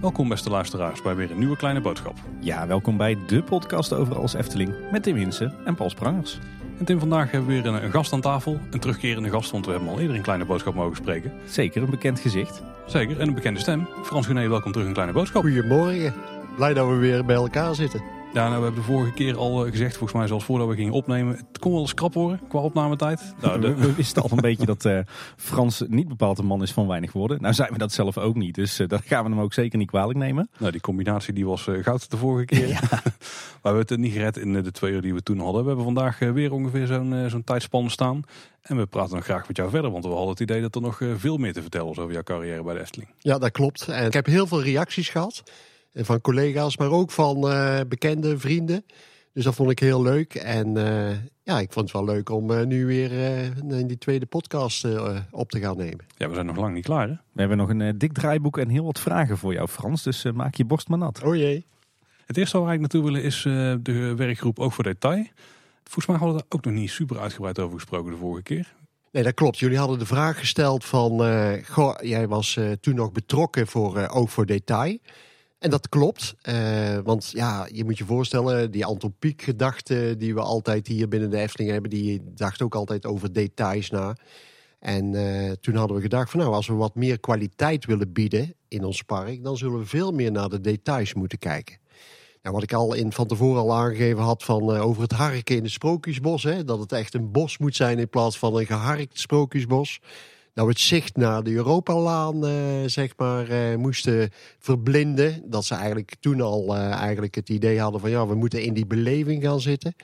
Welkom beste luisteraars bij weer een nieuwe kleine boodschap. Ja, welkom bij de podcast over alles Efteling met Tim Hinsen en Paul Sprangers. En Tim, vandaag hebben we weer een, een gast aan tafel. Een terugkerende gast, want we hebben al eerder een kleine boodschap mogen spreken. Zeker een bekend gezicht. Zeker, en een bekende stem. Frans Guné, welkom terug in Kleine Boodschap. Goedemorgen. Blij dat we weer bij elkaar zitten. Ja, nou, we hebben de vorige keer al eh, gezegd, volgens mij zelfs voordat we gingen opnemen, het kon wel eens krap worden qua opnametijd. Nou, We, we wisten al een beetje dat eh, Frans niet bepaald een man is van weinig woorden. Nou zijn we dat zelf ook niet, dus uh, dat gaan we hem ook zeker niet kwalijk nemen. nou, die combinatie die was eh, goud de vorige keer. maar we hebben het niet gered in eh, de twee uur die we toen hadden. We hebben vandaag eh, weer ongeveer zo'n eh, zo'n tijdspan staan. En we praten nog graag met jou verder, want we hadden het idee dat er nog eh, veel meer te vertellen was over jouw carrière bij de Efteling. Ja, dat klopt. En ik heb heel veel reacties gehad. Eh, Van collega's, maar ook van eh, bekende vrienden. Dus dat vond ik heel leuk. En eh, ja, ik vond het wel leuk om eh, nu weer eh, in die tweede podcast eh, op te gaan nemen. Ja, we zijn nog lang niet klaar hè? We hebben nog een dik draaiboek en heel wat vragen voor jou Frans, dus maak je borst maar nat. Oh jee. Het eerste waar eigenlijk naartoe willen is eh, de werkgroep Ook voor Detail. Volgens mij hadden we daar ook nog niet super uitgebreid over gesproken de vorige keer. Nee, dat klopt. Jullie hadden de vraag gesteld van... eh, goh, jij was eh, toen nog betrokken voor eh, Ook voor Detail. En dat klopt. eh, want ja, je moet je voorstellen... die Anton Pieck gedachte die we altijd hier binnen de Efteling hebben... die dacht ook altijd over details na. En eh, toen hadden we gedacht van... nou, als we wat meer kwaliteit willen bieden in ons park... dan zullen we veel meer naar de details moeten kijken. Nou, wat ik al in, van tevoren al aangegeven had van, eh, over het harken in het sprookjesbos. Hè, dat het echt een bos moet zijn in plaats van een geharkt sprookjesbos. Nou, het zicht naar de Europalaan, eh, zeg maar, eh, moesten verblinden. Dat ze eigenlijk toen al eh, eigenlijk het idee hadden van ja, we moeten in die beleving gaan zitten.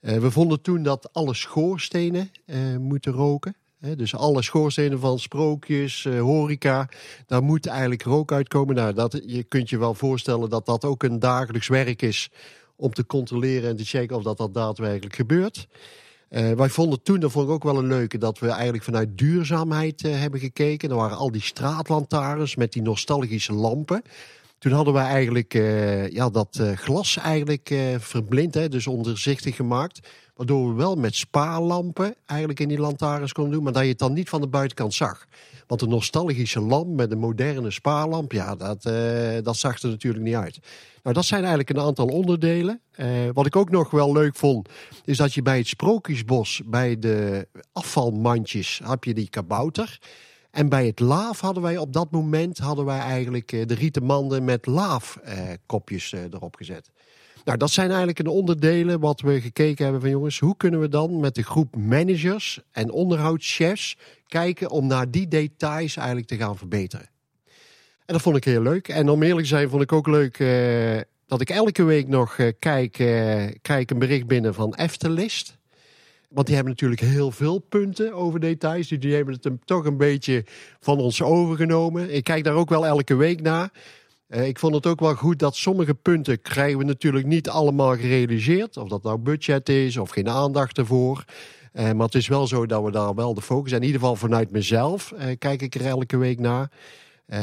We vonden toen dat alle schoorstenen moeten roken. Dus alle schoorstenen van sprookjes, horeca, daar moet eigenlijk rook uitkomen. Nou, dat, je kunt je wel voorstellen dat dat ook een dagelijks werk is om te controleren en te checken of dat, dat daadwerkelijk gebeurt. Eh, wij vonden toen, dat vond ik ook wel een leuke, dat we eigenlijk vanuit duurzaamheid eh, hebben gekeken. Er waren al die straatlantaarns met die nostalgische lampen. Toen hadden we eigenlijk eh, ja, dat glas eigenlijk verblind, hè, dus onderzichtig gemaakt. Waardoor we wel met spaarlampen eigenlijk in die lantaarns konden doen, maar dat je het dan niet van de buitenkant zag. Want een nostalgische lamp met een moderne spaarlamp, ja, dat, eh, dat zag er natuurlijk niet uit. Nou, dat zijn eigenlijk een aantal onderdelen. Eh, wat ik ook nog wel leuk vond, is dat je bij het Sprookjesbos, bij de afvalmandjes, heb je die kabouter. En bij het laaf hadden wij op dat moment hadden wij eigenlijk eh, de rieten manden met laafkopjes eh, erop gezet. Nou, dat zijn eigenlijk de onderdelen wat we gekeken hebben van jongens, hoe kunnen we dan met de groep managers en onderhoudschefs kijken om naar die details eigenlijk te gaan verbeteren. En dat vond ik heel leuk. En om eerlijk te zijn vond ik ook leuk eh, dat ik elke week nog eh, kijk, eh, krijg een bericht binnen van Eftelist. Want die hebben natuurlijk heel veel punten over details. Dus die hebben het toch een beetje van ons overgenomen. Ik kijk daar ook wel elke week naar. Eh, ik vond het ook wel goed dat sommige punten krijgen we natuurlijk niet allemaal gerealiseerd. Of dat nou budget is of geen aandacht ervoor. Eh, maar het is wel zo dat we daar wel de focus... in ieder geval vanuit mezelf eh, kijk ik er elke week naar.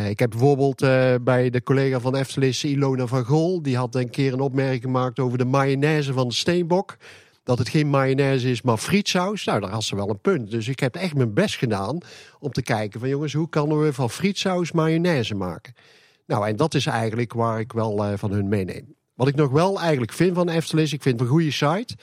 Ik heb bijvoorbeeld bij de collega van Eftelis, Ilona van Gol... die had een keer een opmerking gemaakt over de mayonaise van de steenbok dat het geen mayonaise is, maar frietsaus. Nou, daar had ze wel een punt. Dus ik heb echt mijn best gedaan om te kijken van jongens, hoe kunnen we van frietsaus mayonaise maken? Nou, en dat is eigenlijk waar ik wel eh, van hun meeneem. Wat ik nog wel eigenlijk vind van Eftelis, ik vind het een goede site.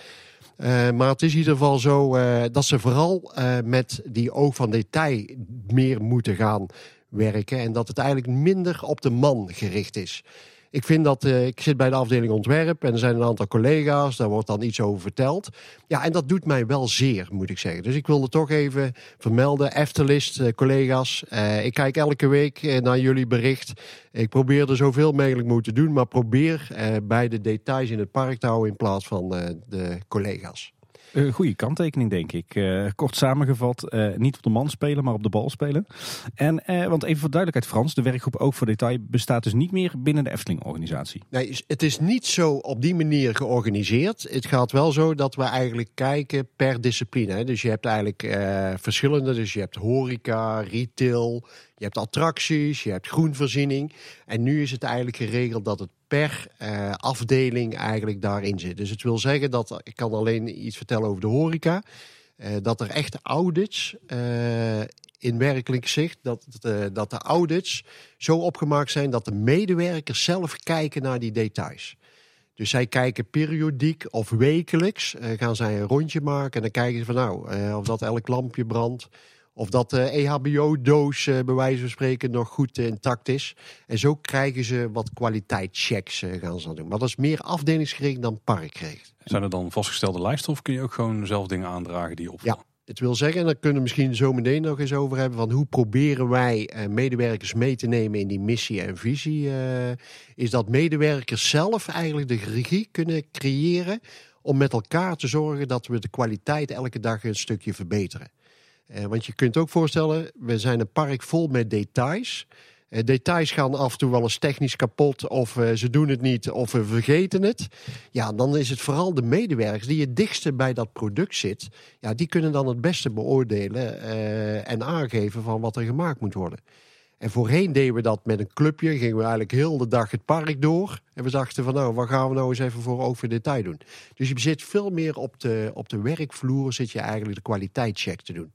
Eh, maar het is in ieder geval zo eh, dat ze vooral met die oog van detail meer moeten gaan werken. En dat het eigenlijk minder op de man gericht is. Ik vind dat, eh, ik zit bij de afdeling ontwerp en er zijn een aantal collega's, daar wordt dan iets over verteld. Ja, en dat doet mij wel zeer, moet ik zeggen. Dus ik wilde toch even vermelden, Eftelist, eh, collega's. eh, ik kijk elke week naar jullie bericht. Ik probeer er zoveel mogelijk moet te doen, maar probeer bij de details in het park te houden in plaats van de collega's. Een goede kanttekening, denk ik. Eh, kort samengevat, eh, niet op de man spelen, maar op de bal spelen. En, eh, want even voor duidelijkheid, Frans, de werkgroep Ook voor Detail bestaat dus niet meer binnen de Efteling-organisatie. Nee, het is niet zo op die manier georganiseerd. Het gaat wel zo dat we eigenlijk kijken per discipline. hè. Dus je hebt eigenlijk eh, verschillende. Dus je hebt horeca, retail, je hebt attracties, je hebt groenvoorziening. En nu is het eigenlijk geregeld dat het per eh, afdeling eigenlijk daarin zit. Dus het wil zeggen dat ik kan alleen iets vertellen over de horeca. eh, dat er echt audits eh, in werkelijk zicht, dat, dat, de audits zo opgemaakt zijn dat de medewerkers zelf kijken naar die details. Dus zij kijken periodiek of wekelijks, gaan zij een rondje maken en dan kijken ze van nou, of dat elk lampje brandt, of dat de EHBO-doos uh, bij wijze van spreken nog goed intact is. En zo krijgen ze wat kwaliteitschecks uh, gaan ze doen. Maar dat is meer afdelingsgericht dan parkgericht. Zijn er dan vastgestelde lijsten of kun je ook gewoon zelf dingen aandragen die opvallen? Ja. Het wil zeggen, en daar kunnen we misschien zo meteen nog eens over hebben, van hoe proberen wij medewerkers mee te nemen in die missie en visie. is dat medewerkers zelf eigenlijk de regie kunnen creëren om met elkaar te zorgen dat we de kwaliteit elke dag een stukje verbeteren. Uh, want je kunt ook voorstellen, we zijn een park vol met details. Uh, details gaan af en toe wel eens technisch kapot, of uh, ze doen het niet, of we vergeten het. Ja, dan is het vooral de medewerkers die het dichtste bij dat product zit. Ja, die kunnen dan het beste beoordelen en aangeven van wat er gemaakt moet worden. En voorheen deden we dat met een clubje. Gingen we eigenlijk heel de dag het park door. En we dachten van nou, wat gaan we nou eens even voor voor detail doen. Dus je zit veel meer op de, op de werkvloer zit je eigenlijk de kwaliteitscheck te doen.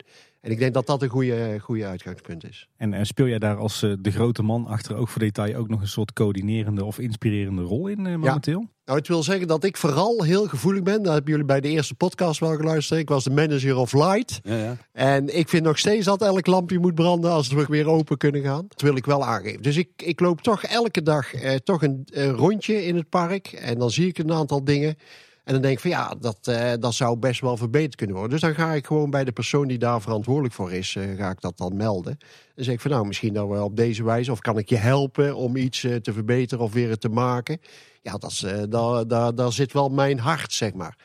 En ik denk dat dat een goede, goede uitgangspunt is. En, speel jij daar als uh, de grote man achter ook voor detail ook nog een soort coördinerende of inspirerende rol in uh, momenteel? Ja. Nou, het wil zeggen dat ik vooral heel gevoelig ben. Dat hebben jullie bij de eerste podcast wel geluisterd. Ik was de manager of light. Ja, ja. En ik vind nog steeds dat elk lampje moet branden als we weer open kunnen gaan. Dat wil ik wel aangeven. Dus ik, ik loop toch elke dag eh, toch een, een rondje in het park. En dan zie ik een aantal dingen. En dan denk ik van ja, dat, uh, dat zou best wel verbeterd kunnen worden. Dus dan ga ik gewoon bij de persoon die daar verantwoordelijk voor is, uh, ga ik dat dan melden. Dan zeg ik van nou, misschien dat we op deze wijze, of kan ik je helpen om iets uh, te verbeteren of weer te maken. Ja, dat is, daar, daar, daar zit wel mijn hart, zeg maar.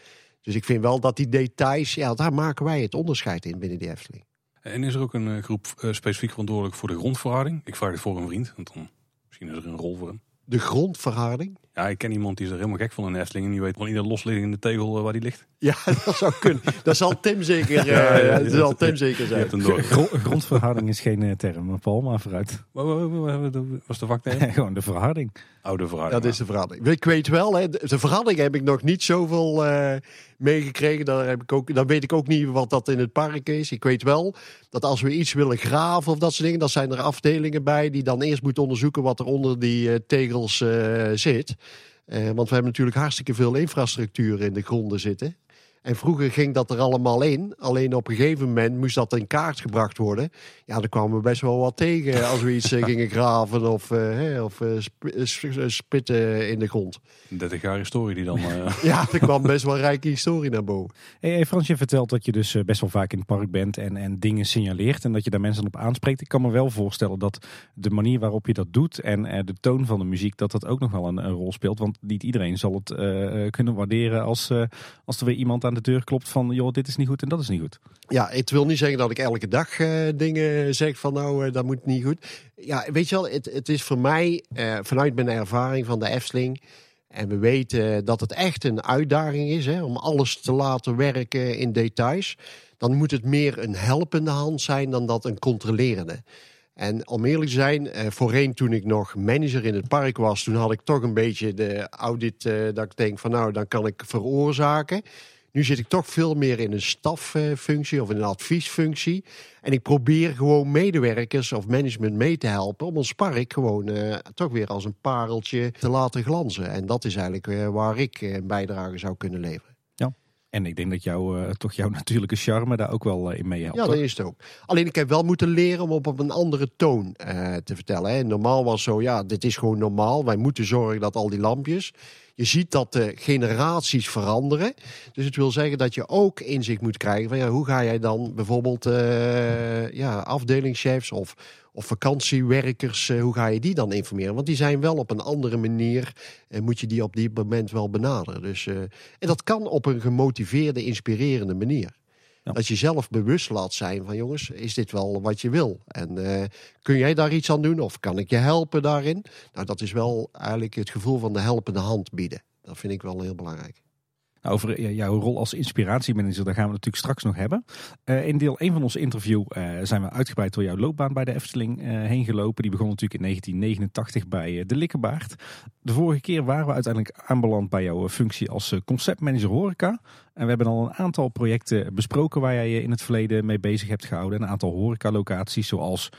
Dus ik vind wel dat die details, ja, daar maken wij het onderscheid in binnen die Efteling. En is er ook een groep specifiek verantwoordelijk voor de grondverhouding? Ik vraag het voor een vriend, want dan misschien is er een rol voor hem. De grondverharding? Ja, ik ken iemand die is er helemaal gek van een Efteling. En die weet van ieder losliggende tegel uh, waar die ligt. Ja, dat zou kunnen. dat zal Tim zeker, ja, ja, dat zal Tim zeker zijn. grondverharding is geen uh, term, maar Paul, maar vooruit. Wat was de vakterm? Gewoon de verharding. Oh, de verharding. Dat is de verharding. Ik weet wel, hè, de verharding heb ik nog niet zoveel meegekregen. Daar, heb ik ook, dan weet ik ook niet wat dat in het park is. Ik weet wel dat als we iets willen graven of dat soort dingen, dan zijn er afdelingen bij die dan eerst moeten onderzoeken wat er onder die tegels zit. Uh, want we hebben natuurlijk hartstikke veel infrastructuur in de gronden zitten. En vroeger ging dat er allemaal in. Alleen op een gegeven moment moest dat in kaart gebracht worden. Ja, daar kwamen we best wel wat tegen als we iets eh, gingen graven of, uh, of uh, spitten in de grond. 30 jaar historie die dan... ja, er kwam best wel rijke historie naar boven. Hey, Frans, je vertelt dat je dus best wel vaak in het park bent en, en dingen signaleert. En dat je daar mensen op aanspreekt. Ik kan me wel voorstellen dat de manier waarop je dat doet en de toon van de muziek, dat dat ook nog wel een, een rol speelt. Want niet iedereen zal het kunnen waarderen als, als er weer iemand aan aan de deur klopt van joh, dit is niet goed en dat is niet goed. Ja, het wil niet zeggen dat ik elke dag uh, dingen zeg van nou, uh, dat moet niet goed. Ja, weet je wel, het, het is voor mij uh, vanuit mijn ervaring van de Efteling. En we weten dat het echt een uitdaging is hè, om alles te laten werken in details. Dan moet het meer een helpende hand zijn dan dat een controlerende. En om eerlijk te zijn, voorheen toen ik nog manager in het park was, toen had ik toch een beetje de audit dat ik denk van nou, dan kan ik veroorzaken. Nu zit ik toch veel meer in een staffunctie of in een adviesfunctie. En ik probeer gewoon medewerkers of management mee te helpen om ons park gewoon uh, toch weer als een pareltje te laten glanzen. En dat is eigenlijk uh, waar ik een bijdrage zou kunnen leveren. Ja. En ik denk dat jou, uh, toch jouw natuurlijke charme daar ook wel in meehelpt. Ja, dat is het ook. Alleen ik heb wel moeten leren om op, op een andere toon te vertellen. Hè. Normaal was zo, ja, dit is gewoon normaal. Wij moeten zorgen dat al die lampjes je ziet dat de generaties veranderen. Dus het wil zeggen dat je ook inzicht moet krijgen van ja, hoe ga jij dan bijvoorbeeld uh, ja, afdelingschefs of, of vakantiewerkers, uh, hoe ga je die dan informeren? Want die zijn wel op een andere manier, en moet je die op dit moment wel benaderen. Dus, uh, en dat kan op een gemotiveerde, inspirerende manier. Ja. Dat je zelf bewust laat zijn van jongens, is dit wel wat je wil? En uh, kun jij daar iets aan doen of kan ik je helpen daarin? Nou, dat is wel eigenlijk het gevoel van de helpende hand bieden. Dat vind ik wel heel belangrijk. Nou, over jouw rol als inspiratiemanager, daar gaan we natuurlijk straks nog hebben. Uh, in deel 1 van ons interview uh, zijn we uitgebreid door jouw loopbaan bij de Efteling uh, heen gelopen. Die begon natuurlijk in 1989 bij de Likkerbaard. De vorige keer waren we uiteindelijk aanbeland bij jouw functie als conceptmanager horeca. En we hebben al een aantal projecten besproken waar jij je in het verleden mee bezig hebt gehouden. Een aantal horecalocaties zoals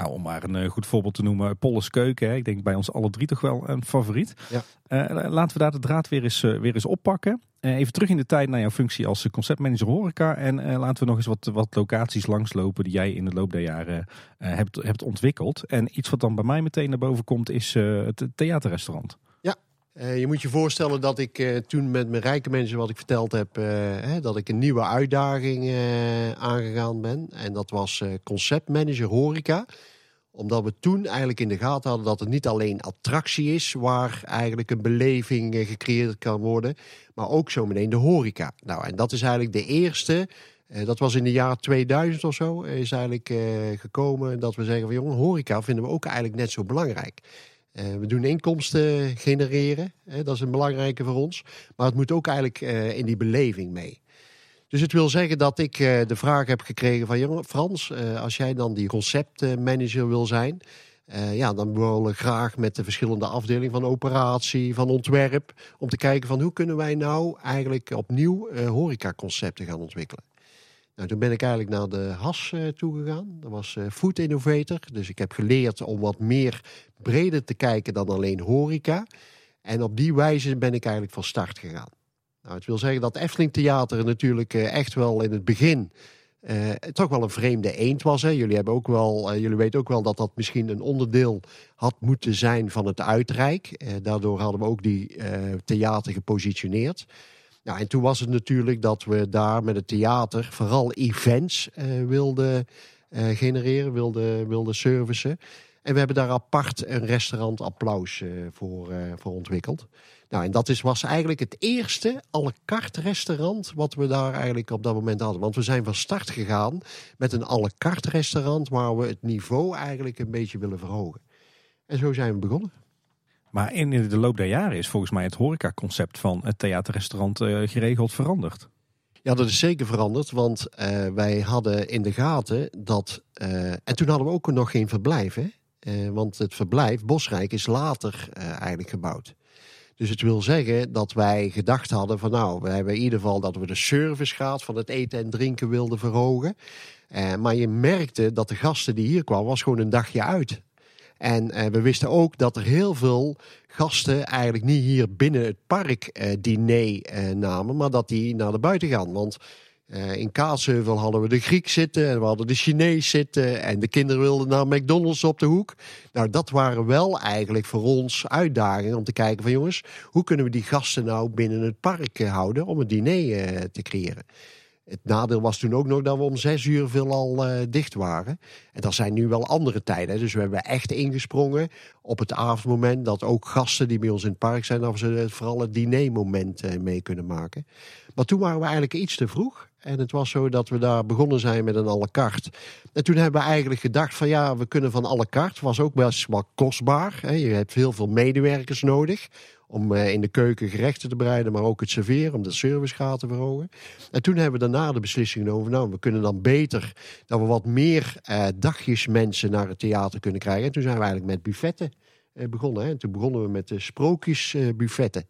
nou, om maar een eh, goed voorbeeld te noemen, Polles Keuken. Hè. Ik denk bij ons alle drie toch wel een favoriet. Ja. Uh, laten we daar de draad weer eens, uh, weer eens oppakken. Even terug in de tijd naar jouw functie als conceptmanager horeca. En laten we nog eens wat, wat locaties langslopen die jij in de loop der jaren hebt, hebt ontwikkeld. En iets wat dan bij mij meteen naar boven komt is het theaterrestaurant. Ja, je moet je voorstellen dat ik toen met mijn rijke mensen, wat ik verteld heb, hè, dat ik een nieuwe uitdaging aangegaan ben. En dat was conceptmanager horeca omdat we toen eigenlijk in de gaten hadden dat het niet alleen attractie is waar eigenlijk een beleving eh, gecreëerd kan worden, maar ook zo meteen de horeca. Nou, en dat is eigenlijk de eerste. Eh, dat was in de jaren 2000 of zo. Is eigenlijk gekomen dat we zeggen van jongen, horeca vinden we ook eigenlijk net zo belangrijk. Uh, we doen inkomsten genereren. dat is een belangrijke voor ons. Maar het moet ook eigenlijk in die beleving mee. Dus het wil zeggen dat ik uh, de vraag heb gekregen van... Jongen, Frans, uh, als jij dan die conceptmanager wil zijn... Uh, ja, dan willen we graag met de verschillende afdelingen van operatie, van ontwerp... om te kijken van hoe kunnen wij nou eigenlijk opnieuw horecaconcepten gaan ontwikkelen. Nou, toen ben ik eigenlijk naar de HAS toegegaan. Dat was Food Innovator. Dus ik heb geleerd om wat meer breder te kijken dan alleen horeca. En op die wijze ben ik eigenlijk van start gegaan. Nou, het wil zeggen dat Efteling Theater natuurlijk eh, echt wel in het begin uh, toch wel een vreemde eend was. Hè. Jullie, hebben ook wel, uh, jullie weten ook wel dat dat misschien een onderdeel had moeten zijn van het uitrijk. Daardoor hadden we ook die theater gepositioneerd. Nou, en toen was het natuurlijk dat we daar met het theater vooral events wilden genereren, wilden, wilden servicen. En we hebben daar apart een restaurant applaus voor, voor ontwikkeld. Nou, en dat is, was eigenlijk het eerste à la carte restaurant wat we daar eigenlijk op dat moment hadden. Want we zijn van start gegaan met een à la carte restaurant waar we het niveau eigenlijk een beetje willen verhogen. En zo zijn we begonnen. Maar in de loop der jaren is volgens mij het horecaconcept van het theaterrestaurant uh, geregeld veranderd. Ja, dat is zeker veranderd, want uh, wij hadden in de gaten dat... Uh, en toen hadden we ook nog geen verblijf, hè? Want het verblijf Bosrijk is later eigenlijk gebouwd. Dus het wil zeggen dat wij gedacht hadden van nou, we hebben in ieder geval dat we de servicegraad van het eten en drinken wilden verhogen. Eh, maar je merkte dat de gasten die hier kwamen, was gewoon een dagje uit. En eh, we wisten ook dat er heel veel gasten eigenlijk niet hier binnen het park eh, diner eh, namen, maar dat die naar de buiten gaan. Want uh, in Kaatsheuvel hadden we de Griek zitten en we hadden de Chinees zitten en de kinderen wilden naar McDonald's op de hoek. Nou, dat waren wel eigenlijk voor ons uitdagingen om te kijken van jongens, hoe kunnen we die gasten nou binnen het park uh, houden om een diner uh, te creëren. Het nadeel was toen ook nog dat we om zes uur veelal uh, dicht waren. En dat zijn nu wel andere tijden. Dus we hebben echt ingesprongen op het avondmoment. Dat ook gasten die bij ons in het park zijn, dat ze vooral het dinermoment mee kunnen maken. Maar toen waren we eigenlijk iets te vroeg. En het was zo dat we daar begonnen zijn met een à la carte. En toen hebben we eigenlijk gedacht van ja, we kunnen van à la carte. Was ook best wel kostbaar. Je hebt heel veel medewerkers nodig om eh, in de keuken gerechten te bereiden, maar ook het serveren, om de servicegraad te verhogen. En toen hebben we daarna de beslissing genomen, nou, we kunnen dan beter dat we wat meer eh, dagjes mensen naar het theater kunnen krijgen. En toen zijn we eigenlijk met buffetten eh, begonnen. Hè. En toen begonnen we met de sprookjesbuffetten.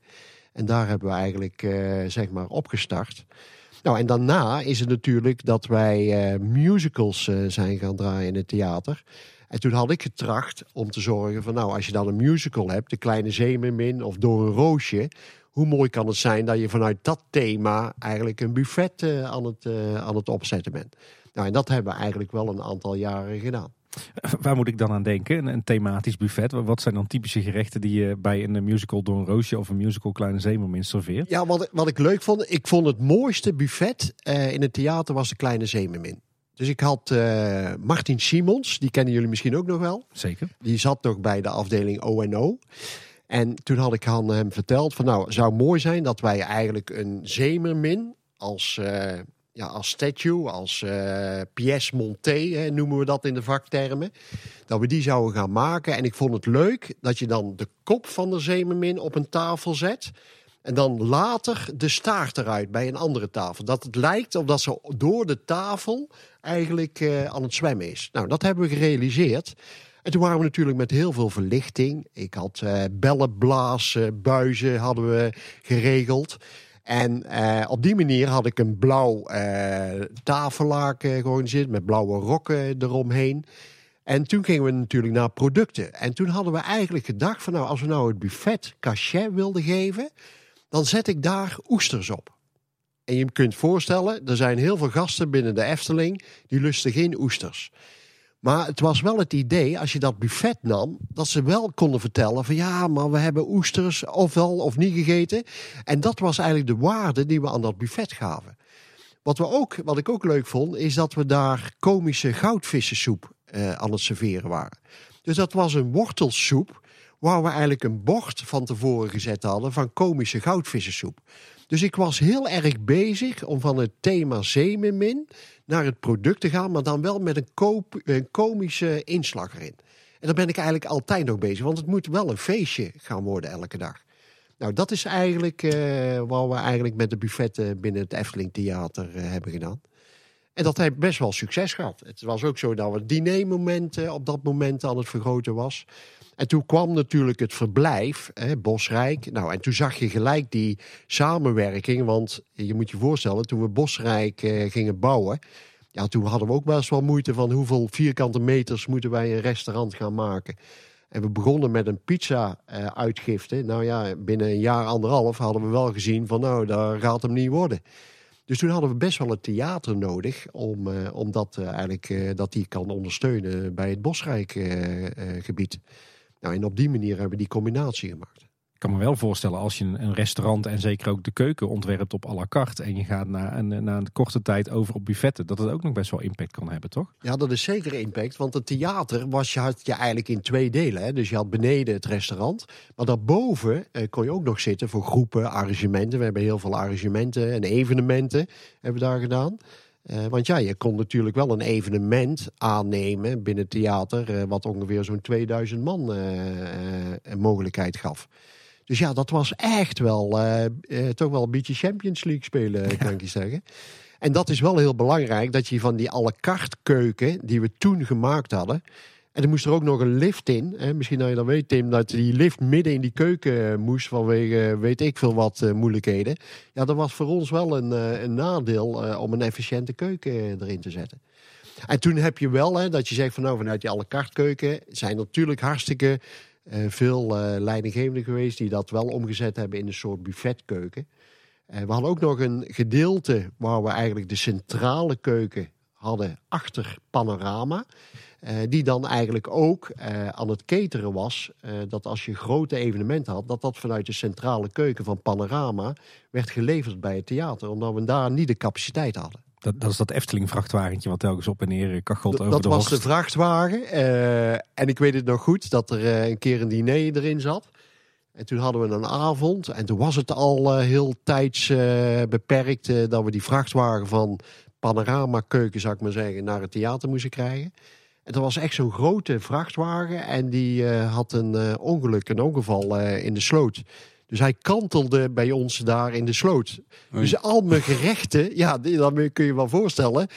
en daar hebben we eigenlijk, eh, zeg maar, opgestart. Nou, en daarna is het natuurlijk dat wij uh, musicals uh, zijn gaan draaien in het theater. En toen had ik getracht om te zorgen van, nou, als je dan een musical hebt, De Kleine Zeemermin of Door een Roosje, hoe mooi kan het zijn dat je vanuit dat thema eigenlijk een buffet uh, aan, het, aan het opzetten bent. Nou, en dat hebben we eigenlijk wel een aantal jaren gedaan. Waar moet ik dan aan denken? Een, thematisch buffet. Wat zijn dan typische gerechten die je bij een musical Don Roosje of een musical Kleine Zeemermin serveert? Ja, wat, wat ik leuk vond, ik vond het mooiste buffet uh, in het theater was de Kleine Zeemermin. Dus ik had uh, Martin Simons, die kennen jullie misschien ook nog wel. Zeker. Die zat nog bij de afdeling ONO. En toen had ik aan hem verteld van nou, zou mooi zijn dat wij eigenlijk een Zeemermin als... Uh, ja, als statue, als uh, pièce montée, hè, noemen we dat in de vaktermen. Dat we die zouden gaan maken. En ik vond het leuk dat je dan de kop van de zeemermin op een tafel zet. En dan later de staart eruit bij een andere tafel. Dat het lijkt of dat ze door de tafel eigenlijk uh, aan het zwemmen is. Nou, dat hebben we gerealiseerd. En toen waren we natuurlijk met heel veel verlichting. Ik had uh, bellenblazen, buizen hadden we geregeld. En uh, op die manier had ik een blauw uh, tafellaken georganiseerd met blauwe rokken eromheen. En toen gingen we natuurlijk naar producten. En toen hadden we eigenlijk gedacht van nou, als we nou het buffet cachet wilden geven, dan zet ik daar oesters op. En je kunt voorstellen, er zijn heel veel gasten binnen de Efteling die lusten geen oesters. Maar het was wel het idee, als je dat buffet nam, dat ze wel konden vertellen van ja, maar we hebben oesters ofwel of niet gegeten. En dat was eigenlijk de waarde die we aan dat buffet gaven. Wat, we ook, wat ik ook leuk vond, is dat we daar komische goudvissensoep uh, aan het serveren waren. Dus dat was een wortelsoep waar we eigenlijk een bord van tevoren gezet hadden van komische goudvissensoep. Dus ik was heel erg bezig om van het thema zeemermin naar het product te gaan, maar dan wel met een, een komische inslag erin. En daar ben ik eigenlijk altijd nog bezig, want het moet wel een feestje gaan worden elke dag. Nou, dat is eigenlijk uh, wat we eigenlijk met de buffetten binnen het Efteling Theater uh, hebben gedaan. En dat heeft best wel succes gehad. Het was ook zo dat we dinermomenten op dat moment aan het vergroten was. En toen kwam natuurlijk het verblijf, hè, Bosrijk. Nou, en toen zag je gelijk die samenwerking. Want je moet je voorstellen, toen we Bosrijk eh, gingen bouwen. Ja, toen hadden we ook best wel moeite van hoeveel vierkante meters moeten wij een restaurant gaan maken. En we begonnen met een pizza-uitgifte. Eh, nou ja, binnen een jaar, anderhalf hadden we wel gezien van nou, daar gaat hem niet worden. Dus toen hadden we best wel een theater nodig om, uh, om dat uh, eigenlijk uh, dat die kan ondersteunen bij het Bosrijk gebied. Nou, en op die manier hebben we die combinatie gemaakt. Ik kan me wel voorstellen als je een restaurant en zeker ook de keuken ontwerpt op à la carte en je gaat na een, na een korte tijd over op buffetten, dat het ook nog best wel impact kan hebben, toch? Ja, dat is zeker impact, want het theater was, je had je eigenlijk in twee delen. Hè? Dus je had beneden het restaurant, maar daarboven eh, kon je ook nog zitten voor groepen, arrangementen. We hebben heel veel arrangementen en evenementen hebben we daar gedaan. Uh, want ja, je kon natuurlijk wel een evenement aannemen binnen het theater, uh, wat ongeveer zo'n 2000 man een mogelijkheid gaf. Dus ja, dat was echt wel toch wel een beetje Champions League spelen, ja. kan ik je zeggen. En dat is wel heel belangrijk, dat je van die à la carte keuken die we toen gemaakt hadden, en er moest er ook nog een lift in. Hè? Misschien dat je dan weet, Tim, dat die lift midden in die keuken eh, moest vanwege eh, weet ik veel wat uh, moeilijkheden. Ja, dat was voor ons wel een, een nadeel om een efficiënte keuken erin te zetten. En toen heb je wel hè, dat je zegt van nou vanuit die à la carte keuken zijn natuurlijk hartstikke veel leidinggevenden geweest die dat wel omgezet hebben in een soort buffetkeuken. we hadden ook nog een gedeelte waar we eigenlijk de centrale keuken hadden achter panorama. Uh, die dan eigenlijk ook uh, aan het cateren was. Uh, dat als je grote evenementen had, dat dat vanuit de centrale keuken van Panorama werd geleverd bij het theater. Omdat we daar niet de capaciteit hadden. Dat, dat is dat Efteling-vrachtwagentje wat telkens op en neer kachelt over dat de was horst. de vrachtwagen. en ik weet het nog goed dat er een keer een diner erin zat. En toen hadden we een avond. En toen was het al heel tijds beperkt dat we die vrachtwagen van Panorama keuken, zou ik maar zeggen, naar het theater moesten krijgen. Dat was echt zo'n grote vrachtwagen en die uh, had een uh, ongeluk, een ongeval uh, in de sloot. Dus hij kantelde bij ons daar in de sloot. Oei. Dus al mijn gerechten, ja, dan kun je wel voorstellen.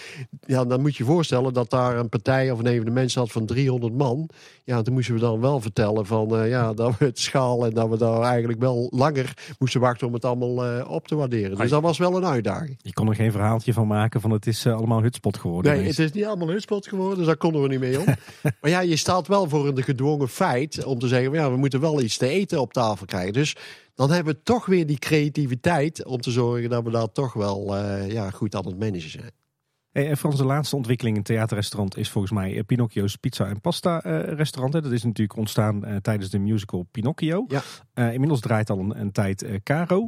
Ja, dan moet je voorstellen dat daar een partij of een evenement zat van 300 man. Ja, toen moesten we dan wel vertellen van uh, ja, dat we het schaal en dat we daar eigenlijk wel langer moesten wachten om het allemaal uh, op te waarderen. Dus dat was wel een uitdaging. Je kon er geen verhaaltje van maken van het is uh, allemaal hutspot geworden. Nee, het is niet allemaal hutspot geworden, dus daar konden we niet mee om. maar ja, je staat wel voor een gedwongen feit om te zeggen, ja, we moeten wel iets te eten op tafel krijgen. Dus dan hebben we toch weer die creativiteit om te zorgen dat we daar toch wel uh, ja, goed aan het managen zijn. Hey, en Frans, de laatste ontwikkeling in theaterrestaurant is volgens mij Pinocchio's Pizza en Pasta uh, restaurant. Hè. Dat is natuurlijk ontstaan uh, tijdens de musical Pinocchio. Ja. Uh, inmiddels draait al een, een tijd Caro.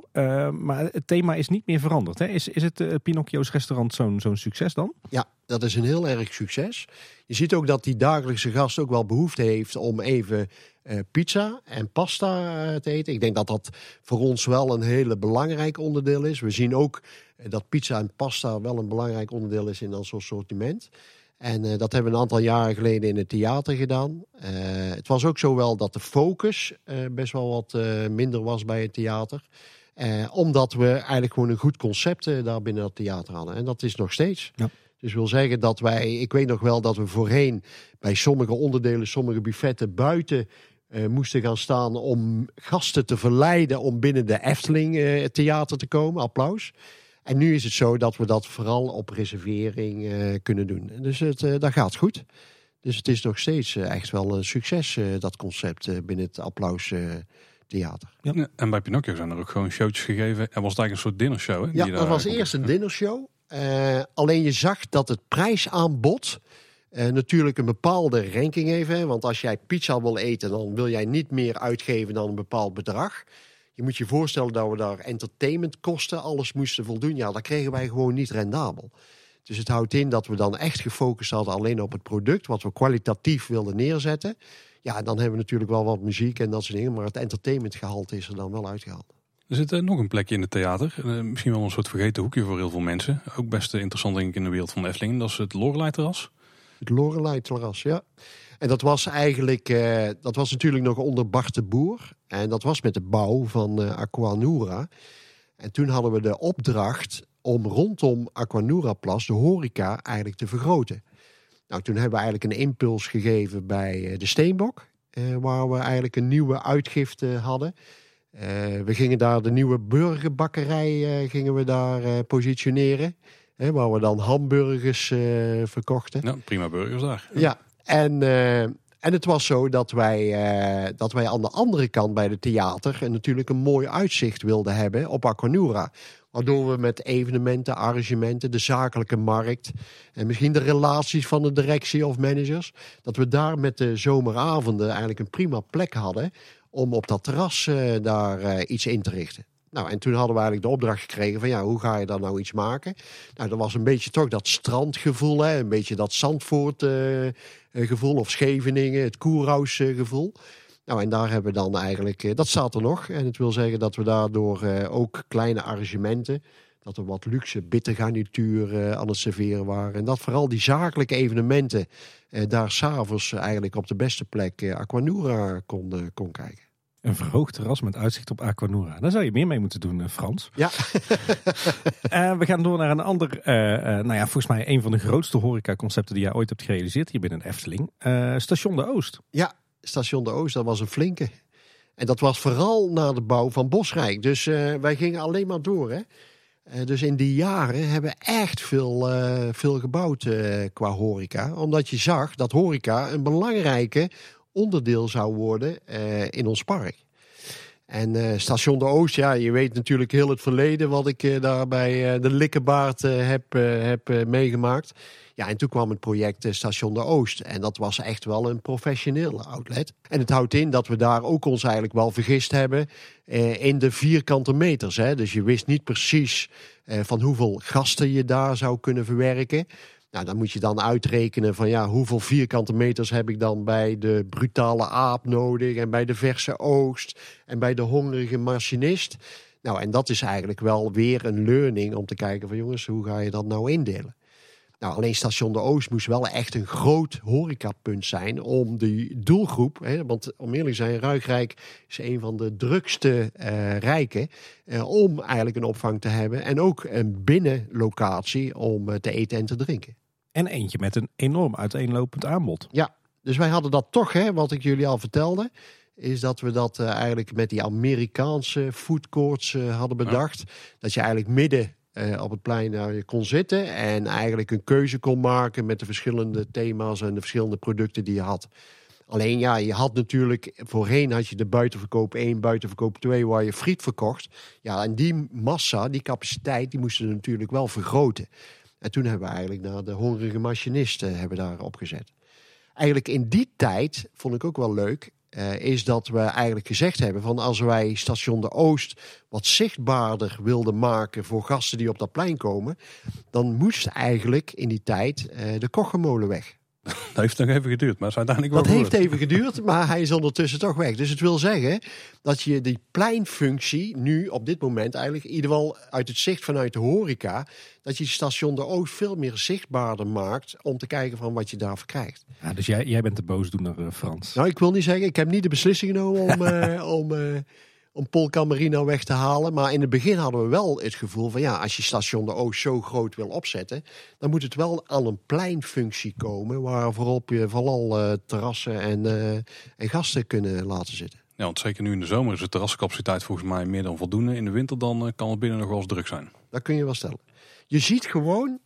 maar het thema is niet meer veranderd. Hè. Is, is het Pinocchio's restaurant zo'n zo'n succes dan? Ja, dat is een heel erg succes. Je ziet ook dat die dagelijkse gast ook wel behoefte heeft om even pizza en pasta uh, te eten. Ik denk dat dat voor ons wel een hele belangrijk onderdeel is. We zien ook uh, dat pizza en pasta wel een belangrijk onderdeel is in ons assortiment. En dat hebben we een aantal jaren geleden in het theater gedaan. het was ook zo wel dat de focus best wel wat minder was bij het theater. Eh, omdat we eigenlijk gewoon een goed concept eh, daar binnen het theater hadden. En dat is nog steeds. Ja. Dus wil zeggen dat wij, ik weet nog wel dat we voorheen bij sommige onderdelen, sommige buffetten buiten eh, moesten gaan staan om gasten te verleiden om binnen de Efteling eh, theater te komen. Applaus. En nu is het zo dat we dat vooral op reservering eh, kunnen doen. Dus het, eh, dat gaat goed. Dus het is nog steeds echt wel een succes, eh, dat concept eh, binnen het applaus eh, theater. Ja, En bij Pinocchio zijn er ook gewoon showtjes gegeven. En was het eigenlijk een soort dinnershow. Hè, Ja, dat was eerst een dinnershow. Eh, alleen je zag dat het prijsaanbod eh, natuurlijk een bepaalde ranking hè. Want als jij pizza wil eten, dan wil jij niet meer uitgeven dan een bepaald bedrag. Je moet je voorstellen dat we daar entertainmentkosten, alles moesten voldoen. Ja, dat kregen wij gewoon niet rendabel. Dus het houdt in dat we dan echt gefocust hadden alleen op het product, wat we kwalitatief wilden neerzetten. Ja, dan hebben we natuurlijk wel wat muziek en dat soort dingen, maar het entertainmentgehalte is er dan wel uitgehaald. Er zit eh, nog een plekje in het theater. Eh, misschien wel een soort vergeten hoekje voor heel veel mensen. Ook best interessant denk ik in de wereld van Efteling. Dat is het Lorelei-terras. Het Lorelei-terras, ja. En dat was eigenlijk, eh, dat was natuurlijk nog onder Bart de Boer. En dat was met de bouw van eh Aquanura. En toen hadden we de opdracht om rondom Aquanura-plas de horeca eigenlijk te vergroten. Nou, toen hebben we eigenlijk een impuls gegeven bij eh, de Steenbok. waar we eigenlijk een nieuwe uitgifte hadden. We gingen daar de nieuwe burgerbakkerij gingen we daar positioneren. Hè, waar we dan hamburgers eh, verkochten. Ja, prima burgers daar. Ja, en, eh, en het was zo dat wij, eh, dat wij aan de andere kant bij de theater en natuurlijk een mooi uitzicht wilden hebben op Aquanura. Waardoor we met evenementen, arrangementen, de zakelijke markt en misschien de relaties van de directie of managers, dat we daar met de zomeravonden eigenlijk een prima plek hadden om op dat terras daar iets in te richten. Nou, en toen hadden we eigenlijk de opdracht gekregen van ja, hoe ga je daar nou iets maken? Nou, dat was een beetje toch dat strandgevoel, hè? een beetje dat Zandvoort eh, eh, gevoel of Scheveningen, het Koerhuis eh, gevoel. Nou, en daar hebben we dan eigenlijk, dat staat er nog. En het wil zeggen dat we daardoor ook kleine arrangementen, dat er wat luxe bittergarnituur aan het serveren waren. En dat vooral die zakelijke evenementen daar s'avonds eigenlijk op de beste plek Aquanura kon, kon kijken. Een verhoogd terras met uitzicht op Aquanura. Daar zou je meer mee moeten doen, eh, Frans. Ja, Eh, we gaan door naar een ander, eh, nou ja, volgens mij een van de grootste horecaconcepten die jij ooit hebt gerealiseerd hier binnen Efteling. Station de Oost. Ja, Station de Oost, dat was een flinke. En dat was vooral na de bouw van Bosrijk. Dus wij gingen alleen maar door. Hè? Dus in die jaren hebben we echt veel, veel gebouwd qua horeca. Omdat je zag dat horeca een belangrijke onderdeel zou worden eh, in ons park. En eh, Station de Oost, ja, je weet natuurlijk heel het verleden wat ik eh, daar bij eh, de Likkenbaard heb, heb meegemaakt. Ja, en toen kwam het project Station de Oost. En dat was echt wel een professionele outlet. En het houdt in dat we daar ook ons eigenlijk wel vergist hebben in de vierkante meters. Hè. Dus je wist niet precies van hoeveel gasten je daar zou kunnen verwerken. Nou, dan moet je dan uitrekenen van ja, hoeveel vierkante meters heb ik dan bij de brutale aap nodig en bij de verse oogst en bij de hongerige machinist. Nou, en dat is eigenlijk wel weer een learning om te kijken van jongens, hoe ga je dat nou indelen? Nou, alleen Station de Oost moest wel echt een groot horecapunt zijn om die doelgroep, hè, want om eerlijk te zijn, Ruigrijk is een van de drukste eh, rijken, eh, om eigenlijk een opvang te hebben en ook een binnenlocatie om eh, te eten en te drinken. En eentje met een enorm uiteenlopend aanbod. Ja, dus wij hadden dat toch, hè, wat ik jullie al vertelde. Is dat we dat eh, eigenlijk met die Amerikaanse foodcourts eh, hadden bedacht. Dat je eigenlijk midden eh, op het plein eh, kon zitten. En eigenlijk een keuze kon maken met de verschillende thema's en de verschillende producten die je had. Alleen ja, je had natuurlijk, voorheen had je de buitenverkoop 1, buitenverkoop 2, waar je friet verkocht. Ja, en die massa, die capaciteit, die moesten we natuurlijk wel vergroten. En toen hebben we eigenlijk naar de hongerige machinisten hebben daar opgezet. Eigenlijk in die tijd, vond ik ook wel leuk, eh, is dat we eigenlijk gezegd hebben van als wij station de Oost wat zichtbaarder wilden maken voor gasten die op dat plein komen, dan moest eigenlijk in die tijd eh, de Kochemolen weg. Dat heeft nog even geduurd, maar is uiteindelijk wel Dat heeft even geduurd, maar hij is ondertussen toch weg. Dus het wil zeggen dat je die pleinfunctie nu op dit moment eigenlijk, in ieder geval uit het zicht vanuit de horeca, dat je station de Oost veel meer zichtbaarder maakt om te kijken van wat je daarvoor krijgt. Ja, dus jij, jij bent de boosdoener, eh, Frans. Nou, ik wil niet zeggen, ik heb niet de beslissing genomen om, eh, om, eh, om Polka Marina weg te halen. Maar in het begin hadden we wel het gevoel van ja, als je station de Oost zo groot wil opzetten, dan moet het wel aan een pleinfunctie komen waar voorop je vooral uh, terrassen en, uh, en gasten kunnen laten zitten. Ja, want zeker nu in de zomer is de terrascapaciteit volgens mij meer dan voldoende. In de winter dan kan het binnen nog wel eens druk zijn. Dat kun je wel stellen. Je ziet gewoon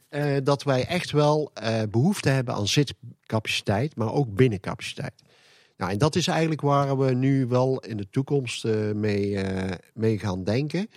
dat wij echt wel behoefte hebben aan zitcapaciteit, maar ook binnencapaciteit. Nou, en dat is eigenlijk waar we nu wel in de toekomst uh, mee, mee gaan denken.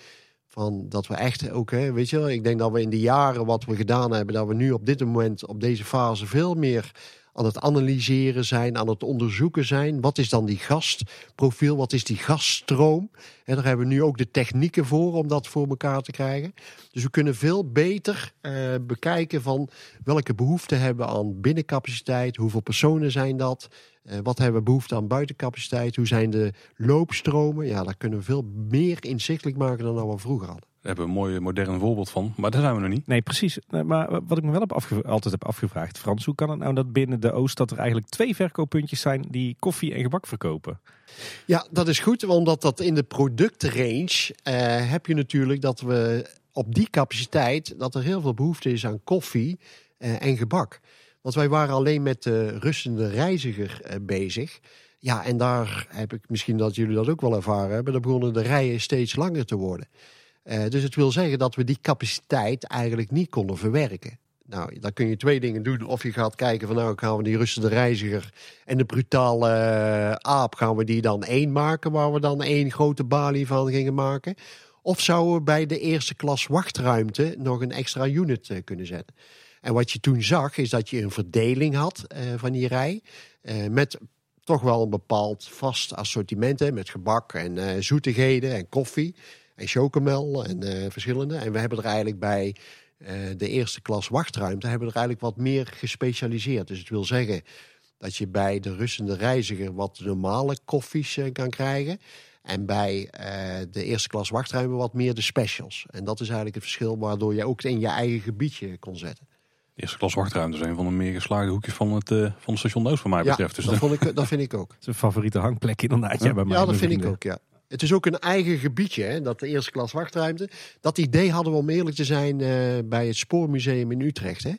Van dat we echt ook, hè, weet je wel, ik denk dat we in de jaren wat we gedaan hebben, dat we nu op dit moment, op deze fase, veel meer aan het analyseren zijn, aan het onderzoeken zijn. Wat is dan die gastprofiel? Wat is die gaststroom? En daar hebben we nu ook de technieken voor om dat voor elkaar te krijgen. Dus we kunnen veel beter uh, bekijken van welke behoeften hebben we aan binnencapaciteit, hoeveel personen zijn dat, uh, wat hebben we behoefte aan buitencapaciteit, hoe zijn de loopstromen. Ja, daar kunnen we veel meer inzichtelijk maken dan we vroeger hadden. Daar hebben we een mooi modern voorbeeld van, maar daar zijn we nog niet. Nee, precies. Maar wat ik me wel heb altijd heb afgevraagd, Frans, hoe kan het nou dat binnen de Oost dat er eigenlijk twee verkooppuntjes zijn die koffie en gebak verkopen? Ja, dat is goed, omdat dat in de productrange uh, heb je natuurlijk dat we op die capaciteit dat er heel veel behoefte is aan koffie uh, en gebak. Want wij waren alleen met de rustende reiziger uh, bezig. Ja, en daar heb ik misschien dat jullie dat ook wel ervaren hebben. Daar begonnen de rijen steeds langer te worden. Uh, dus het wil zeggen dat we die capaciteit eigenlijk niet konden verwerken. Nou, dan kun je twee dingen doen. Of je gaat kijken van nou gaan we die rustende reiziger en de brutale uh, aap gaan we die dan één maken, waar we dan één grote balie van gingen maken. Of zouden we bij de eerste klas wachtruimte nog een extra unit kunnen zetten. En wat je toen zag is dat je een verdeling had van die rij met toch wel een bepaald vast assortiment hè, met gebak en zoetigheden en koffie en chocomel en uh, verschillende. En we hebben er eigenlijk bij uh, de eerste klas wachtruimte hebben we er eigenlijk wat meer gespecialiseerd. Dus het wil zeggen dat je bij de rustende reiziger wat normale koffies uh, kan krijgen. En bij de eerste klas wachtruimte wat meer de specials. En dat is eigenlijk het verschil waardoor je ook in je eigen gebiedje kon zetten. Eerste klas wachtruimte is een van de meer geslaagde hoekjes van het, van het station Oost, voor mij betreft. Ja, dus dat, vond ik, dat vind ik ook. Het is een favoriete hangplek inderdaad. Ja, bij mij ja dat vind ik ook, ja. Het is ook een eigen gebiedje, hè, dat de eerste klas wachtruimte. Dat idee hadden we om eerlijk te zijn uh, bij het Spoormuseum in Utrecht. Hè.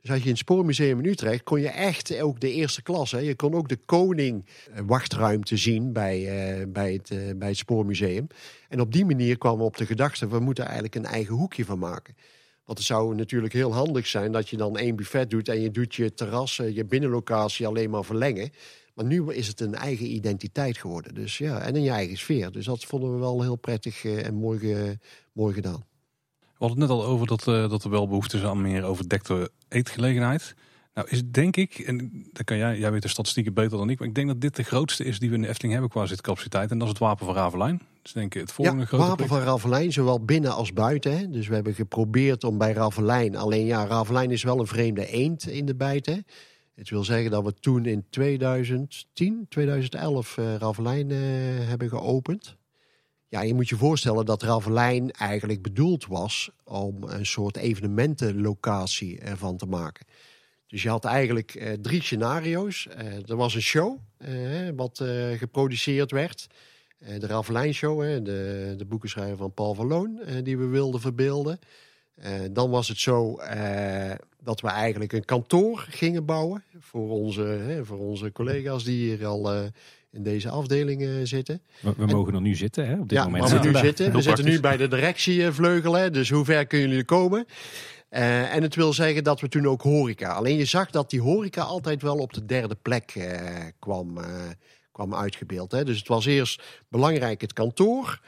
Dus als je in het Spoormuseum in Utrecht kon je echt ook de eerste klas. Hè. Je kon ook de koning wachtruimte zien bij, uh, bij, het, uh, bij het Spoormuseum. En op die manier kwamen we op de gedachte, we moeten eigenlijk een eigen hoekje van maken. Want het zou natuurlijk heel handig zijn dat je dan één buffet doet en je doet je terras, je binnenlocatie alleen maar verlengen. Maar nu is het een eigen identiteit geworden. Dus ja, en een eigen sfeer. Dus dat vonden we wel heel prettig uh, en mooi, mooi gedaan. We hadden het net al over dat, uh, dat er wel behoefte is aan meer overdekte eetgelegenheid. Nou is denk ik, en dan kan jij, jij weet de statistieken beter dan ik, maar ik denk dat dit de grootste is die we in de Efteling hebben qua zitcapaciteit. En dat is het Wapen van Ravelijn. Dus denk ik het volgende ja, grote Wapen van Ravelijn, zowel binnen als buiten. Hè. Dus we hebben geprobeerd om bij Ravelijn, alleen ja, Ravelijn is wel een vreemde eend in de bijt. Het wil zeggen dat we toen in 2010, 2011 uh, Ravelijn uh, hebben geopend. Ja, je moet je voorstellen dat Ravelijn eigenlijk bedoeld was om een soort evenementenlocatie ervan te maken. Dus je had eigenlijk uh, drie scenario's. Uh, er was een show uh, wat geproduceerd werd. de Ravelijn Show, de, de boekenschrijver van Paul van Loon, die we wilden verbeelden. dan was het zo dat we eigenlijk een kantoor gingen bouwen voor onze, voor onze collega's die hier al in deze afdeling uh, zitten. We, we en, mogen er nu zitten, hè, op dit ja, moment. Maar we nu zitten. We zitten nu bij de directievleugel, hè, dus hoe ver kunnen jullie komen? Uh, en het wil zeggen dat we toen ook horeca. Alleen je zag dat die horeca altijd wel op de derde plek kwam, kwam uitgebeeld. Hè. Dus het was eerst belangrijk het kantoor.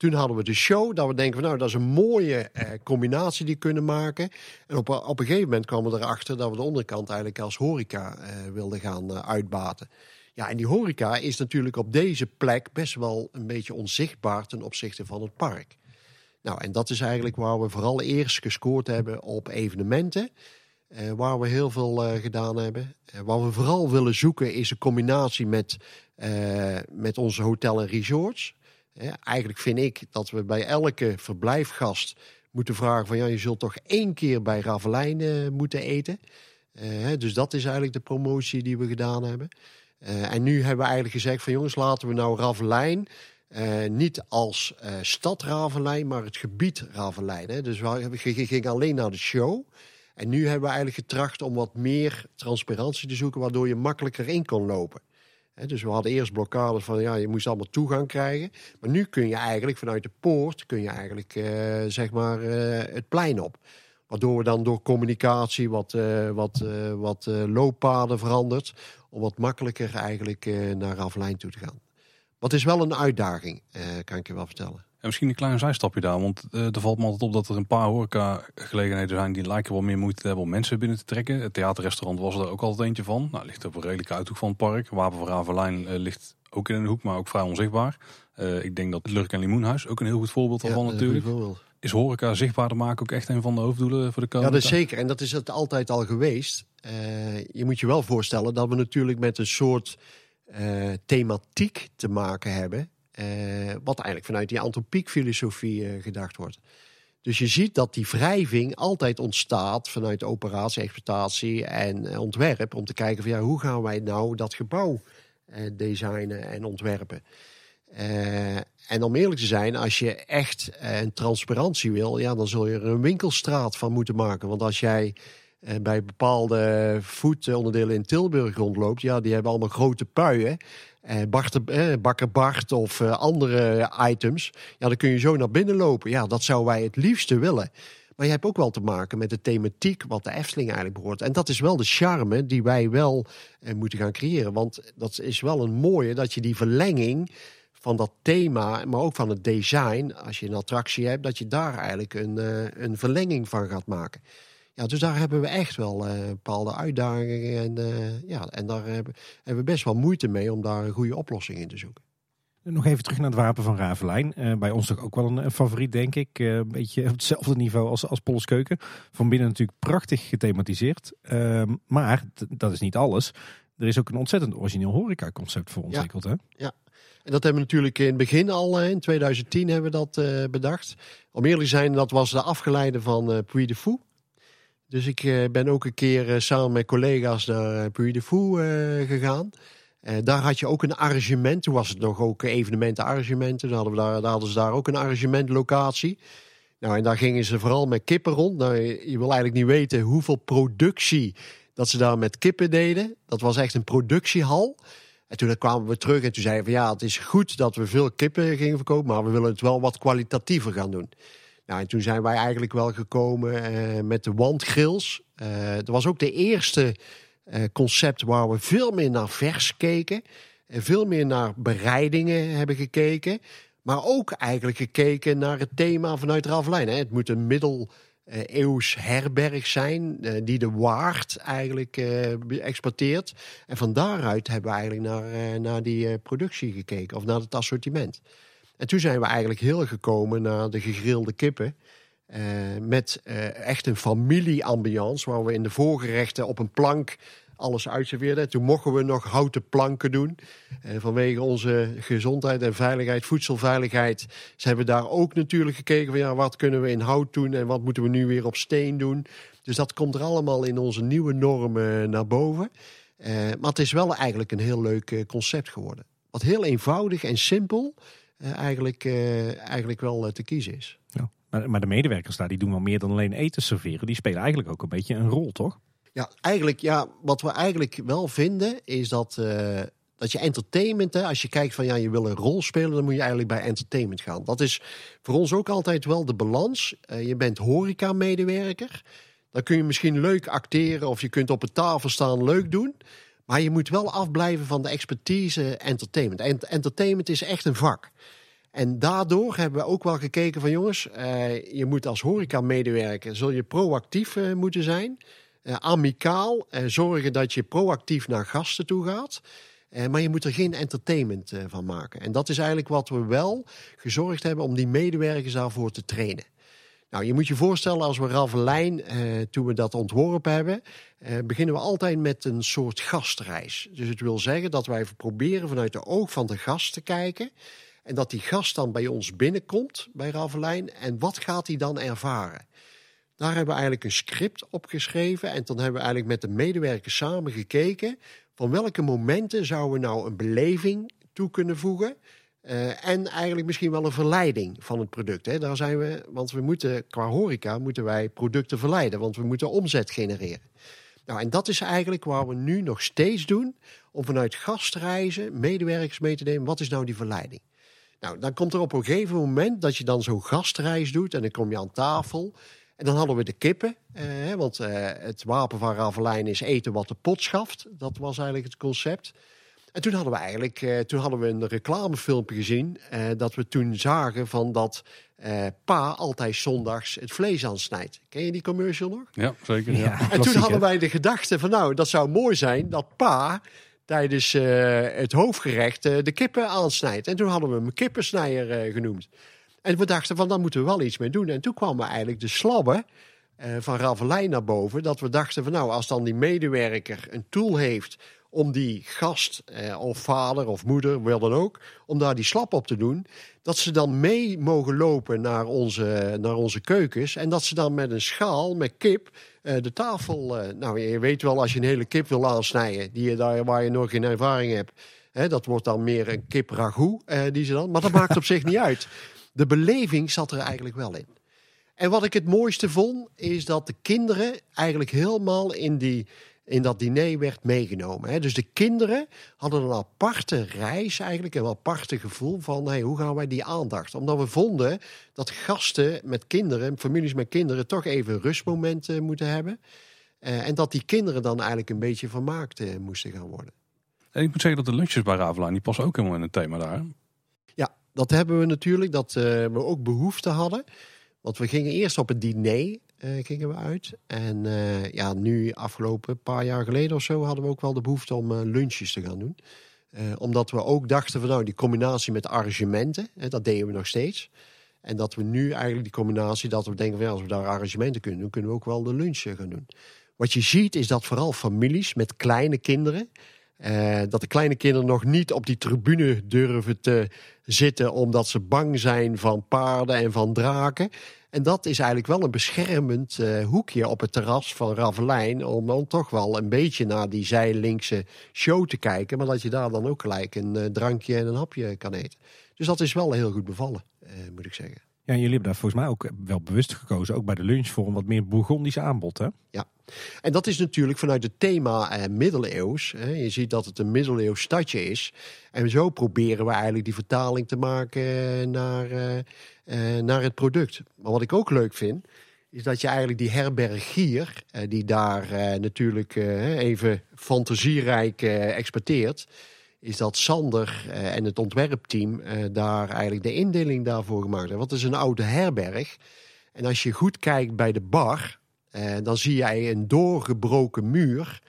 Toen hadden we de show, dat we denken van nou, dat is een mooie eh, combinatie die we kunnen maken. En op, op een gegeven moment kwamen we erachter dat we de onderkant eigenlijk als horeca eh, wilden gaan uitbaten. Ja, en die horeca is natuurlijk op deze plek best wel een beetje onzichtbaar ten opzichte van het park. Nou, en dat is eigenlijk waar we vooral eerst gescoord hebben op evenementen. Uh, waar we heel veel uh, gedaan hebben. Uh, wat we vooral willen zoeken is een combinatie met, met onze hotel en resorts. Eigenlijk vind ik dat we bij elke verblijfgast moeten vragen van ja, je zult toch één keer bij Ravelijn moeten eten. Dus dat is eigenlijk de promotie die we gedaan hebben. En nu hebben we eigenlijk gezegd van jongens, laten we nou Ravelijn Eh, niet als eh, stad Ravelijn, maar het gebied Ravelijn. Hè. Dus we gingen alleen naar de show. En nu hebben we eigenlijk getracht om wat meer transparantie te zoeken, waardoor je makkelijker in kon lopen. Dus we hadden eerst blokkades van ja, je moest allemaal toegang krijgen. Maar nu kun je eigenlijk vanuit de poort kun je eigenlijk eh, zeg maar het plein op. Waardoor we dan door communicatie wat, wat, wat looppaden veranderd. Om wat makkelijker eigenlijk naar Ravelijn toe te gaan. Wat is wel een uitdaging, eh, kan ik je wel vertellen. En misschien een klein zijstapje daar, want uh, er valt me altijd op dat er een paar horeca-gelegenheden zijn die lijken wel meer moeite te hebben om mensen binnen te trekken. Het theaterrestaurant was er ook altijd eentje van. Nou, ligt op een redelijke uithoek van het park. Wapen van Ravelijn uh, ligt ook in een hoek, maar ook vrij onzichtbaar. Uh, ik denk dat het Lurk en Limoenhuis ook een heel goed voorbeeld van ja, natuurlijk. Is horeca zichtbaarder maken ook echt een van de hoofddoelen voor de komende Ja, dat is zeker. En dat is het altijd al geweest. je moet je wel voorstellen dat we natuurlijk met een soort uh, thematiek te maken hebben. Uh, wat eigenlijk vanuit die antropiek-filosofie uh, gedacht wordt. Dus je ziet dat die wrijving altijd ontstaat vanuit operatie, exploitatie en ontwerp. Om te kijken van ja, hoe gaan wij nou dat gebouw designen en ontwerpen. en om eerlijk te zijn, als je echt een transparantie wil, ja, dan zul je er een winkelstraat van moeten maken. Want als jij bij bepaalde voetonderdelen in Tilburg rondloopt, ja, die hebben allemaal grote puien. Uh, Bakker Bart of andere items. Ja, dan kun je zo naar binnen lopen. Ja, dat zouden wij het liefste willen. Maar je hebt ook wel te maken met de thematiek wat de Efteling eigenlijk behoort. En dat is wel de charme die wij wel moeten gaan creëren. Want dat is wel een mooie dat je die verlenging van dat thema, maar ook van het design, als je een attractie hebt, dat je daar eigenlijk een, een verlenging van gaat maken. Ja, dus daar hebben we echt wel uh, bepaalde uitdagingen. En, uh, ja, en daar hebben, hebben we best wel moeite mee om daar een goede oplossing in te zoeken. Nog even terug naar het wapen van Ravelijn. Uh, bij ons toch ook wel een, favoriet, denk ik. een beetje op hetzelfde niveau als, als Keuken. Van binnen natuurlijk prachtig gethematiseerd. Ehm, maar dat is niet alles. Er is ook een ontzettend origineel horeca-concept voor ontwikkeld. Ja, hè? ja. En dat hebben we natuurlijk in het begin al, in 2010 hebben we dat bedacht. Om eerlijk te zijn, dat was de afgeleide van Puy de Fou. Dus ik eh, ben ook een keer eh, samen met collega's naar eh, Puy de Fou gegaan. daar had je ook een arrangement. Toen was het nog ook evenementenarrangementen. Dan hadden, daar, hadden ze daar ook een arrangementlocatie. Nou, en daar gingen ze vooral met kippen rond. Nou, je wil eigenlijk niet weten hoeveel productie dat ze daar met kippen deden. Dat was echt een productiehal. En toen kwamen we terug en toen zeiden we ja, het is goed dat we veel kippen gingen verkopen, maar we willen het wel wat kwalitatiever gaan doen. Nou, en toen zijn wij eigenlijk wel gekomen uh, met de wandgrills. Uh, dat was ook de eerste uh, concept waar we veel meer naar vers keken. En veel meer naar bereidingen hebben gekeken. Maar ook eigenlijk gekeken naar het thema vanuit Ravelijn. Hè. Het moet een middeleeuws herberg zijn die de waard eigenlijk exporteert. En van daaruit hebben we eigenlijk naar, naar die productie gekeken. Of naar het assortiment. En toen zijn we eigenlijk heel gekomen naar de gegrilde kippen. Uh, met uh, echt een familieambiance, waar we in de voorgerechten op een plank alles uitserveerden. Toen mochten we nog houten planken doen. Uh, vanwege onze gezondheid en veiligheid, voedselveiligheid, zijn we daar ook natuurlijk gekeken van ja, wat kunnen we in hout doen en wat moeten we nu weer op steen doen. Dus dat komt er allemaal in onze nieuwe normen naar boven. maar het is wel eigenlijk een heel leuk concept geworden. Wat heel eenvoudig en simpel eigenlijk, uh, eigenlijk wel uh, te kiezen is. Ja. Maar, maar, de medewerkers daar die doen wel meer dan alleen eten serveren. Die spelen eigenlijk ook een beetje een rol, toch? Ja, eigenlijk, ja, wat we eigenlijk wel vinden is dat, dat je entertainment, hè, als je kijkt van ja, je wil een rol spelen, dan moet je eigenlijk bij entertainment gaan. Dat is voor ons ook altijd wel de balans. je bent horeca-medewerker. Dan kun je misschien leuk acteren of je kunt op een tafel staan leuk doen. Maar je moet wel afblijven van de expertise entertainment. En entertainment is echt een vak. En daardoor hebben we ook wel gekeken van jongens, uh, je moet als horeca-medewerker, zul je proactief uh, moeten zijn. Uh, amicaal, zorgen dat je proactief naar gasten toe gaat. maar je moet er geen entertainment van maken. En dat is eigenlijk wat we wel gezorgd hebben om die medewerkers daarvoor te trainen. Nou, je moet je voorstellen als we Ravelijn, eh, toen we dat ontworpen hebben, eh, beginnen we altijd met een soort gastreis. Dus het wil zeggen dat wij proberen vanuit de oog van de gast te kijken. En dat die gast dan bij ons binnenkomt bij Ravelijn. En wat gaat hij dan ervaren? Daar hebben we eigenlijk een script opgeschreven. En dan hebben we eigenlijk met de medewerkers samen gekeken. Van welke momenten zouden we nou een beleving toe kunnen voegen. Eh, en eigenlijk misschien wel een verleiding van het product. Hè. Daar zijn we, want we moeten qua horeca moeten wij producten verleiden, want we moeten omzet genereren. Nou, en dat is eigenlijk waar we nu nog steeds doen, om vanuit gastreizen medewerkers mee te nemen. Wat is nou die verleiding? Nou, dan komt er op een gegeven moment dat je dan zo'n gastreis doet en dan kom je aan tafel. En dan hadden we de kippen, eh, want eh, het wapen van Ravelijn is eten wat de pot schaft. Dat was eigenlijk het concept. En toen hadden we eigenlijk eh, toen hadden we een reclamefilmpje gezien. Eh, dat we toen zagen van dat eh, pa altijd zondags het vlees aansnijdt. Ken je die commercial nog? Ja, zeker. Ja. Ja, En toen hadden wij de gedachte van nou, dat zou mooi zijn dat pa tijdens eh, het hoofdgerecht de kippen aansnijdt. En toen hadden we hem een kippensnijer eh, genoemd. En we dachten van, daar moeten we wel iets mee doen. En toen kwamen eigenlijk de slabben eh, van Ravelijn naar boven. Dat we dachten van, nou, als dan die medewerker een tool heeft om die gast, eh, of vader of moeder, wel dan ook, om daar die slap op te doen. Dat ze dan mee mogen lopen naar onze, naar onze keukens. En dat ze dan met een schaal, met kip, eh, de tafel... eh, nou, je weet wel, als je een hele kip wil aansnijden, die je daar, waar je nog geen ervaring hebt... Hè, dat wordt dan meer een kip ragout, eh, die ze dan... Maar dat maakt op zich niet uit. De beleving zat er eigenlijk wel in. En wat ik het mooiste vond, is dat de kinderen eigenlijk helemaal in, die, in dat diner werd meegenomen. Hè. Dus de kinderen hadden een aparte reis eigenlijk, een aparte gevoel van hey, hoe gaan wij die aandacht? Omdat we vonden dat gasten met kinderen, families met kinderen, toch even een rustmoment eh, moeten hebben. Eh, en dat die kinderen dan eigenlijk een beetje vermaakt eh, moesten gaan worden. En ik moet zeggen dat de lunches bij Ravelijn, die passen ook helemaal in het thema daar. Ja, dat hebben we natuurlijk, dat eh, we ook behoefte hadden. Want we gingen eerst op het diner eh, gingen we uit. En eh, ja, nu afgelopen paar jaar geleden of zo hadden we ook wel de behoefte om eh, lunches te gaan doen. Omdat we ook dachten van nou, die combinatie met arrangementen, hè, dat deden we nog steeds. En dat we nu eigenlijk die combinatie, dat we denken van als we daar arrangementen kunnen doen, kunnen we ook wel de lunch gaan doen. Wat je ziet is dat vooral families met kleine kinderen, eh, dat de kleine kinderen nog niet op die tribune durven te zitten omdat ze bang zijn van paarden en van draken. En dat is eigenlijk wel een beschermend eh, hoekje op het terras van Ravelijn. Om dan toch wel een beetje naar die zijlinkse show te kijken. Maar dat je daar dan ook gelijk een eh, drankje en een hapje kan eten. Dus dat is wel heel goed bevallen, moet ik zeggen. Ja, jullie hebben daar volgens mij ook wel bewust gekozen, ook bij de lunch, voor een wat meer Bourgondisch aanbod. Hè? En dat is natuurlijk vanuit het thema eh, middeleeuws. Hè. Je ziet dat het een middeleeuws stadje is. En zo proberen we eigenlijk die vertaling te maken eh, naar, eh, eh, naar het product. Maar wat ik ook leuk vind, is dat je eigenlijk die herbergier, eh, die daar eh, natuurlijk even fantasierijk exporteert, is dat Sander en het ontwerpteam daar eigenlijk de indeling daarvoor gemaakt hebben. Het is een oude herberg. En als je goed kijkt bij de bar, dan zie jij een doorgebroken muur.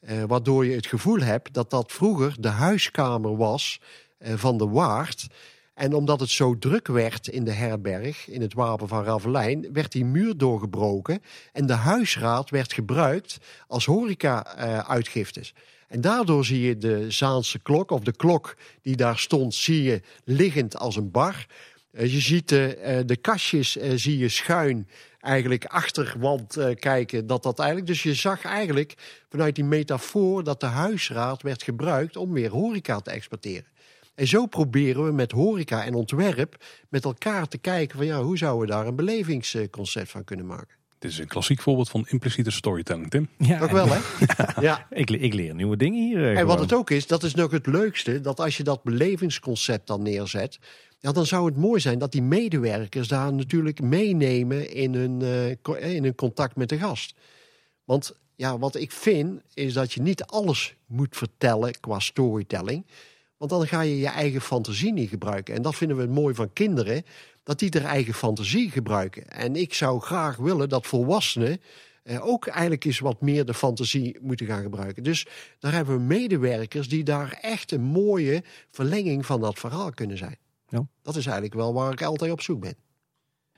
eh, waardoor je het gevoel hebt dat dat vroeger de huiskamer was eh, van de waard. En omdat het zo druk werd in de herberg, in het wapen van Ravelijn, werd die muur doorgebroken. En de huisraad werd gebruikt als horeca-uitgiftes. en daardoor zie je de Zaanse klok, of de klok die daar stond, zie je liggend als een bar. Eh, je ziet de, eh, de kastjes eh, zie je schuin eigenlijk achterwand eh, kijken. Dat dat eigenlijk, dus je zag eigenlijk vanuit die metafoor dat de huisraad werd gebruikt om weer horeca te exporteren. En zo proberen we met horeca en ontwerp met elkaar te kijken van ja, hoe zouden we daar een belevingsconcept van kunnen maken. Dit is een klassiek voorbeeld van impliciete storytelling, Tim. Ja, Ook wel, hè? ja. Ik, ik leer nieuwe dingen hier. eh, En gewoon. wat het ook is, dat is nog het leukste, dat als je dat belevingsconcept dan neerzet, ja, dan zou het mooi zijn dat die medewerkers daar natuurlijk meenemen in hun, eh, eh, in hun contact met de gast. Want ja, wat ik vind, is dat je niet alles moet vertellen qua storytelling. Want dan ga je je eigen fantasie niet gebruiken. En dat vinden we mooi van kinderen, dat die er eigen fantasie gebruiken. En ik zou graag willen dat volwassenen eh, ook eigenlijk eens wat meer de fantasie moeten gaan gebruiken. Dus daar hebben we medewerkers die daar echt een mooie verlenging van dat verhaal kunnen zijn. Ja. Dat is eigenlijk wel waar ik altijd op zoek ben.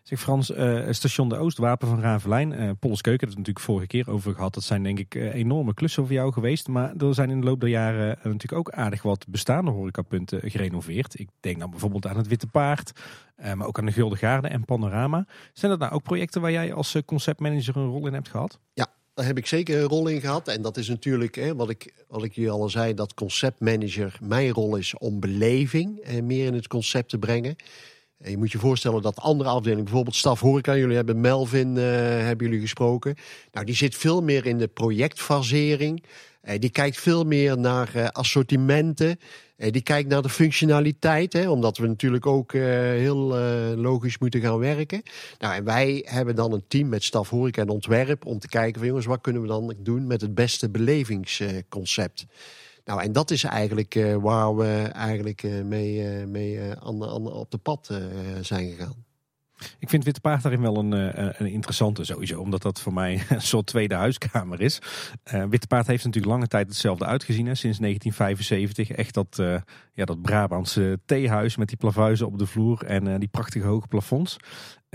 Zeg Frans, eh, station de Oost, Wapen van Ravelijn, eh Polles Keuken, dat natuurlijk vorige keer over gehad. Dat zijn denk ik eh, enorme klussen voor jou geweest. Maar er zijn in de loop der jaren eh, natuurlijk ook aardig wat bestaande horecapunten gerenoveerd. Ik denk dan bijvoorbeeld aan het Witte Paard, eh, maar ook aan de Gulden Gaarde en Panorama. Zijn dat nou ook projecten waar jij als eh, conceptmanager een rol in hebt gehad? daar heb ik zeker een rol in gehad. En dat is natuurlijk, hè, wat, ik, wat ik je al zei, dat conceptmanager. Mijn rol is om beleving eh, meer in het concept te brengen. En je moet je voorstellen dat andere afdelingen, bijvoorbeeld staf horeca, jullie hebben Melvin, uh, hebben jullie gesproken. Nou, die zit veel meer in de projectfasering. Uh, die kijkt veel meer naar uh, assortimenten. die kijkt naar de functionaliteit, hè, omdat we natuurlijk ook heel logisch moeten gaan werken. Nou, en wij hebben dan een team met staf horeca en ontwerp om te kijken van jongens, wat kunnen we dan doen met het beste belevingsconcept. Nou, en dat is eigenlijk uh, waar we eigenlijk uh, mee, uh, mee aan, op de pad zijn gegaan. Ik vind Witte Paard daarin wel een, een interessante sowieso, omdat dat voor mij een soort tweede huiskamer is. Witte Paard heeft natuurlijk lange tijd hetzelfde uitgezien, hè, sinds 1975. Echt dat, ja, dat Brabantse theehuis met die plavuizen op de vloer en die prachtige hoge plafonds.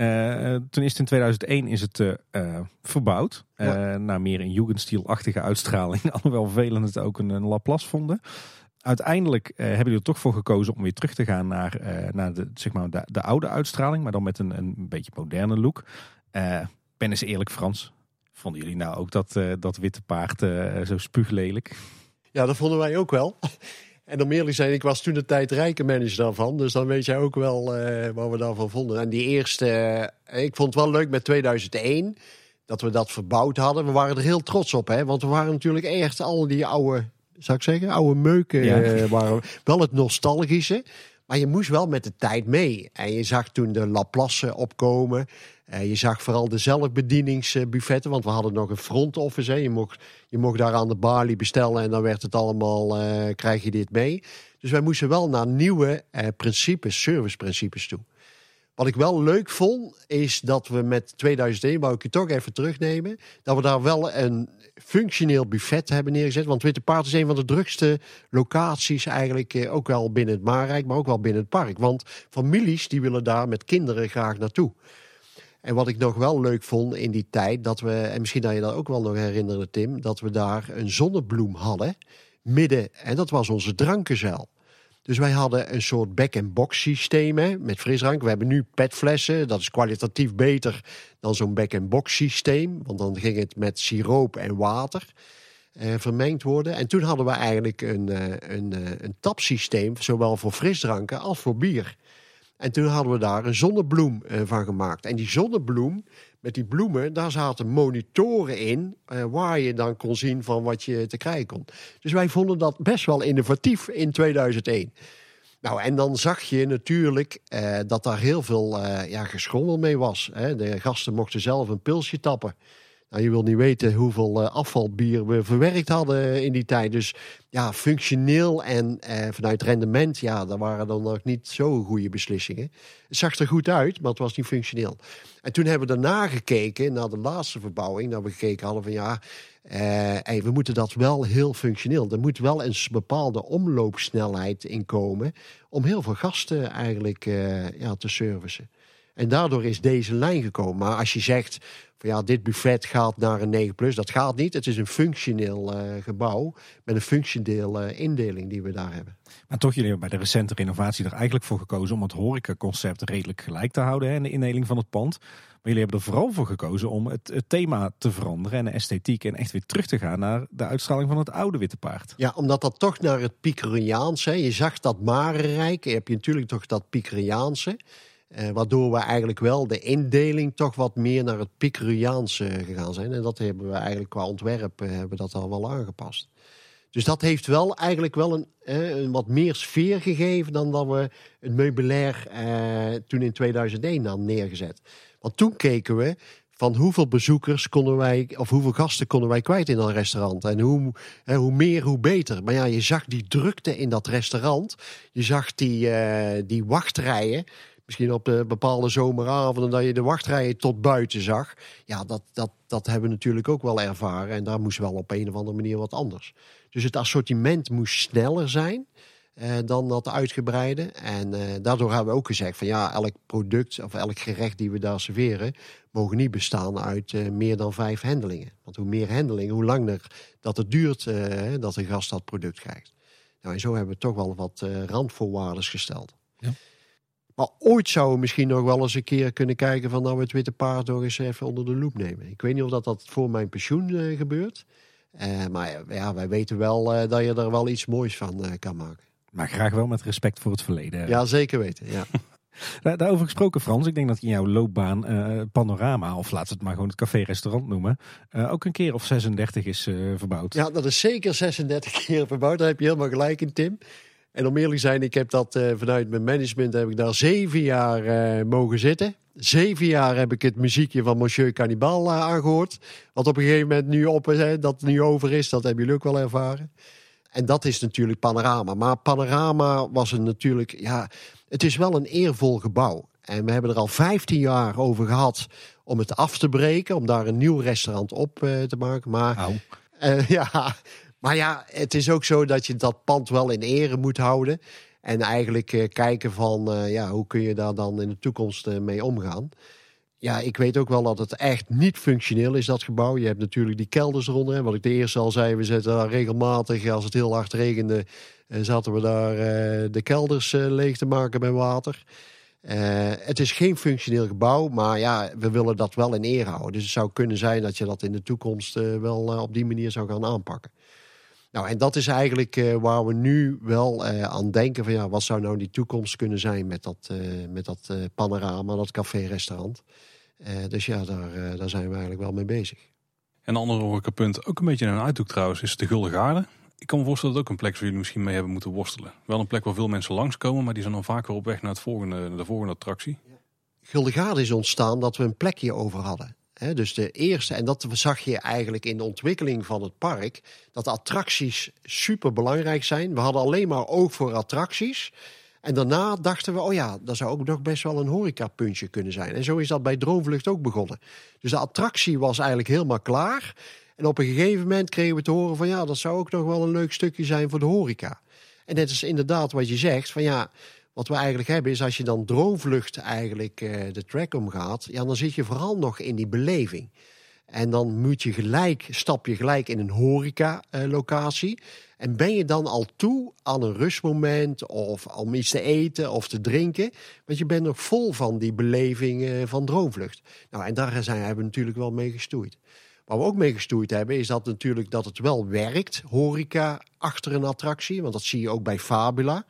Uh, toen is het in 2001 is het uh, verbouwd. Ja. naar meer een Jugendstil-achtige uitstraling. Alhoewel velen het ook een, een Laplace vonden. Uiteindelijk hebben jullie er toch voor gekozen om weer terug te gaan naar, naar de, zeg maar de, de, oude uitstraling. Maar dan met een, een beetje moderne look. ben eens eerlijk Frans. Vonden jullie nou ook dat, dat witte paard zo spuuglelijk? Ja, dat vonden wij ook wel. En om eerlijk zijn, ik was toen de tijd rijke manager daarvan. Dus dan weet jij ook wel uh, wat we daarvan vonden. En die eerste, ik vond het wel leuk met 2001 dat we dat verbouwd hadden. We waren er heel trots op, hè? want we waren natuurlijk echt al die oude, zou ik zeggen, oude meuken. Ja. Uh, waren wel het nostalgische. Maar je moest wel met de tijd mee. En je zag toen de Laplace opkomen. Uh, je zag vooral de zelfbedieningsbuffetten, want we hadden nog een front office. Hè. Je, mocht, je mocht daar aan de balie bestellen en dan werd het allemaal, uh, krijg je dit mee. Dus wij moesten wel naar nieuwe uh, principes, serviceprincipes toe. Wat ik wel leuk vond, is dat we met 2001, wou ik je toch even terugnemen, dat we daar wel een functioneel buffet hebben neergezet. Want Witte Paard is een van de drukste locaties eigenlijk, ook wel binnen het Maarrijk, maar ook wel binnen het park. Want families die willen daar met kinderen graag naartoe. En wat ik nog wel leuk vond in die tijd, dat we, en misschien dat je dat ook wel nog herinneren, Tim, dat we daar een zonnebloem hadden, midden, en dat was onze drankenzuil. Dus wij hadden een soort back-and-box systeem hè, met frisdrank. We hebben nu petflessen, dat is kwalitatief beter dan zo'n back-and-box systeem. Want dan ging het met siroop en water eh, vermengd worden. En toen hadden we eigenlijk een, uh, een, uh, een tapsysteem, zowel voor frisdranken als voor bier. En toen hadden we daar een zonnebloem uh, van gemaakt. En die zonnebloem, met die bloemen, daar zaten monitoren in. Uh, waar je dan kon zien van wat je te krijgen kon. Dus wij vonden dat best wel innovatief in 2001. Nou, en dan zag je natuurlijk uh, dat daar heel veel ja, geschommel mee was. Hè. De gasten mochten zelf een pilsje tappen. Nou, je wil niet weten hoeveel uh, afvalbier we verwerkt hadden in die tijd. Dus ja, functioneel en uh, vanuit rendement, ja, daar waren dan nog niet zo goede beslissingen. Het zag er goed uit, maar het was niet functioneel. En toen hebben we daarna gekeken, naar de laatste verbouwing, dat we gekeken hadden van ja, hey, we moeten dat wel heel functioneel. Er moet wel een bepaalde omloopsnelheid in komen om heel veel gasten eigenlijk ja, te servicen. En daardoor is deze lijn gekomen. Maar als je zegt van ja, dit buffet gaat naar een 9 plus, dat gaat niet. Het is een functioneel uh, gebouw met een functioneel uh, indeling die we daar hebben. Maar toch, jullie hebben bij de recente renovatie er eigenlijk voor gekozen om het horecaconcept redelijk gelijk te houden hè, in de indeling van het pand. Maar jullie hebben er vooral voor gekozen om het, het, thema te veranderen en de esthetiek en echt weer terug te gaan naar de uitstraling van het oude Witte Paard. Ja, omdat dat toch naar het Piceriaanse, je zag dat Marenrijk, heb je natuurlijk toch dat Piceriaanse. Uh, waardoor we eigenlijk wel de indeling toch wat meer naar het Piceriaanse gegaan zijn. En dat hebben we eigenlijk qua ontwerp uh, hebben dat al wel aangepast. Dus dat heeft wel eigenlijk wel een, een wat meer sfeer gegeven dan dat we het meubilair toen in 2001 dan neergezet. Want toen keken we van hoeveel bezoekers konden wij, of hoeveel gasten konden wij kwijt in dat restaurant. En hoe, hoe meer, hoe beter. Maar ja, je zag die drukte in dat restaurant. Je zag die, die wachtrijen misschien op de bepaalde zomeravonden dat je de wachtrijen tot buiten zag. Ja, dat, dat, dat hebben we natuurlijk ook wel ervaren. En daar moest wel op een of andere manier wat anders. Dus het assortiment moest sneller zijn eh, dan dat uitgebreide. En eh, daardoor hebben we ook gezegd van ja, elk product of elk gerecht die we daar serveren, mogen niet bestaan uit uh, meer dan vijf hendelingen. Want hoe meer hendelingen, hoe langer dat het duurt uh, dat de gast dat product krijgt. Nou, en zo hebben we toch wel wat randvoorwaarden gesteld. Ja. Maar ooit zouden we misschien nog wel eens een keer kunnen kijken van nou we het witte paard nog eens even onder de loep nemen. Ik weet niet of dat, dat voor mijn pensioen uh, gebeurt. Uh, maar ja, wij weten wel uh, dat je er wel iets moois van kan maken. Maar graag wel met respect voor het verleden. Ja, zeker weten. Ja. Daarover gesproken, Frans. Ik denk dat in jouw loopbaan Panorama, of laat het maar gewoon het café-restaurant noemen, ook een keer of 36 is verbouwd. Ja, dat is zeker 36 keer verbouwd. Daar heb je helemaal gelijk in, Tim. En om eerlijk te zijn, ik heb dat vanuit mijn management heb ik daar zeven jaar mogen zitten. Zeven jaar heb ik het muziekje van Monsieur Cannibal aangehoord. Wat op een gegeven moment nu op is, dat nu over is, dat hebben jullie ook wel ervaren. En dat is natuurlijk Panorama. Maar Panorama was een natuurlijk, ja, het is wel een eervol gebouw. En we hebben er al 15 jaar over gehad om het af te breken, om daar een nieuw restaurant op uh, te maken. Maar, uh, ja, maar ja, het is ook zo dat je dat pand wel in ere moet houden. En eigenlijk uh, kijken van, ja, hoe kun je daar dan in de toekomst mee omgaan. Ja, ik weet ook wel dat het echt niet functioneel is, dat gebouw. Je hebt natuurlijk die kelders eronder. Wat ik de eerste al zei, we zetten daar regelmatig, als het heel hard regende, eh, zaten we daar eh, de kelders eh, leeg te maken met water. het is geen functioneel gebouw, maar ja, we willen dat wel in ere houden. Dus het zou kunnen zijn dat je dat in de toekomst wel op die manier zou gaan aanpakken. Nou, en dat is eigenlijk waar we nu wel aan denken van ja, wat zou nou die toekomst kunnen zijn met dat, met dat panorama, dat café-restaurant. dus ja, daar, daar zijn we eigenlijk wel mee bezig. En een ander punt, ook een beetje een uitdoek trouwens, is de Gulden Gaarden ik kan me voorstellen dat het ook een plek waar jullie misschien mee hebben moeten worstelen. Wel een plek waar veel mensen langskomen, maar die zijn dan vaker op weg naar, het volgende, de volgende attractie. Guldigade is ontstaan dat we een plekje over hadden. Dus de eerste, en dat zag je eigenlijk in de ontwikkeling van het park, dat attracties super belangrijk zijn. We hadden alleen maar oog voor attracties. En daarna dachten we, oh ja, dat zou ook nog best wel een horecapuntje kunnen zijn. En zo is dat bij Droomvlucht ook begonnen. Dus de attractie was eigenlijk helemaal klaar. En op een gegeven moment kregen we te horen van ja, dat zou ook nog wel een leuk stukje zijn voor de horeca. En dat is inderdaad wat je zegt, van ja, wat we eigenlijk hebben is als je dan droomvlucht eigenlijk uh, de track omgaat, ja, dan zit je vooral nog in die beleving. En dan moet je gelijk, stap je gelijk in een horeca-locatie. En ben je dan al toe aan een rustmoment of om iets te eten of te drinken? Want je bent nog vol van die beleving uh, van droomvlucht. Nou, en daar zijn, hebben we natuurlijk wel mee gestoeid. Waar we ook mee gestoeid hebben, is dat natuurlijk dat het wel werkt, horeca achter een attractie. Want dat zie je ook bij Fabula.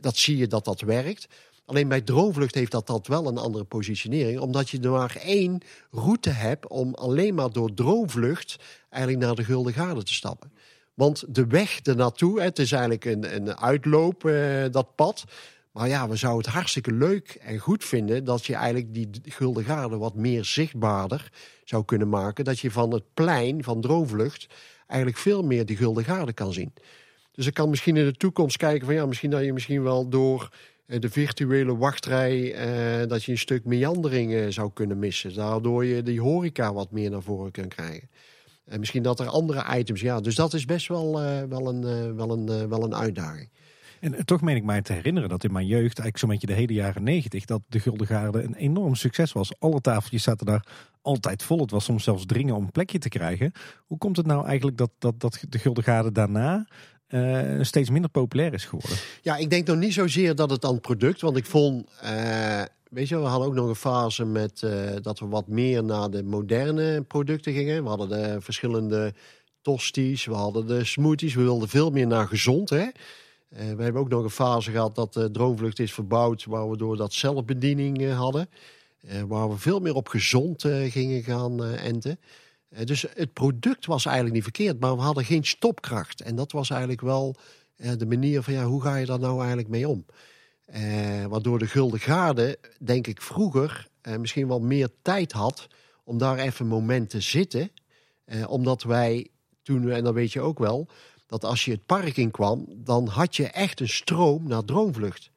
Dat zie je dat dat werkt. Alleen bij Droomvlucht heeft dat, dat wel een andere positionering. Omdat je er maar één route hebt om alleen maar door Droomvlucht eigenlijk naar de Gulden Gade te stappen. Want de weg ernaartoe, het is eigenlijk een, een uitloop, eh, dat pad. Maar ja, we zouden het hartstikke leuk en goed vinden dat je eigenlijk die Gulden Garde wat meer zichtbaarder zou kunnen maken. Dat je van het plein van Droomvlucht eigenlijk veel meer die Gulden Garde kan zien. Dus ik kan misschien in de toekomst kijken van ja, misschien dat je misschien wel door eh, de virtuele wachtrij eh, dat je een stuk meandering eh, zou kunnen missen. Daardoor je die horeca wat meer naar voren kunt krijgen. En misschien dat er andere items, ja. Dus dat is best wel, wel, een, wel, een, wel een uitdaging. En toch meen ik mij te herinneren dat in mijn jeugd, eigenlijk zo'n beetje de hele jaren negentig, dat de Gulden Garde een enorm succes was. Alle tafeltjes zaten daar altijd vol. Het was soms zelfs dringen om een plekje te krijgen. Hoe komt het nou eigenlijk dat, dat, dat de Gulden Garde daarna uh, steeds minder populair is geworden? Ja, ik denk nog niet zozeer dat het aan product, want ik vond... Uh, weet je, we hadden ook nog een fase met uh, dat we wat meer naar de moderne producten gingen. We hadden de verschillende tosties, we hadden de smoothies. We wilden veel meer naar gezond, hè. We hebben ook nog een fase gehad dat de droomvlucht is verbouwd, waar we door dat zelfbediening hadden. Waar we veel meer op gezond gingen gaan enten. Dus het product was eigenlijk niet verkeerd, maar we hadden geen stopkracht. En dat was eigenlijk wel de manier van ja, hoe ga je daar nou eigenlijk mee om? waardoor de Gulden Garde, denk ik, vroeger misschien wel meer tijd had om daar even een moment te zitten. omdat wij toen, en dat weet je ook wel, dat als je het park in kwam, dan had je echt een stroom naar Droomvlucht.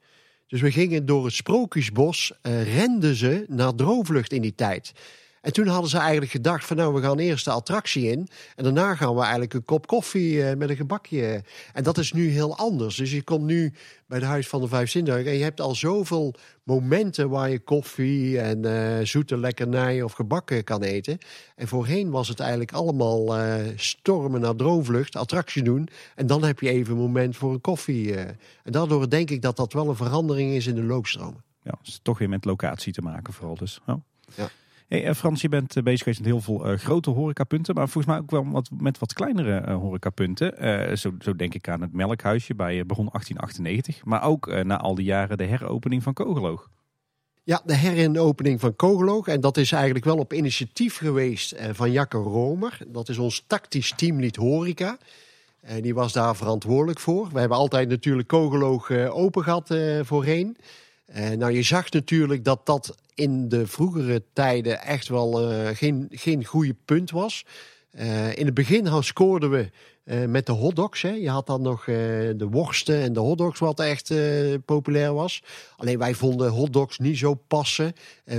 Dus we gingen door het Sprookjesbos, uh, renden ze naar Droomvlucht in die tijd. En toen hadden ze eigenlijk gedacht van nou, we gaan eerst de attractie in. En daarna gaan we eigenlijk een kop koffie uh, met een gebakje. En dat is nu heel anders. Dus je komt nu bij de Huis van de Vijf Zintuigen. En je hebt al zoveel momenten waar je koffie en uh, zoete lekkernij of gebakken kan eten. En voorheen was het eigenlijk allemaal uh, stormen naar droomvlucht, attractie doen. En dan heb je even een moment voor een koffie. en daardoor denk ik dat dat wel een verandering is in de loopstromen. ja, is toch weer met locatie te maken vooral. Dus, oh. Ja. Eh, Frans, je bent eh, bezig geweest met heel veel eh, grote horecapunten, maar volgens mij ook wel met wat kleinere eh, horecapunten. Zo, zo denk ik aan het Melkhuisje bij Begon 1898, maar ook na al die jaren de heropening van Kogeloog. Ja, de heropening van Kogeloog. En dat is eigenlijk wel op initiatief geweest van Jacco Romer. Dat is ons tactisch teamlid horeca. En die was daar verantwoordelijk voor. We hebben altijd natuurlijk Kogeloog open gehad eh, voorheen. Eh, nou, je zag natuurlijk dat dat in de vroegere tijden echt wel eh, geen, geen goede punt was. Eh, in het begin scoorden we met de hotdogs. Hè. Je had dan nog de worsten en de hotdogs, wat echt populair was. Alleen wij vonden hotdogs niet zo passen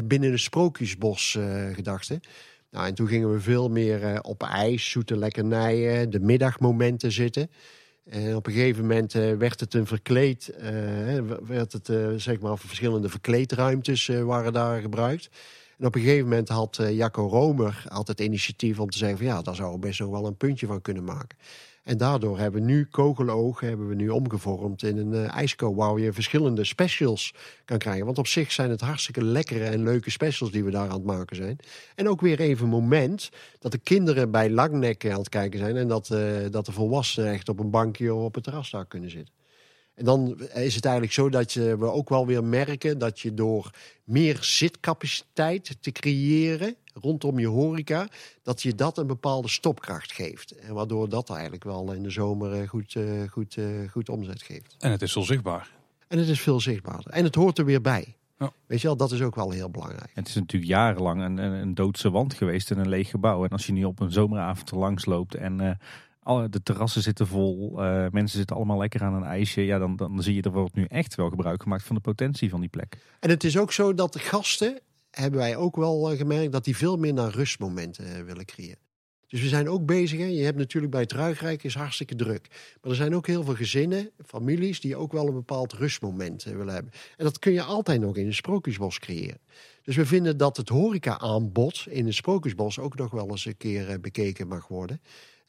binnen de sprookjesbos eh, gedachte. Nou, en toen gingen we veel meer op ijs, zoete lekkernijen, de middagmomenten zitten. En op een gegeven moment eh, werd het een verkleed, eh, werd het eh, zeg maar verschillende verkleedruimtes eh, waren daar gebruikt. En op een gegeven moment had eh, Jacco Romer had het initiatief om te zeggen van ja, daar we best nog wel een puntje van kunnen maken. En daardoor hebben we nu Kogeloog hebben we nu omgevormd in een uh, waar je verschillende specials kan krijgen. Want op zich zijn het hartstikke lekkere en leuke specials die we daar aan het maken zijn. En ook weer even een moment dat de kinderen bij Langnek aan het kijken zijn en dat, uh, dat de volwassenen echt op een bankje of op het terras daar kunnen zitten. En dan is het eigenlijk zo dat je, we ook wel weer merken dat je door meer zitcapaciteit te creëren rondom je horeca, dat je dat een bepaalde stopkracht geeft. En waardoor dat eigenlijk wel in de zomer goed, uh, goed, uh, goed omzet geeft. En het is wel zichtbaar. En het is veel zichtbaarder. En het hoort er weer bij. Ja. Weet je wel, dat is ook wel heel belangrijk. En het is natuurlijk jarenlang een, een, een doodse wand geweest in een leeg gebouw. En als je nu op een zomeravond er langs loopt en uh, de terrassen zitten vol, uh, mensen zitten allemaal lekker aan een ijsje. Ja, dan, dan zie je er wordt nu echt wel gebruik gemaakt van de potentie van die plek. En het is ook zo dat de gasten, hebben wij ook wel uh, gemerkt, dat die veel meer naar rustmomenten uh, willen creëren. Dus we zijn ook bezig. Hè? Je hebt natuurlijk bij het Ruigrijk is hartstikke druk. Maar er zijn ook heel veel gezinnen, families, die ook wel een bepaald rustmoment willen hebben. En dat kun je altijd nog in een sprookjesbos creëren. Dus we vinden dat het horeca-aanbod in een sprookjesbos ook nog wel eens een keer bekeken mag worden.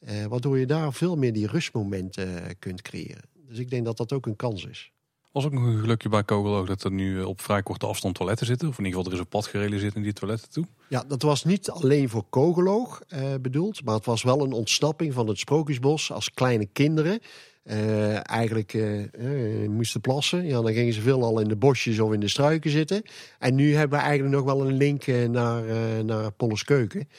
Uh, waardoor je daar veel meer die rustmomenten uh, kunt creëren. Dus ik denk dat dat ook een kans is. Was ook nog een gelukje bij Kogeloog dat er nu op vrij korte afstand toiletten zitten. Of in ieder geval er is een pad gerealiseerd in die toiletten toe. Ja, dat was niet alleen voor Kogeloog uh, bedoeld. Maar het was wel een ontsnapping van het Sprookjesbos als kleine kinderen. Eigenlijk moesten plassen. Ja, dan gingen ze veel al in de bosjes of in de struiken zitten. En nu hebben we eigenlijk nog wel een link naar, naar Polles Keuken.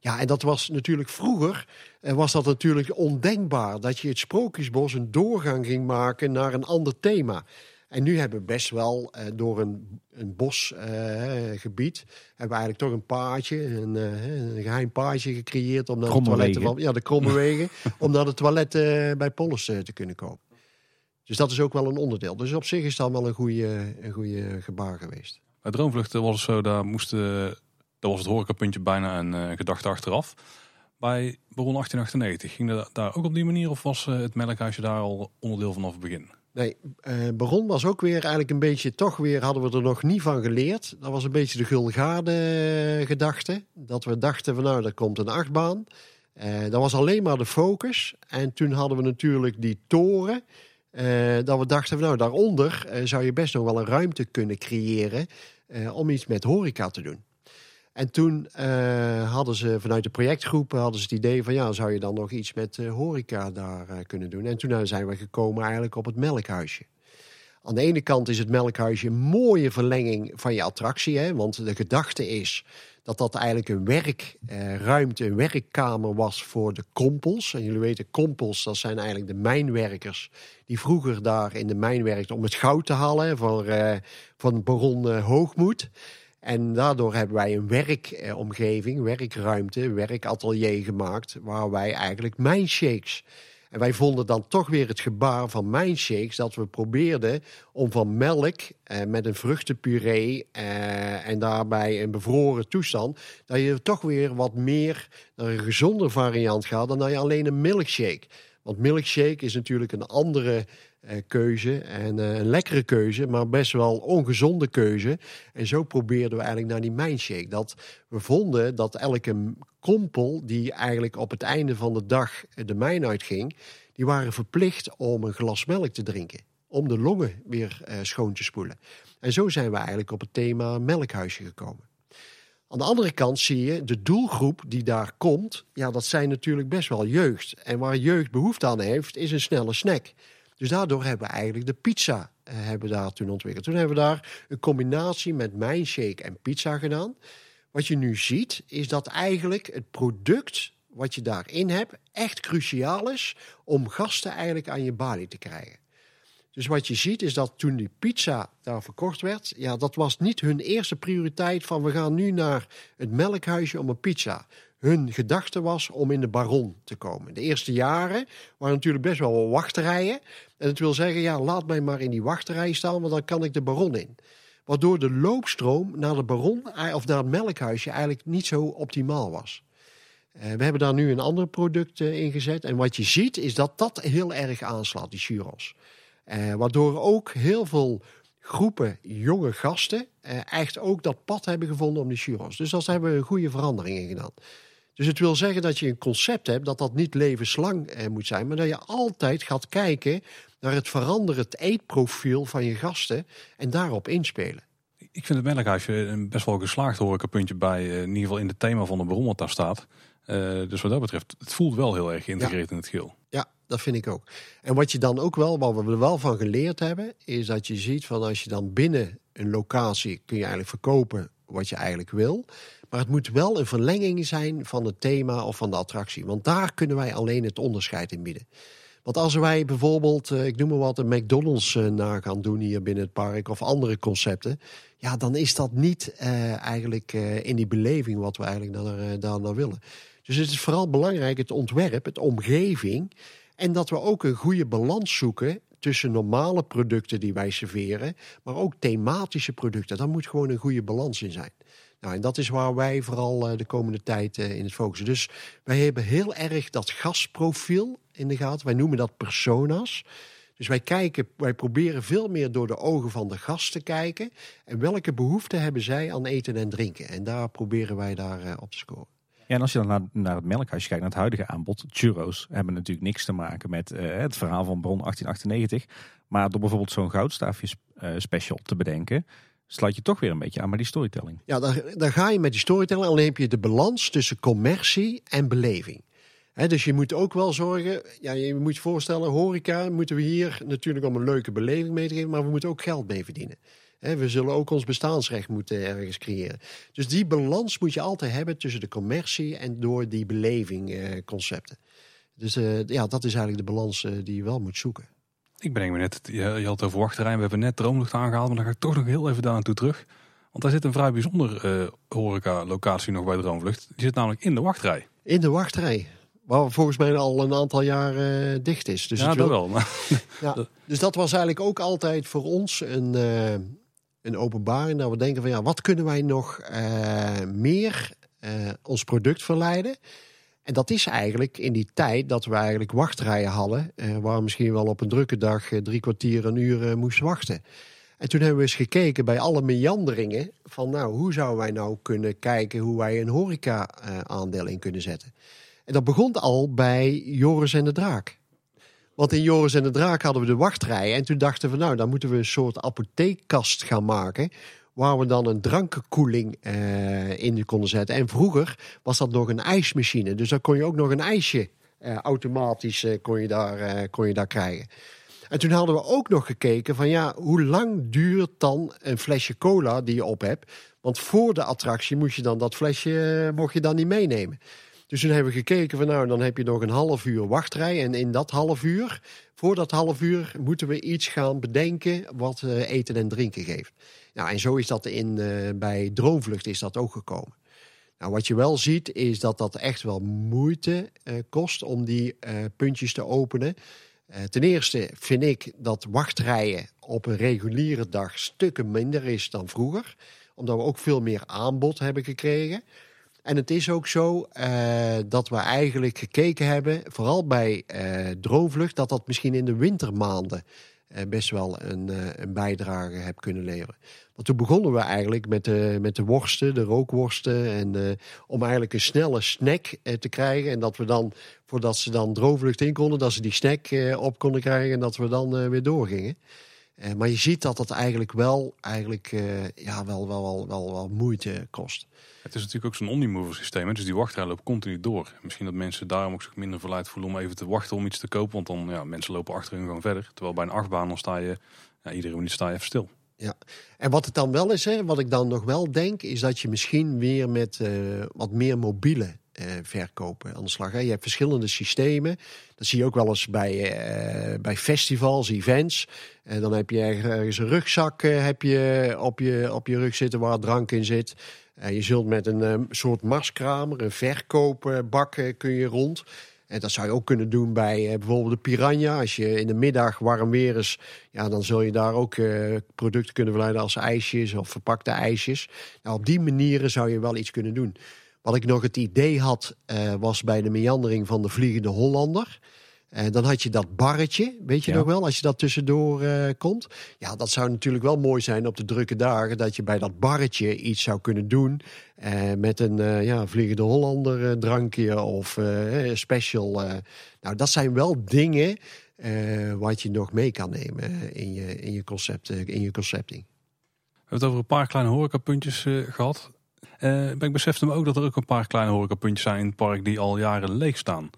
Ja, en dat was natuurlijk vroeger, was dat natuurlijk ondenkbaar. Dat je het Sprookjesbos een doorgang ging maken naar een ander thema. En nu hebben we best wel uh, door een, een bosgebied, uh, hebben we eigenlijk toch een paadje, een, uh, een geheim paadje gecreëerd om naar de toiletten van, ja, de kromme wegen, om naar de toiletten bij Polles te kunnen komen. Dus dat is ook wel een onderdeel. Dus op zich is dat wel een goede, een goede gebaar geweest. Bij Droomvluchten was het zo, daar moesten, daar was het horecapuntje bijna een gedachte achteraf. Bij Baron 1898, ging dat daar ook op die manier of was het melkhuisje daar al onderdeel vanaf het begin? Nee, uh, Baron was ook weer eigenlijk een beetje, toch weer hadden we er nog niet van geleerd. Dat was een beetje de Gulgaarde gedachte. Dat we dachten van nou, er komt een achtbaan. Uh, dat was alleen maar de focus. En toen hadden we natuurlijk die toren. Uh, dat we dachten van nou, daaronder zou je best nog wel een ruimte kunnen creëren om iets met horeca te doen. En toen uh, hadden ze vanuit de projectgroep hadden ze het idee van ja, zou je dan nog iets met uh, horeca daar uh, kunnen doen? En toen zijn we gekomen eigenlijk op het melkhuisje. Aan de ene kant is het melkhuisje een mooie verlenging van je attractie, hè? want de gedachte is dat dat eigenlijk een werkruimte, een werkkamer was voor de kompels. En jullie weten, kompels, dat zijn eigenlijk de mijnwerkers die vroeger daar in de mijn werkten om het goud te halen van, van baron Hoogmoed. En daardoor hebben wij een werkomgeving, werkruimte, werkatelier gemaakt, waar wij eigenlijk mijnshakes. En wij vonden dan toch weer het gebaar van mijnshakes dat we probeerden om van melk eh, met een vruchtenpuree eh, en daarbij een bevroren toestand, dat je toch weer wat meer naar een gezonder variant gaat dan dat je alleen een milkshake. Want milkshake is natuurlijk een andere keuze en uh, een lekkere keuze, maar best wel ongezonde keuze. En zo probeerden we eigenlijk naar die mijnshake. Dat we vonden dat elke kompel die eigenlijk op het einde van de dag de mijn uitging, die waren verplicht om een glas melk te drinken. om de longen weer eh, schoon te spoelen. En zo zijn we eigenlijk op het thema melkhuisje gekomen. Aan de andere kant zie je de doelgroep die daar komt, ja, dat zijn natuurlijk best wel jeugd. En waar jeugd behoefte aan heeft, is een snelle snack. Dus daardoor hebben we eigenlijk de pizza uh, hebben daar toen ontwikkeld. Toen hebben we daar een combinatie met mijnshake en pizza gedaan. Wat je nu ziet, is dat eigenlijk het product wat je daarin hebt echt cruciaal is om gasten eigenlijk aan je balie te krijgen. Dus wat je ziet is dat toen die pizza daar verkocht werd, ja, dat was niet hun eerste prioriteit van we gaan nu naar het melkhuisje om een pizza. Hun gedachte was om in de baron te komen. De eerste jaren waren natuurlijk best wel wat wachterijen. En het wil zeggen, ja, laat mij maar in die wachterij staan, want dan kan ik de baron in. Waardoor de loopstroom naar de baron eh, of naar het melkhuisje eigenlijk niet zo optimaal was. Uh, we hebben daar nu een ander product uh, in gezet. En wat je ziet is dat dat heel erg aanslaat, die churros. Waardoor ook heel veel groepen jonge gasten echt ook dat pad hebben gevonden om die churros. Dus daar hebben we een goede verandering in gedaan. Dus het wil zeggen dat je een concept hebt dat dat niet levenslang moet zijn, maar dat je altijd gaat kijken naar het het eetprofiel van je gasten en daarop inspelen. Ik vind het melkhuisje een best wel geslaagd horecapuntje bij, in ieder geval in het thema van de bron wat daar staat. Uh, dus wat dat betreft, het voelt wel heel erg geïntegreerd in het geheel. Ja, dat vind ik ook. En wat je dan ook wel, wat we er wel van geleerd hebben, is dat je ziet van als je dan binnen een locatie kun je eigenlijk verkopen wat je eigenlijk wil. Maar het moet wel een verlenging zijn van het thema of van de attractie. Want daar kunnen wij alleen het onderscheid in bieden. Want als wij bijvoorbeeld, eh, ik noem maar wat, een McDonald's eh, na gaan doen hier binnen het park of andere concepten. Ja, dan is dat niet eigenlijk in die beleving wat we eigenlijk daar, willen. Dus het is vooral belangrijk het ontwerp, het omgeving. En dat we ook een goede balans zoeken tussen normale producten die wij serveren, maar ook thematische producten. Daar moet gewoon een goede balans in zijn. Nou, en dat is waar wij vooral eh, de komende tijd eh, in het focussen. Dus wij hebben heel erg dat gastprofiel in de gaten. Wij noemen dat personas. Dus wij kijken, wij proberen veel meer door de ogen van de gast te kijken. En welke behoeften hebben zij aan eten en drinken? En daar proberen wij daar uh, op te scoren. Ja, en als je dan naar, naar het melkhuisje kijkt, naar het huidige aanbod, churros hebben natuurlijk niks te maken met uh, het verhaal van Bron 1898. Maar door bijvoorbeeld zo'n goudstaafje uh, special te bedenken, sluit je toch weer een beetje aan bij die storytelling. Ja, dan, dan ga je met die storytelling, alleen heb je de balans tussen commercie en beleving. Dus je moet ook wel zorgen, ja, je moet je voorstellen, horeca moeten we hier natuurlijk om een leuke beleving mee te geven, maar we moeten ook geld mee verdienen we zullen ook ons bestaansrecht moeten ergens creëren. Dus die balans moet je altijd hebben tussen de commercie en door die belevingconcepten. dus uh, ja, dat is eigenlijk de balans uh, die je wel moet zoeken. Ik breng me net, je, je had over wachterij, we hebben net Droomlucht aangehaald, maar dan ga ik toch nog heel even daar naartoe terug. Want daar zit een vrij bijzonder uh, horeca-locatie nog bij Droomvlucht. Die zit namelijk in de wachtrij. In de wachtrij. Waar volgens mij al een aantal jaar uh, dicht is. Dus ja, dat wel. Maar... ja, dus dat was eigenlijk ook altijd voor ons een, uh, een openbaring. Dat we denken van ja, wat kunnen wij nog uh, meer uh, ons product verleiden? En dat is eigenlijk in die tijd dat we eigenlijk wachtrijen hadden, uh, waar misschien wel op een drukke dag drie kwartier, een uur moesten wachten. En toen hebben we eens gekeken bij alle meanderingen van nou, hoe zouden wij nou kunnen kijken hoe wij een horeca-aandeel in kunnen zetten. En dat begon al bij Joris en de Draak. Want in Joris en de Draak hadden we de wachtrij. En toen dachten we, nou, dan moeten we een soort apotheekkast gaan maken. Waar we dan een drankenkoeling uh, in konden zetten. En vroeger was dat nog een ijsmachine. Dus dan kon je ook nog een ijsje uh, automatisch uh, kon je daar, kon je daar krijgen. En toen hadden we ook nog gekeken van ja, hoe lang duurt dan een flesje cola die je op hebt? Want voor de attractie moest je dan dat flesje mocht je dan niet meenemen. Dus toen hebben we gekeken van nou, dan heb je nog een half uur wachtrij. En in dat half uur, voor dat half uur, moeten we iets gaan bedenken wat uh, eten en drinken geeft. Nou, en zo is dat in, uh, bij Droomvlucht is dat ook gekomen. Nou, wat je wel ziet, is dat dat echt wel moeite uh, kost om die puntjes te openen. ten eerste vind ik dat wachtrijen op een reguliere dag stukken minder is dan vroeger. Omdat we ook veel meer aanbod hebben gekregen. En het is ook zo uh, dat we eigenlijk gekeken hebben, vooral bij uh, Droomvlucht, dat dat misschien in de wintermaanden eh, best wel een, eh, een bijdrage heb kunnen leveren. Want toen begonnen we eigenlijk met de, met de worsten, de rookworsten. En eh, om eigenlijk een snelle snack eh, te krijgen. En dat we dan, voordat ze dan droogvlucht in konden, dat ze die snack eh, op konden krijgen. En dat we dan eh, weer doorgingen. Eh, maar je ziet dat dat eigenlijk wel, eigenlijk, eh, ja, wel, wel, wel, wel moeite kost. Het is natuurlijk ook zo'n omnimover systeem. Dus die wachtrij loopt continu door. Misschien dat mensen daarom ook zich minder verleid voelen om even te wachten om iets te kopen. Want dan ja, mensen lopen achter hun gewoon verder. Terwijl bij een achtbaan dan sta je, ja, iedere minuut sta je even stil. En wat het dan wel is, hè, wat ik dan nog wel denk, is dat je misschien weer met eh, wat meer mobiele eh, verkopen aan de slag. Hè. Je hebt verschillende systemen. Dat zie je ook wel eens bij, eh, bij festivals, events. En dan heb je ergens een rugzak heb je op, je, op je rug zitten waar drank in zit. Eh, je zult met een eh, soort marskramer, een verkoopbak eh, kun je rond. En dat zou je ook kunnen doen bij eh, bijvoorbeeld de Piranha. Als je in de middag warm weer is, ja, dan zul je daar ook producten kunnen verleiden als ijsjes of verpakte ijsjes. Nou, op die manieren zou je wel iets kunnen doen. Wat ik nog het idee had, was bij de meandering van de Vliegende Hollander. En dan had je dat barretje, weet je Ja. nog wel, als je dat tussendoor eh, komt. Ja, dat zou natuurlijk wel mooi zijn op de drukke dagen, dat je bij dat barretje iets zou kunnen doen. eh, met een eh, ja, Vliegende Hollander eh, drankje of eh, eh, special. eh. Nou, dat zijn wel dingen eh, wat je nog mee kan nemen eh, in je, in je, concept, eh, in je concepting. We hebben het over een paar kleine horecapuntjes eh, gehad. Eh, maar ik besefte me ook dat er ook een paar kleine horecapuntjes zijn in het park die al jaren leeg staan.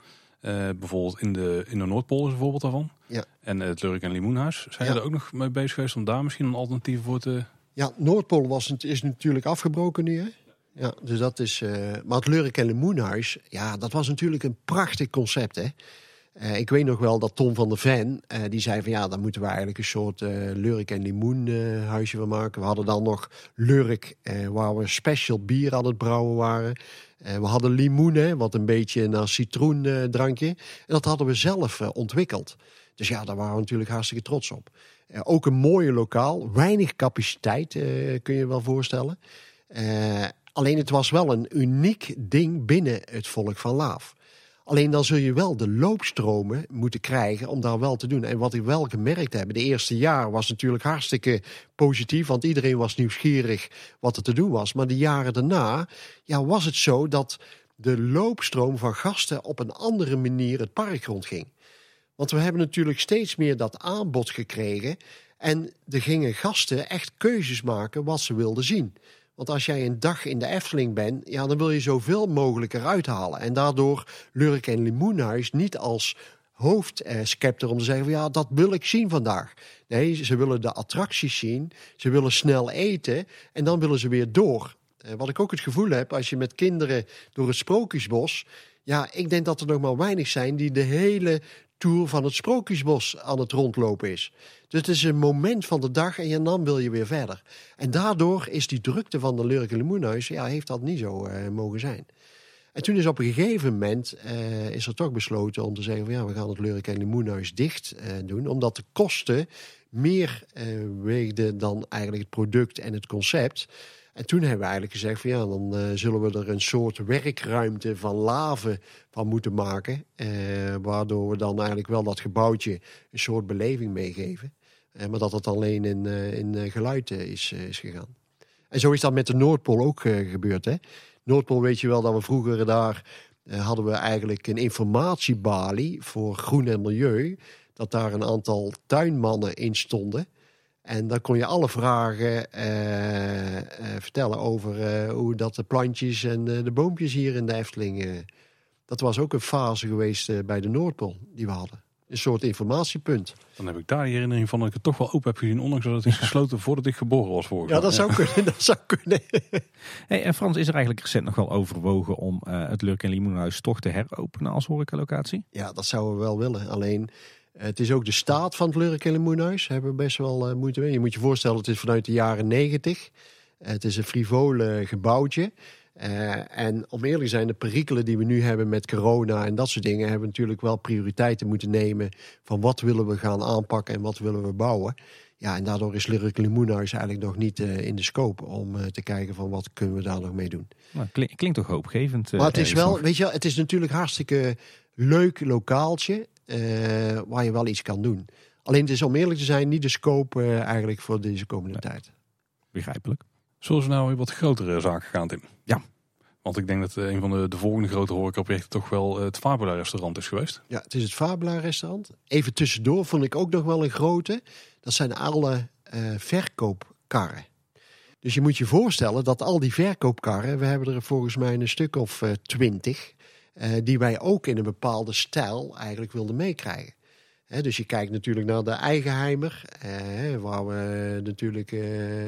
Eh, bijvoorbeeld in de, in de Noordpool is een voorbeeld daarvan. Ja. En het Lurk en Limoenhuis. Zijn Ja. er ook nog mee bezig geweest om daar misschien een alternatief voor te... Ja, Noordpool was, het- is natuurlijk afgebroken nu. Hè? Ja, dus dat is. eh, maar het Lurk en Limoenhuis, ja, dat was natuurlijk een prachtig concept. Hè? Eh, ik weet nog wel dat Tom van der Ven, eh, die zei van ja, dan moeten we eigenlijk een soort eh Lurk en Limoen eh, huisje van maken. We hadden dan nog Lurk, eh, waar we special bier aan het brouwen waren. Eh, we hadden limoen, hè, wat een beetje naar citroen eh, drankje. En dat hadden we zelf eh, ontwikkeld. Dus ja, daar waren we natuurlijk hartstikke trots op. Eh, ook een mooie lokaal, weinig capaciteit eh, kun je je wel voorstellen. Eh, alleen het was wel een uniek ding binnen het volk van Laaf. Alleen dan zul je wel de loopstromen moeten krijgen om daar wel te doen. En wat ik wel gemerkt heb, de eerste jaar was natuurlijk hartstikke positief, want iedereen was nieuwsgierig wat er te doen was. Maar de jaren daarna ja, was het zo dat de loopstroom van gasten op een andere manier het park rondging. Want we hebben natuurlijk steeds meer dat aanbod gekregen. En er gingen gasten echt keuzes maken wat ze wilden zien. Want als jij een dag in de Efteling bent, ja, dan wil je zoveel mogelijk eruit halen. En daardoor Lurk en Limoenhuis niet als hoofdscepter om te zeggen: van, ja, dat wil ik zien vandaag. Nee, ze willen de attracties zien, ze willen snel eten en dan willen ze weer door. Eh, Wat ik ook het gevoel heb als je met kinderen door het Sprookjesbos. Ja, ik denk dat er nog maar weinig zijn die de hele tour van het Sprookjesbos aan het rondlopen is. Dus het is een moment van de dag en dan wil je weer verder. En daardoor is die drukte van de Lurk en Limoenhuis, ja, heeft dat niet zo eh, mogen zijn. En toen is op een gegeven moment eh, is er toch besloten om te zeggen van ja, we gaan het Lurk en Limoenhuis dicht eh, doen, omdat de kosten meer eh, weegden dan eigenlijk het product en het concept. En toen hebben we eigenlijk gezegd van ja, dan eh, zullen we er een soort werkruimte van laven van moeten maken. Eh, waardoor we dan eigenlijk wel dat gebouwtje een soort beleving meegeven. Eh, maar dat het alleen in, in geluid is, is gegaan. En zo is dat met de Noordpool ook gebeurd. Hè? Noordpool weet je wel dat we vroeger daar hadden we eigenlijk een informatiebalie voor groen en milieu. Dat daar een aantal tuinmannen in stonden. En dan kon je alle vragen eh, eh, vertellen over eh, hoe dat de plantjes en eh, de boompjes hier in de Efteling. dat was ook een fase geweest bij de Noordpool die we hadden. Een soort informatiepunt. Dan heb ik daar herinnering van dat ik het toch wel open heb gezien. Ondanks dat het is gesloten voordat ik geboren was vorig Ja, jaar. dat zou kunnen. Dat zou kunnen. Hey, en Frans, is er eigenlijk recent nog wel overwogen om eh, het Lurk en Limoenhuis toch te heropenen als horecalocatie? Ja, dat zouden we wel willen. Alleen, het is ook de staat van het Lurk en Limoenhuis. Hebben we best wel eh, moeite mee. Je moet je voorstellen, het is vanuit de jaren negentig. het is een frivole gebouwtje. Eh, en om eerlijk te zijn, de perikelen die we nu hebben met corona en dat soort dingen, hebben we natuurlijk wel prioriteiten moeten nemen van wat willen we gaan aanpakken en wat willen we bouwen. Ja, en daardoor is Lurk en Limoenhuis eigenlijk nog niet eh, in de scope om te kijken van wat kunnen we daar nog mee doen. Nou, klink- klinkt toch hoopgevend. Maar het is wel, weet je, wel, het is natuurlijk hartstikke leuk lokaaltje waar je wel iets kan doen. Alleen het is om eerlijk te zijn niet de scope eh, eigenlijk voor deze komende tijd. Begrijpelijk. Zullen we nou weer wat grotere zaken gaan, Tim? Ja. Want ik denk dat eh, een van de, de volgende grote horecaprojecten toch wel eh, het Fabula restaurant is geweest. Ja, het is het Fabula restaurant. Even tussendoor vond ik ook nog wel een grote. Dat zijn alle eh, verkoopkarren. Dus je moet je voorstellen dat al die verkoopkarren, we hebben er volgens mij een stuk of eh, twintig, eh, die wij ook in een bepaalde stijl eigenlijk wilden meekrijgen. Dus je kijkt natuurlijk naar de Eigenheimer, eh, waar we natuurlijk eh,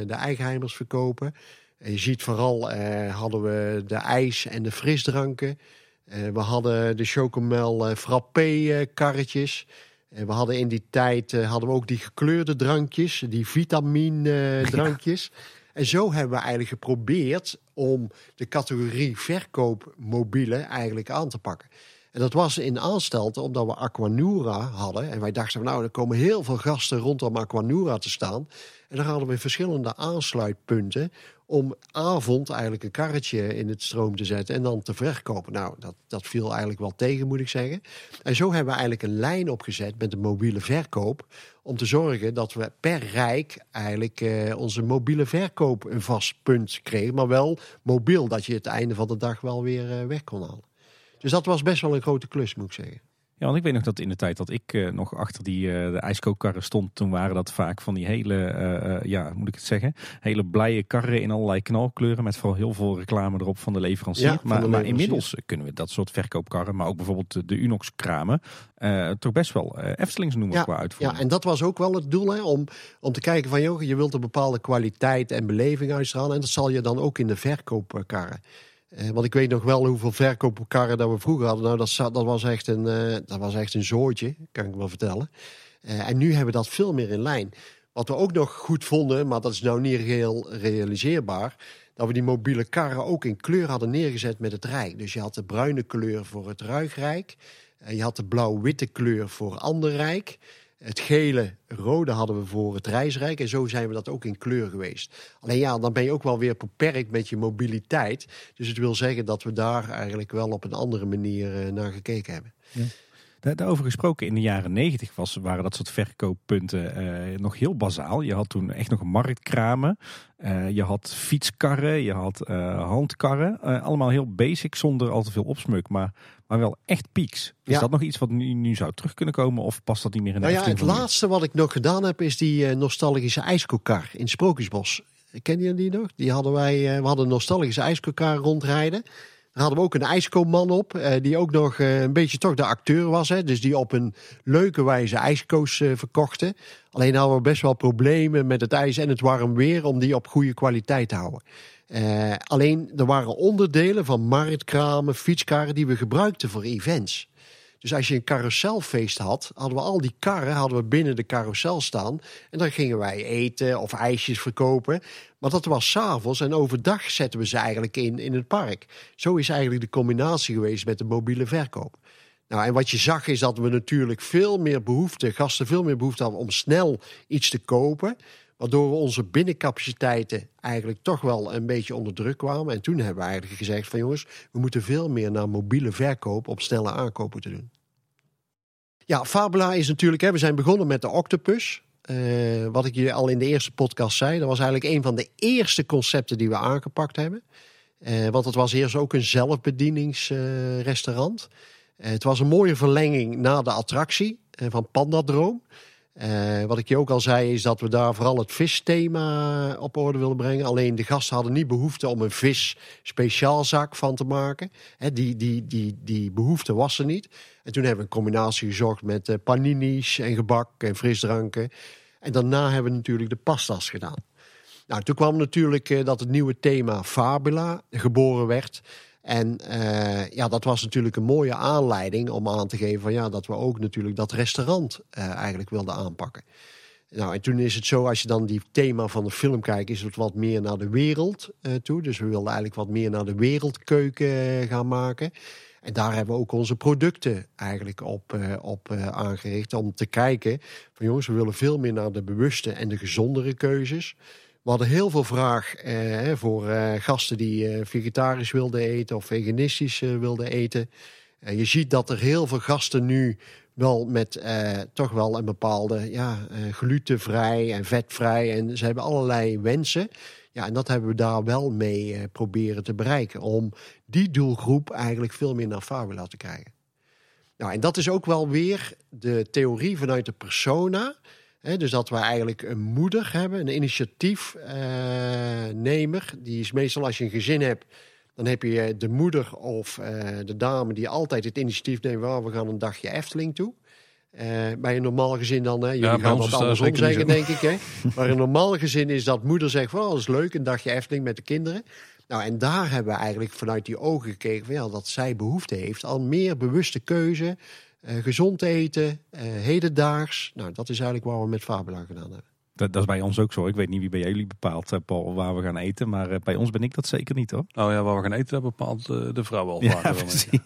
de Eigenheimers verkopen. En je ziet vooral, eh, hadden we de ijs en de frisdranken. Eh, we hadden de chocomel eh, frappé eh, karretjes. En we hadden in die tijd eh, hadden we ook die gekleurde drankjes, die vitamine eh, drankjes. En zo hebben we eigenlijk geprobeerd om de categorie verkoopmobielen eigenlijk aan te pakken. En dat was in aanstelten omdat we Aquanura hadden. En wij dachten, nou, er komen heel veel gasten rondom Aquanura te staan. En dan hadden we verschillende aansluitpunten om avond eigenlijk een karretje in het stroom te zetten en dan te verkopen. Nou, dat, dat viel eigenlijk wel tegen, moet ik zeggen. En zo hebben we eigenlijk een lijn opgezet met de mobiele verkoop. Om te zorgen dat we per rijk eigenlijk eh, onze mobiele verkoop een vast punt kregen. Maar wel mobiel, dat je het einde van de dag wel weer eh, weg kon halen. Dus dat was best wel een grote klus, moet ik zeggen. Ja, want ik weet nog dat in de tijd dat ik eh, nog achter die eh, de ijskookkarren stond, toen waren dat vaak van die hele, eh, ja, hoe moet ik het zeggen, hele blije karren in allerlei knalkleuren met vooral heel veel reclame erop van de leverancier. Ja, maar, de maar leverancier. inmiddels kunnen we dat soort verkoopkarren, maar ook bijvoorbeeld de- Unox kramen, toch best wel Eftelings noemen qua uitvoering. Ja, en dat was ook wel het doel, hè, om, om te kijken van, joh, je wilt een bepaalde kwaliteit en beleving uitstralen. En dat zal je dan ook in de verkoopkarren. Eh, want ik weet nog wel hoeveel verkoopkarren dat we vroeger hadden. Nou, dat, dat, was, echt een, eh, dat was echt een zootje, kan ik wel vertellen. Eh, en nu hebben we dat veel meer in lijn. Wat we ook nog goed vonden, maar dat is nou niet heel realiseerbaar. Dat we die mobiele karren ook in kleur hadden neergezet met het Rijk. Dus je had de bruine kleur voor het Ruigrijk. Je had de blauw-witte kleur voor Ander Rijk. Het gele, rode hadden we voor het reisrijk. En zo zijn we dat ook in kleur geweest. Alleen ja, dan ben je ook wel weer beperkt met je mobiliteit. Dus het wil zeggen dat we daar eigenlijk wel op een andere manier eh, naar gekeken hebben. Daar- Daarover gesproken, in de jaren negentig was, waren dat soort verkooppunten eh, nog heel bazaal. Je had toen echt nog marktkramen. Eh, je had fietskarren, je had eh, handkarren. Allemaal heel basic, zonder al te veel opsmuk, maar, maar wel echt pieks. Is Ja. dat nog iets wat nu, nu zou terug kunnen komen of past dat niet meer in de Nou ja, het laatste wat ik nog gedaan heb is die nostalgische ijskokar in Sprookjesbos. Ken je die nog? Die hadden wij, we hadden een nostalgische ijskokar rondrijden. Daar hadden we ook een ijskoman op, eh, die ook nog eh, een beetje toch de acteur was. Hè? Dus die op een leuke wijze ijskoos eh, verkochten. Alleen hadden we best wel problemen met het ijs en het warm weer om die op goede kwaliteit te houden. Alleen er waren onderdelen van marktkramen, fietskarren die we gebruikten voor events. Dus als je een carouselfeest had, hadden we al die karren hadden we binnen de carousel staan. En dan gingen wij eten of ijsjes verkopen. Maar dat was s'avonds en overdag zetten we ze eigenlijk in in het park. Zo is eigenlijk de combinatie geweest met de mobiele verkoop. Nou, en wat je zag is dat we natuurlijk veel meer behoefte, gasten veel meer behoefte hadden om snel iets te kopen. Waardoor onze binnencapaciteiten eigenlijk toch wel een beetje onder druk kwamen. En toen hebben we eigenlijk gezegd van jongens, we moeten veel meer naar mobiele verkoop om snelle aankopen te doen. Ja, Fabula is natuurlijk, hè, we zijn begonnen met de Octopus. Eh, wat ik je al in de eerste podcast zei, dat was eigenlijk een van de eerste concepten die we aangepakt hebben. Eh, want het was eerst ook een zelfbedieningsrestaurant. Eh, het was een mooie verlenging na de attractie van Pandadroom. Eh, wat ik je ook al zei, is dat we daar vooral het visthema op orde willen brengen. Alleen de gasten hadden niet behoefte om een vis speciaalzak van te maken. Die, die, die, die behoefte was er niet. En toen hebben we een combinatie gezocht met eh, panini's en gebak en frisdranken. En daarna hebben we natuurlijk de pasta's gedaan. Nou, toen kwam natuurlijk eh, dat het nieuwe thema Fabula geboren werd. En eh, ja, dat was natuurlijk een mooie aanleiding om aan te geven van ja, dat we ook natuurlijk dat restaurant eh, eigenlijk wilden aanpakken. Nou, en toen is het zo, als je dan die thema van de film kijkt, is het wat meer naar de wereld eh, toe. Dus we wilden eigenlijk wat meer naar de wereldkeuken gaan maken. En daar hebben we ook onze producten eigenlijk op, op aangericht. Om te kijken van jongens, we willen veel meer naar de bewuste en de gezondere keuzes. We hadden heel veel vraag eh, voor eh, gasten die eh, vegetarisch wilden eten of veganistisch eh, wilden eten. Eh, je ziet dat er heel veel gasten nu wel met eh, toch wel een bepaalde ja, eh, glutenvrij en vetvrij. En ze hebben allerlei wensen. Ja, en dat hebben we daar wel mee proberen te bereiken. Om die doelgroep eigenlijk veel meer naar Fabula te krijgen. Nou, en dat is ook wel weer de theorie vanuit de persona. Dus dat we eigenlijk een moeder hebben, een initiatiefnemer. die is meestal als je een gezin hebt, dan heb je de moeder of eh, de dame die altijd het initiatief neemt. Waar we gaan een dagje Efteling toe. Eh, bij een normaal gezin dan, hè, jullie Ja, gaan dat andersom zeggen, denk ik. Hè? Maar een normaal gezin is dat moeder zegt van, oh, dat is leuk, een dagje Efteling met de kinderen. Nou, en daar hebben we eigenlijk vanuit die ogen gekeken van, ja, dat zij behoefte heeft aan meer bewuste keuze, eh, gezond eten, eh, hedendaags. Nou, dat is eigenlijk wat we met Fabula gedaan hebben. Dat, dat is bij ons ook zo. Ik weet niet wie bij jullie bepaalt, eh, Paul, waar we gaan eten. Maar eh, bij ons ben ik dat zeker niet hoor. Nou ja, waar we gaan eten, dat bepaalt eh, de vrouw al Ja.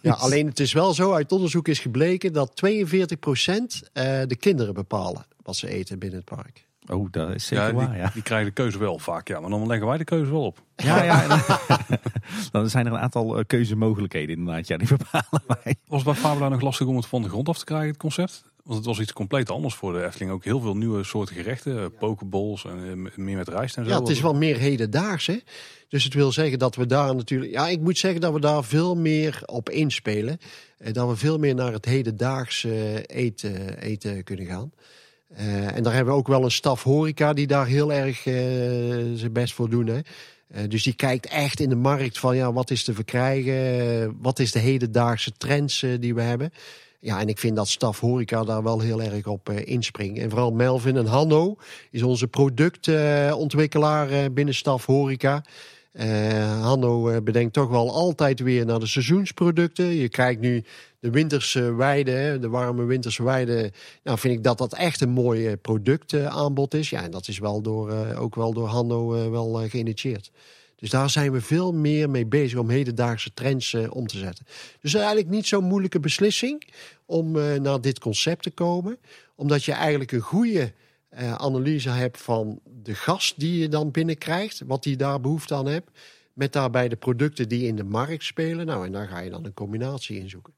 Ja, alleen het is wel zo, uit onderzoek is gebleken dat 42% eh, de kinderen bepalen wat ze eten binnen het park. Oh, dat is zeker Ja, die, waar, ja. die krijgen de keuze wel vaak, ja. Maar dan leggen wij de keuze wel op. Ja, ja. en dan- zijn er een aantal eh, keuzemogelijkheden inderdaad. Ja, die bepalen wij. Was het bij Fabula nog lastig om het van de grond af te krijgen, het concept? Want het was iets compleet anders voor de Efteling. Ook heel veel nieuwe soorten gerechten. eh, Pokeballs en eh, meer met rijst en zo. Ja, het is wel meer hedendaags. Hè? Dus het wil zeggen dat we daar natuurlijk. Ja, ik moet zeggen dat we daar veel meer op inspelen. Eh, Dat we veel meer naar het hedendaags eh, eten, eten kunnen gaan. Eh, en daar hebben we ook wel een staf horeca die daar heel erg eh, zijn best voor doen. Hè? Eh, dus die kijkt echt in de markt van ja, wat is te verkrijgen? Wat is de hedendaagse trends die we hebben? Ja, en ik vind dat staf horeca daar wel heel erg op inspringt. En vooral Melvin en Hanno is onze productontwikkelaar binnen staf horeca. Eh, Hanno eh, bedenkt toch wel altijd weer naar de seizoensproducten. Je kijkt nu de winterse weide, hè, de warme winterse weide. Nou, vind ik dat dat echt een mooi productaanbod is. Ja, en dat is wel door, eh, ook wel door Hanno wel geïnitieerd. Dus daar zijn we veel meer mee bezig om hedendaagse trends om te zetten. Dus eigenlijk niet zo'n moeilijke beslissing om naar dit concept te komen. Omdat je eigenlijk een goede eh, analyse hebt van de gast die je dan binnenkrijgt. Wat die daar behoefte aan hebt. Met daarbij de producten die in de markt spelen. Nou, en daar ga je dan een combinatie in zoeken.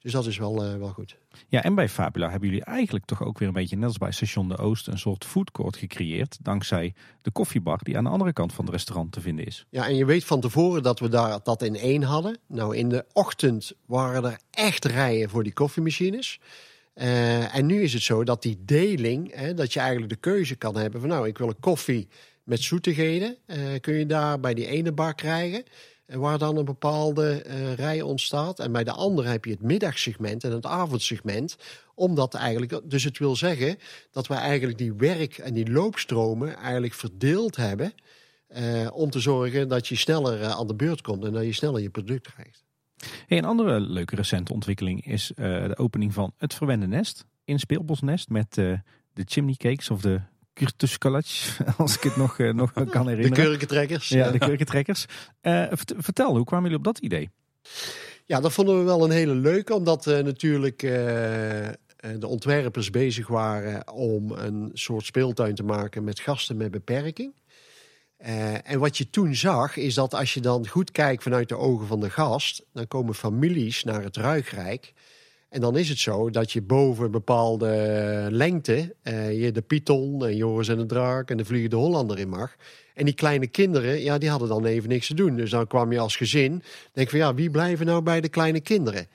Dus dat is wel, eh, wel goed. Ja, en bij Fabula hebben jullie eigenlijk toch ook weer een beetje, net als bij Station de Oost, een soort foodcourt gecreëerd. Dankzij de koffiebar die aan de andere kant van het restaurant te vinden is. Ja, en je weet van tevoren dat we daar dat in één hadden. Nou, in de ochtend waren er echt rijen voor die koffiemachines. Eh, en nu is het zo dat die deling, hè, dat je eigenlijk de keuze kan hebben van nou, ik wil een koffie met zoetigheden. eh, kun je daar bij die ene bar krijgen. eh, Waar dan een bepaalde rij ontstaat. En bij de andere heb je het middagsegment en het avondsegment. Omdat eigenlijk, dus het wil zeggen dat we eigenlijk die werk- en die loopstromen eigenlijk verdeeld hebben. om te zorgen dat je sneller aan de beurt komt en dat je sneller je product krijgt. Hey, een andere leuke recente ontwikkeling is eh, de opening van het Verwende Nest in Speelbosnest met eh, de chimney cakes of de kurtuskalach, als ik het nog, eh, nog kan De herinneren. kurkentrekkers. Ja, de kurkentrekkers. Vert- vertel, hoe kwamen jullie op dat idee? Ja, dat vonden we wel een hele leuke, omdat natuurlijk de ontwerpers bezig waren om een soort speeltuin te maken met gasten met beperking. Eh, en wat je toen zag, is dat als je dan goed kijkt vanuit de ogen van de gast, dan komen families naar het Ruigrijk. En dan is het zo dat je boven bepaalde lengte eh, je de Python en Joris en de Draak en de Vliegende Hollander in mag. En die kleine kinderen, ja, die hadden dan even niks te doen. Dus dan kwam je als gezin, denk van ja, wie blijven nou bij de kleine kinderen?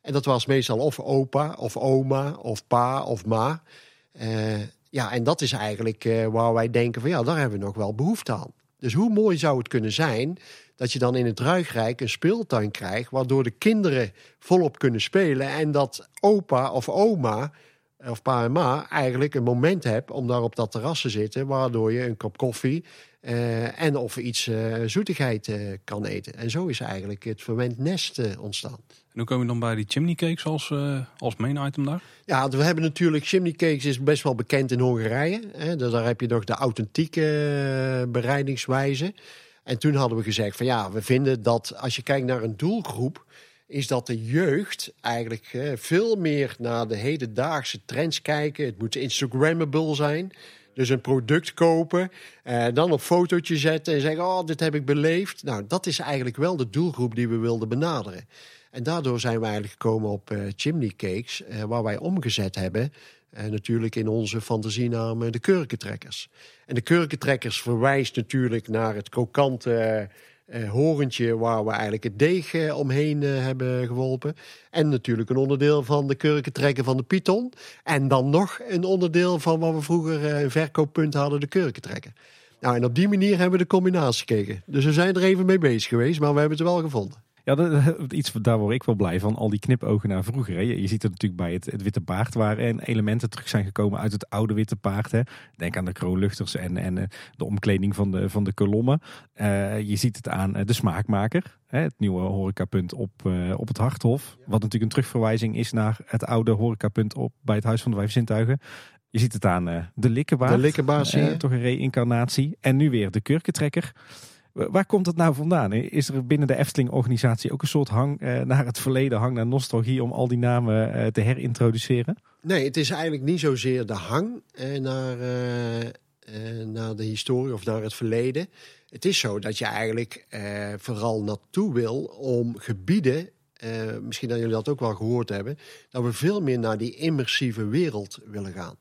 En dat was meestal of opa, of oma, of pa, of ma. Eh, ja, en dat is eigenlijk eh, waar wij denken van ja, daar hebben we nog wel behoefte aan. Dus hoe mooi zou het kunnen zijn dat je dan in het Ruigrijk een speeltuin krijgt... waardoor de kinderen volop kunnen spelen... en dat opa of oma of pa en ma eigenlijk een moment hebt om daar op dat terras te zitten... waardoor je een kop koffie eh, en of iets eh, zoetigheid eh, kan eten. En zo is eigenlijk het verwend nest eh, ontstaan. En hoe kom je dan bij die chimney cakes als, eh, als main item daar? Ja, we hebben natuurlijk chimney cakes is best wel bekend in Hongarije. Hè? Daar heb je nog de authentieke eh, bereidingswijze. En toen hadden we gezegd van ja, we vinden dat als je kijkt naar een doelgroep, is dat de jeugd eigenlijk veel meer naar de hedendaagse trends kijken. Het moet Instagrammable zijn. Dus een product kopen, eh, dan op fotootje zetten en zeggen: Oh, dit heb ik beleefd. Nou, dat is eigenlijk wel de doelgroep die we wilden benaderen. En daardoor zijn we eigenlijk gekomen op uh, chimney cakes, uh, waar wij omgezet hebben. Uh, natuurlijk in onze fantasienaam de kurkentrekkers. En de kurkentrekkers verwijst natuurlijk naar het krokante uh, horentje waar we eigenlijk het deeg omheen hebben gewolpen. En natuurlijk een onderdeel van de kurkentrekken van de Python. En dan nog een onderdeel van wat we vroeger een verkooppunt hadden, de kurkentrekken. Nou, en op die manier hebben we de combinatie gekeken. Dus we zijn er even mee bezig geweest, maar we hebben het wel gevonden. Ja, dat, iets, daar word ik wel blij van. Al die knipogen naar vroeger. Hè. Je, je, ziet het natuurlijk bij het, het, Witte Paard, waar en elementen terug zijn gekomen uit het oude Witte Paard. Hè. Denk aan de kroonluchters en, en eh, de omkleding van de, van de kolommen. Uh, je ziet het aan de smaakmaker. Hè, het nieuwe horecapunt op, uh, op het Harthof. Wat natuurlijk een terugverwijzing is naar het oude horecapunt op, bij het Huis van de Vijf Zintuigen. Je ziet het aan de Likkenbaard. De Likkenbaard, zie Toch een reïncarnatie. En nu weer de Kurkentrekker. Waar komt het nou vandaan? Is er binnen de Efteling-organisatie ook een soort hang eh, naar het verleden, hang naar nostalgie om al die namen eh, te herintroduceren? Nee, het is eigenlijk niet zozeer de hang eh, naar, naar de historie of naar het verleden. Het is zo dat je eigenlijk vooral naartoe wil om gebieden, misschien dat jullie dat ook wel gehoord hebben, dat we veel meer naar die immersieve wereld willen gaan.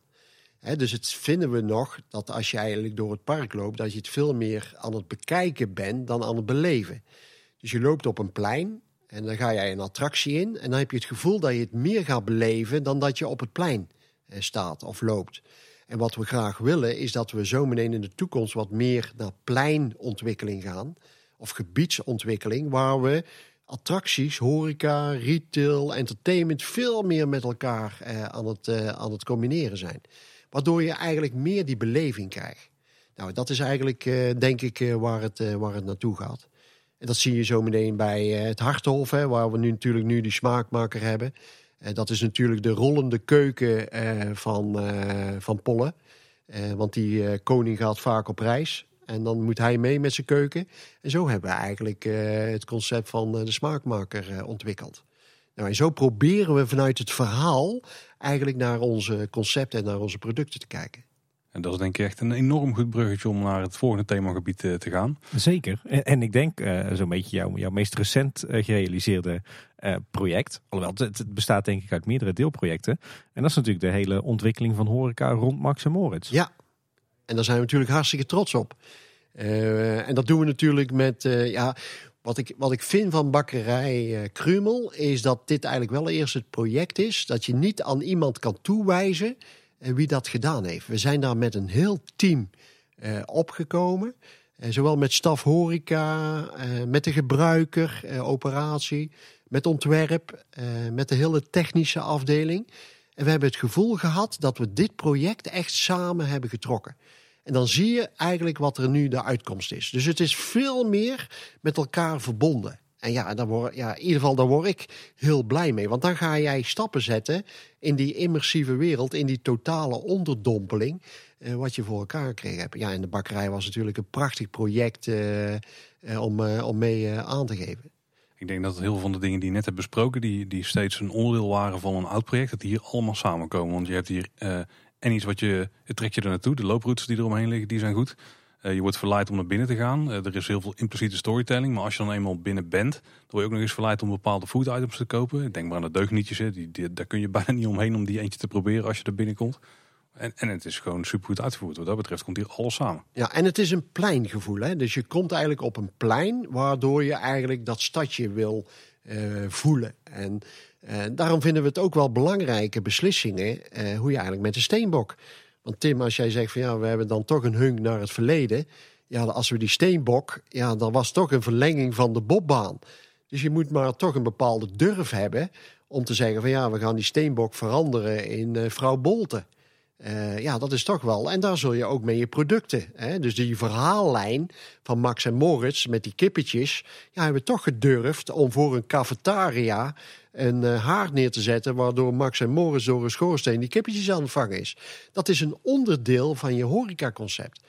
Dus het vinden we nog dat als je eigenlijk door het park loopt, dat je het veel meer aan het bekijken bent dan aan het beleven. Dus je loopt op een plein en dan ga jij een attractie in en dan heb je het gevoel dat je het meer gaat beleven dan dat je op het plein staat of loopt. En wat we graag willen is dat we zo meteen in de toekomst wat meer naar pleinontwikkeling gaan. Of gebiedsontwikkeling, waar we attracties, horeca, retail, entertainment veel meer met elkaar eh, aan, het, eh, aan het combineren zijn. Waardoor je eigenlijk meer die beleving krijgt. Nou, dat is eigenlijk, uh, denk ik, uh, waar, het, uh, waar het naartoe gaat. En dat zie je zo meteen bij het Harthof, hè, waar we nu natuurlijk nu die smaakmaker hebben. dat is natuurlijk de rollende keuken van, van Polle. want die koning gaat vaak op reis. En dan moet hij mee met zijn keuken. En zo hebben we eigenlijk het concept van de smaakmaker ontwikkeld. Nou, en zo proberen we vanuit het verhaal eigenlijk naar onze concepten en naar onze producten te kijken. En dat is denk ik echt een enorm goed bruggetje om naar het volgende themagebied eh, te gaan. Zeker. En, en ik denk uh, zo'n beetje jouw, jouw meest recent uh, gerealiseerde uh, project. Alhoewel, het, het, bestaat denk ik uit meerdere deelprojecten. En dat is natuurlijk de hele ontwikkeling van horeca rond Max en Moritz. Ja, en daar zijn we natuurlijk hartstikke trots op. en dat doen we natuurlijk met, ja, wat ik, wat ik vind van bakkerij uh, Krumel is dat dit eigenlijk wel eerst het project is. Dat je niet aan iemand kan toewijzen uh, wie dat gedaan heeft. We zijn daar met een heel team uh, opgekomen. zowel met staf horeca, met de gebruiker, operatie, met ontwerp, met de hele technische afdeling. En we hebben het gevoel gehad dat we dit project echt samen hebben getrokken. En dan zie je eigenlijk wat er nu de uitkomst is. Dus het is veel meer met elkaar verbonden. En ja, word, ja, in ieder geval daar word ik heel blij mee. Want dan ga jij stappen zetten in die immersieve wereld, in die totale onderdompeling. Eh, wat je voor elkaar gekregen hebt. Ja, en de bakkerij was natuurlijk een prachtig project eh, eh, om, om mee aan te geven. Ik denk dat heel veel van de dingen die je net hebt besproken, die, die steeds een onderdeel waren van een oud project, dat die hier allemaal samenkomen. Want je hebt hier en iets wat je, het trekt je er naartoe. De looproutes die eromheen liggen, die zijn goed. Uh, je wordt verleid om naar binnen te gaan. Uh, er is heel veel impliciete storytelling. Maar als je dan eenmaal binnen bent, dan word je ook nog eens verleid om bepaalde food items te kopen. Denk maar aan de deugnietjes. Die, die, daar kun je bijna niet omheen om die eentje te proberen als je er binnenkomt. En, en het is gewoon super goed uitgevoerd. Wat dat betreft komt hier alles samen. Ja, en het is een pleingevoel. Hè? Dus je komt eigenlijk op een plein waardoor je eigenlijk dat stadje wil uh, voelen. En uh, daarom vinden we het ook wel belangrijke beslissingen uh, hoe je eigenlijk met de steenbok. Want Tim, als jij zegt van ja, we hebben dan toch een hunk naar het verleden. Ja, als we die steenbok, ja, dan was toch een verlenging van de bobbaan. Dus je moet maar toch een bepaalde durf hebben om te zeggen van ja, we gaan die steenbok veranderen in uh, vrouw Bolte. Uh, ja, dat is toch wel. En daar zul je ook mee je producten. Hè? Dus die verhaallijn van Max en Moritz met die kippetjes. Ja, hebben we toch gedurfd om voor een cafetaria een uh, haard neer te zetten. Waardoor Max en Moritz door een schoorsteen die kippetjes aan het vangen is. Dat is een onderdeel van je horecaconcept.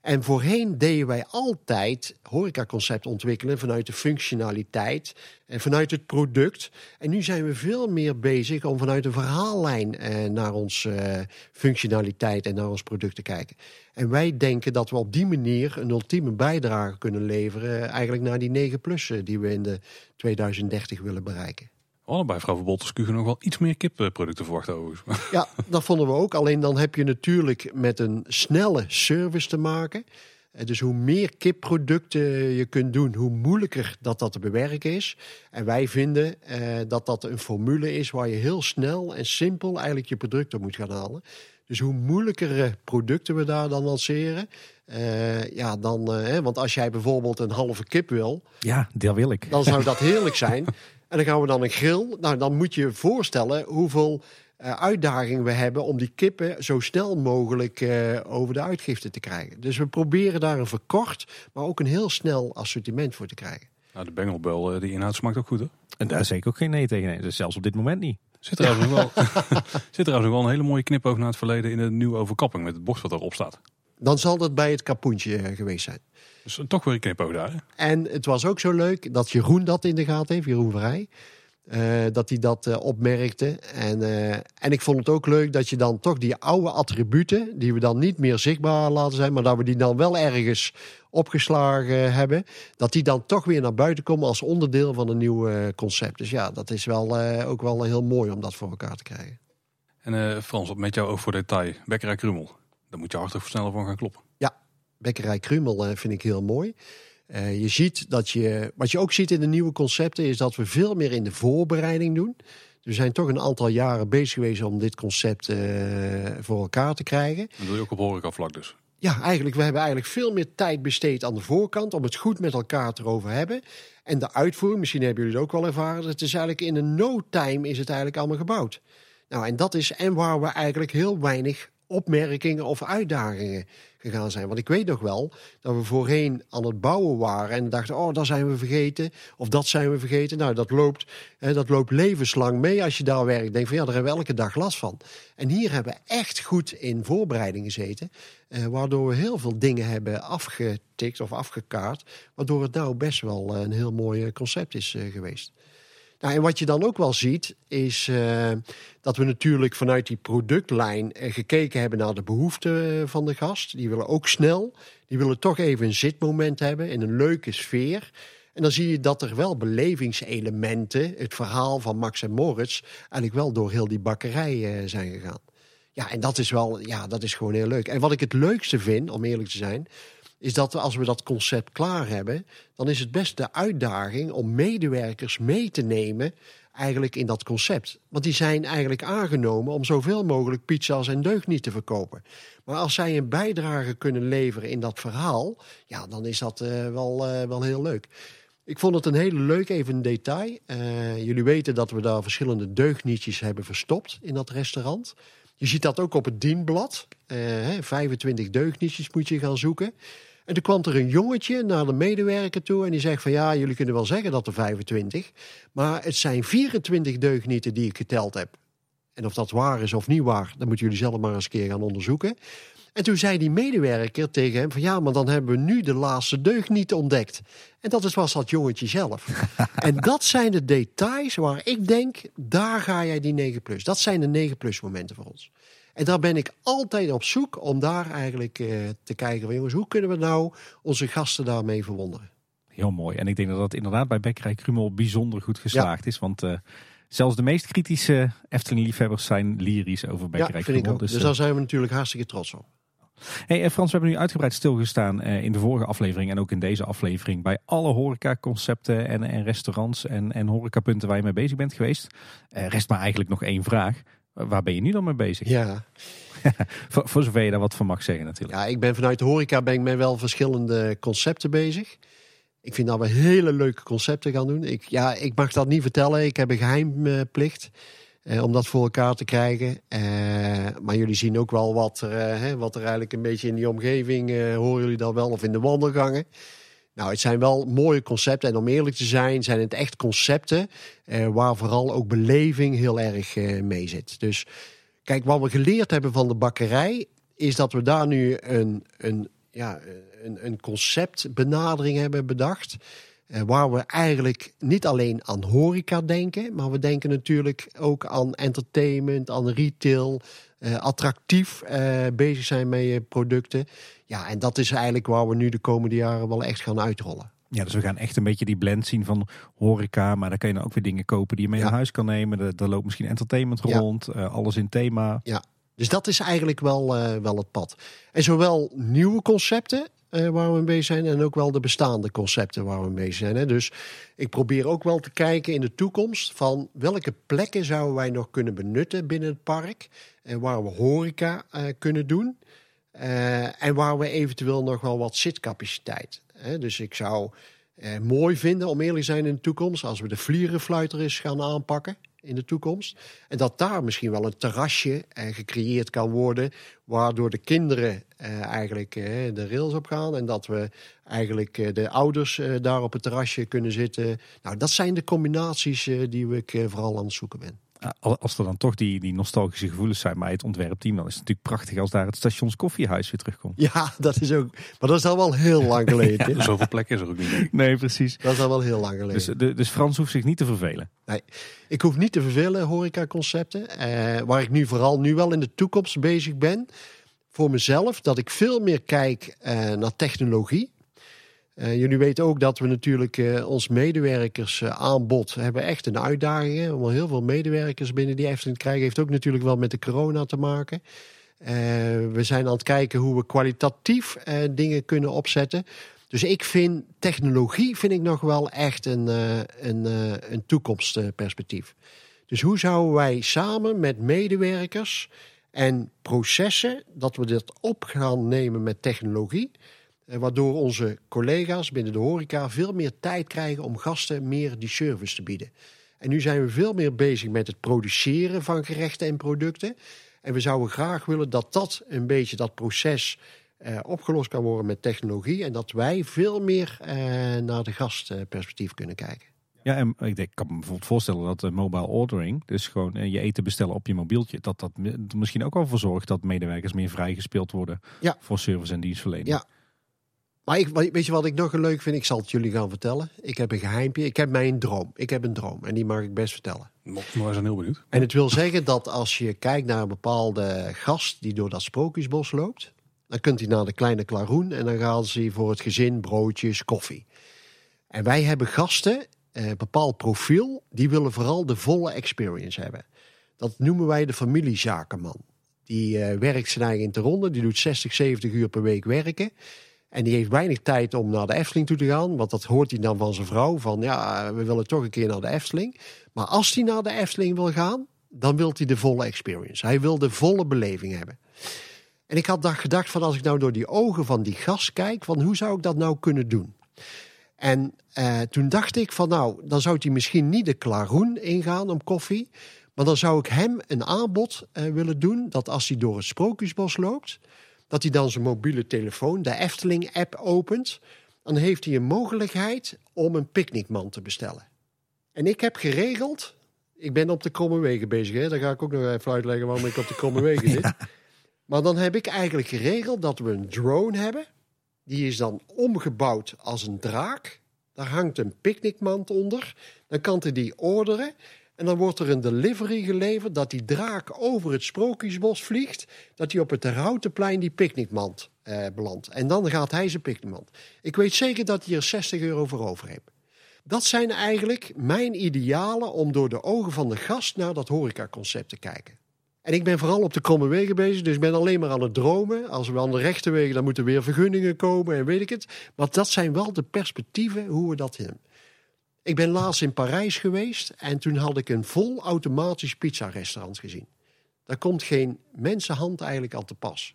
En voorheen deden wij altijd horecaconcept ontwikkelen vanuit de functionaliteit en vanuit het product. En nu zijn we veel meer bezig om vanuit een verhaallijn eh, naar onze eh, functionaliteit en naar ons product te kijken. En wij denken dat we op die manier een ultieme bijdrage kunnen leveren, eh, eigenlijk naar die 9 plus die we in de 2030 willen bereiken. Allebei bij Vrouw Bolters nog wel iets meer kipproducten verwachten overigens. Ja, dat vonden we ook. Alleen dan heb je natuurlijk met een snelle service te maken. Eh, dus hoe meer kipproducten je kunt doen, hoe moeilijker dat dat te bewerken is. En wij vinden eh, dat dat een formule is waar je heel snel en simpel eigenlijk je producten moet gaan halen. Dus hoe moeilijkere producten we daar dan lanceren, uh, ja, dan, uh, want als jij bijvoorbeeld een halve kip wil, ja, dat wil ik. Dan zou dat heerlijk zijn. En dan gaan we dan een grill. Nou, dan moet je je voorstellen hoeveel uh, uitdagingen we hebben om die kippen zo snel mogelijk uh, over de uitgifte te krijgen. Dus we proberen daar een verkort, maar ook een heel snel assortiment voor te krijgen. Nou, de bengelbel, uh, die inhoud smaakt ook goed, hè? En daar zeker ook geen nee tegen. Nee. Dus zelfs op dit moment niet. Zit er trouwens, nog wel, zit trouwens nog wel een hele mooie knipoog naar het verleden in de nieuwe overkapping met het bord wat erop staat. Dan zal dat bij het kapoentje geweest zijn. Dus toch weer een knipoog daar. Hè? En het was ook zo leuk dat Jeroen dat in de gaten heeft, Jeroen Vrij. Uh, dat hij dat uh, opmerkte. En, uh, en ik vond het ook leuk dat je dan toch die oude attributen, die we dan niet meer zichtbaar laten zijn, maar dat we die dan wel ergens opgeslagen hebben, dat die dan toch weer naar buiten komen als onderdeel van een nieuw concept. Dus ja, dat is wel ook wel heel mooi om dat voor elkaar te krijgen. En Frans, met jou oog voor detail, Bekkerij Krummel, daar moet je hartstikke sneller van gaan kloppen. Bekkerij Krummel vind ik heel mooi. Uh, je ziet dat je, wat je ook ziet in de nieuwe concepten, is dat we veel meer in de voorbereiding doen. We zijn toch een aantal jaren bezig geweest om dit concept uh, voor elkaar te krijgen. Dat doe je ook op horecavlak dus? Ja, eigenlijk. We hebben eigenlijk veel meer tijd besteed aan de voorkant om het goed met elkaar erover hebben. En de uitvoering, misschien hebben jullie het ook wel ervaren. Het is eigenlijk in een no time is het eigenlijk allemaal gebouwd. Nou, en dat is en waar we eigenlijk heel weinig opmerkingen of uitdagingen gegaan zijn. Want ik weet nog wel dat we voorheen aan het bouwen waren en dachten, oh, dat zijn we vergeten of dat zijn we vergeten. Nou, dat loopt, hè, dat loopt levenslang mee als je daar werkt. Denk van ja, daar hebben we elke dag last van. En hier hebben we echt goed in voorbereiding gezeten, eh, waardoor we heel veel dingen hebben afgetikt of afgekaart, waardoor het nou best wel een heel mooi concept is eh, geweest. Nou, en wat je dan ook wel ziet, is uh, dat we natuurlijk vanuit die productlijn uh, gekeken hebben naar de behoeften eh, van de gast. Die willen ook snel, die willen toch even een zitmoment hebben in een leuke sfeer. En dan zie je dat er wel belevingselementen, het verhaal van Max en Moritz, eigenlijk wel door heel die bakkerij zijn gegaan. Ja, en dat is wel, ja, dat is gewoon heel leuk. En wat ik het leukste vind, om eerlijk te zijn, is dat als we dat concept klaar hebben, dan is het best de uitdaging om medewerkers mee te nemen eigenlijk in dat concept. Want die zijn eigenlijk aangenomen om zoveel mogelijk pizza's en deugniet te verkopen. Maar als zij een bijdrage kunnen leveren in dat verhaal, ja, dan is dat uh, wel, uh, wel heel leuk. Ik vond het een hele leuk even detail. Uh, jullie weten dat we daar verschillende deugnietjes hebben verstopt in dat restaurant. Je ziet dat ook op het dienblad. 25 deugnietjes moet je gaan zoeken. En toen kwam er een jongetje naar de medewerker toe en die zegt van ja, jullie kunnen wel zeggen dat er 25, maar het zijn 24 deugnieten die ik geteld heb. En of dat waar is of niet waar, dat moeten jullie zelf maar eens een keer gaan onderzoeken. En toen zei die medewerker tegen hem van ja, maar dan hebben we nu de laatste deugniet ontdekt. En dat was dat jongetje zelf. en dat zijn de details waar ik denk, daar ga jij die 9 plus. Dat zijn de 9 plus momenten voor ons. En daar ben ik altijd op zoek om daar eigenlijk uh, te kijken van jongens, hoe kunnen we nou onze gasten daarmee verwonderen? Heel mooi. En ik denk dat dat inderdaad bij Bekkerij Krumel bijzonder goed geslaagd is. Want uh, zelfs de meest kritische Efteling-liefhebbers zijn lyrisch over Bekkerij ja, Krumel. Dus, dus daar zijn we natuurlijk hartstikke trots op. Hey eh, Frans, we hebben nu uitgebreid stilgestaan in de vorige aflevering en ook in deze aflevering bij alle horecaconcepten en, en restaurants en, en horecapunten waar je mee bezig bent geweest. Rest maar eigenlijk nog één vraag. Waar ben je nu dan mee bezig? Ja. voor, voor, zover je daar wat van mag zeggen natuurlijk. Ja, ik ben vanuit de horeca ben ik met wel verschillende concepten bezig. Ik vind dat we hele leuke concepten gaan doen. Ik, ja, ik mag dat niet vertellen. Ik heb een geheimplicht eh, om dat voor elkaar te krijgen. Eh, maar jullie zien ook wel wat er, eh, wat er eigenlijk een beetje in die omgeving... Eh, horen jullie dat wel of in de wandelgangen. Nou, het zijn wel mooie concepten. En om eerlijk te zijn, zijn het echt concepten eh, waar vooral ook beleving heel erg eh, mee zit. Dus kijk, wat we geleerd hebben van de bakkerij, is dat we daar nu een, een ja, een, een conceptbenadering hebben bedacht. Uh, waar we eigenlijk niet alleen aan horeca denken, maar we denken natuurlijk ook aan entertainment, aan retail, uh, attractief uh, bezig zijn met producten. Ja, en dat is eigenlijk waar we nu de komende jaren wel echt gaan uitrollen. Ja, dus we gaan echt een beetje die blend zien van horeca, maar daar kan je dan ook weer dingen kopen die je mee naar huis kan nemen. Er, loopt misschien entertainment rond, alles in thema. Ja, dus dat is eigenlijk wel, wel het pad. En zowel nieuwe concepten waar we mee zijn. En ook wel de bestaande concepten waar we mee zijn. Hè. Dus ik probeer ook wel te kijken in de toekomst van welke plekken zouden wij nog kunnen benutten binnen het park. En waar we horeca uh, kunnen doen. Uh, en waar we eventueel nog wel wat zitcapaciteit. Hè. Dus ik zou mooi vinden, om eerlijk zijn in de toekomst, als we de vlierenfluiter eens gaan aanpakken in de toekomst. En dat daar misschien wel een terrasje eh, gecreëerd kan worden, waardoor de kinderen eh, eigenlijk eh, de rails op gaan en dat we eigenlijk de ouders daar op het terrasje kunnen zitten. Nou, dat zijn de combinaties die ik vooral aan het zoeken ben als er dan toch die, die nostalgische gevoelens zijn bij het ontwerpteam, dan is het natuurlijk prachtig als daar het stations koffiehuis weer terugkomt. Ja, dat is ook. Maar dat is al wel heel lang geleden. ja, zoveel plekken is er ook niet. Nee, precies. Dat is al wel heel lang geleden. Dus, de, dus Frans hoeft zich niet te vervelen. Nee, ik hoef niet te vervelen, horecaconcepten. Eh, waar ik nu vooral nu wel in de toekomst bezig ben. Voor mezelf, dat ik veel meer kijk eh, naar technologie. Uh, jullie weten ook dat we natuurlijk uh, ons medewerkersaanbod uh, hebben echt een uitdaging. Hè? Om heel veel medewerkers binnen die Efteling te krijgen. Heeft ook natuurlijk wel met de corona te maken. Eh, we zijn aan het kijken hoe we kwalitatief dingen kunnen opzetten. Dus ik vind technologie vind ik nog wel echt een, een, een toekomstperspectief. Dus hoe zouden wij samen met medewerkers en processen, dat we dit op gaan nemen met technologie eh, waardoor onze collega's binnen de horeca veel meer tijd krijgen om gasten meer die service te bieden. En nu zijn we veel meer bezig met het produceren van gerechten en producten. En we zouden graag willen dat dat een beetje dat proces eh, opgelost kan worden met technologie. En dat wij veel meer eh, naar de gastperspectief kunnen kijken. Ja, en ik, denk, ik kan me bijvoorbeeld voorstellen dat de mobile ordering, dus gewoon eh, je eten bestellen op je mobieltje, dat dat misschien ook wel voor zorgt dat medewerkers meer vrijgespeeld worden ja. voor service en dienstverlening. Ja, maar ik, weet je wat ik nog leuk vind? Ik zal het jullie gaan vertellen. Ik heb een geheimpje. Ik heb mijn droom. Ik heb een droom. En die mag ik best vertellen. Maar we zijn heel benieuwd. En het wil zeggen dat als je kijkt naar een bepaalde gast die door dat sprookjesbos loopt. Dan kunt hij naar de kleine klaroen en dan gaan ze voor het gezin broodjes, koffie. En wij hebben gasten, een eh, bepaald profiel, die willen vooral de volle experience hebben. Dat noemen wij de familiezakenman. Die uh, werkt zijn eigen in de ronde, die doet 60, 70 uur per week werken. En die heeft weinig tijd om naar de Efteling toe te gaan. Want dat hoort hij dan van zijn vrouw. Van ja, we willen toch een keer naar de Efteling. Maar als hij naar de Efteling wil gaan, dan wil hij de volle experience. Hij wil de volle beleving hebben. En ik had gedacht van als ik nou door die ogen van die gast kijk, van hoe zou ik dat nou kunnen doen? En eh, toen dacht ik van nou, dan zou hij misschien niet de Klaroen ingaan om koffie. Maar dan zou ik hem een aanbod uh, willen doen dat als hij door het Sprookjesbos loopt dat hij dan zijn mobiele telefoon, de Efteling-app, opent. Dan heeft hij een mogelijkheid om een picknickman te bestellen. En ik heb geregeld, ik ben op de Kromme Wegen bezig, hè? daar ga ik ook nog even uitleggen waarom ik op de Kromme Wegen zit. Maar dan heb ik eigenlijk geregeld dat we een drone hebben. Die is dan omgebouwd als een draak. Daar hangt een picknickmand onder. Dan kan hij die orderen. En dan wordt er een delivery geleverd dat die draak over het Sprookjesbos vliegt. Dat hij op het Terhoutenplein die picknickmand eh, belandt. En dan gaat hij zijn picknickmand. Ik weet zeker dat hij er 60 euro voor over heeft. Dat zijn eigenlijk mijn idealen om door de ogen van de gast naar dat horecaconcept te kijken. En ik ben vooral op de kromme wegen bezig, dus ik ben alleen maar aan het dromen. Als we aan de rechte wegen, dan moeten weer vergunningen komen en weet ik het. Maar dat zijn wel de perspectieven hoe we dat hebben. Ik ben laatst in Parijs geweest en toen had ik een vol automatisch pizza-restaurant gezien. Daar komt geen mensenhand eigenlijk al te pas.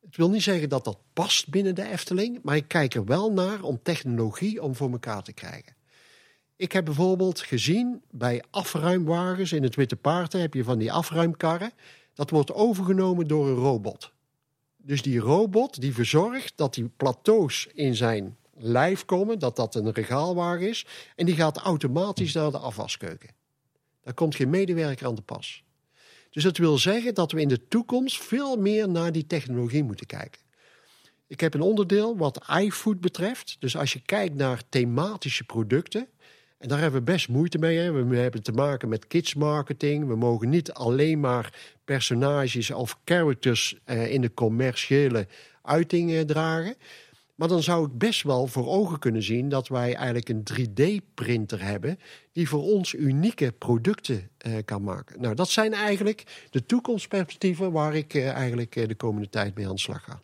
Het wil niet zeggen dat dat past binnen de Efteling, maar ik kijk er wel naar om technologie om voor elkaar te krijgen. Ik heb bijvoorbeeld gezien bij afruimwagens in het Witte Paarden heb je van die afruimkarren. Dat wordt overgenomen door een robot. Dus die robot die verzorgt dat die plateaus in zijn lijf komen, dat dat een regaalwagen is. En die gaat automatisch naar de afwaskeuken. Daar komt geen medewerker aan de pas. Dus dat wil zeggen dat we in de toekomst veel meer naar die technologie moeten kijken. Ik heb een onderdeel wat iFood betreft. Dus als je kijkt naar thematische producten. En daar hebben we best moeite mee. We hebben te maken met kids marketing. We mogen niet alleen maar personages of characters eh, in de commerciële uiting eh, dragen. Maar dan zou ik best wel voor ogen kunnen zien dat wij eigenlijk een 3D-printer hebben die voor ons unieke producten eh, kan maken. Nou, dat zijn eigenlijk de toekomstperspectieven waar ik eh, eigenlijk eh, de komende tijd mee aan de slag ga.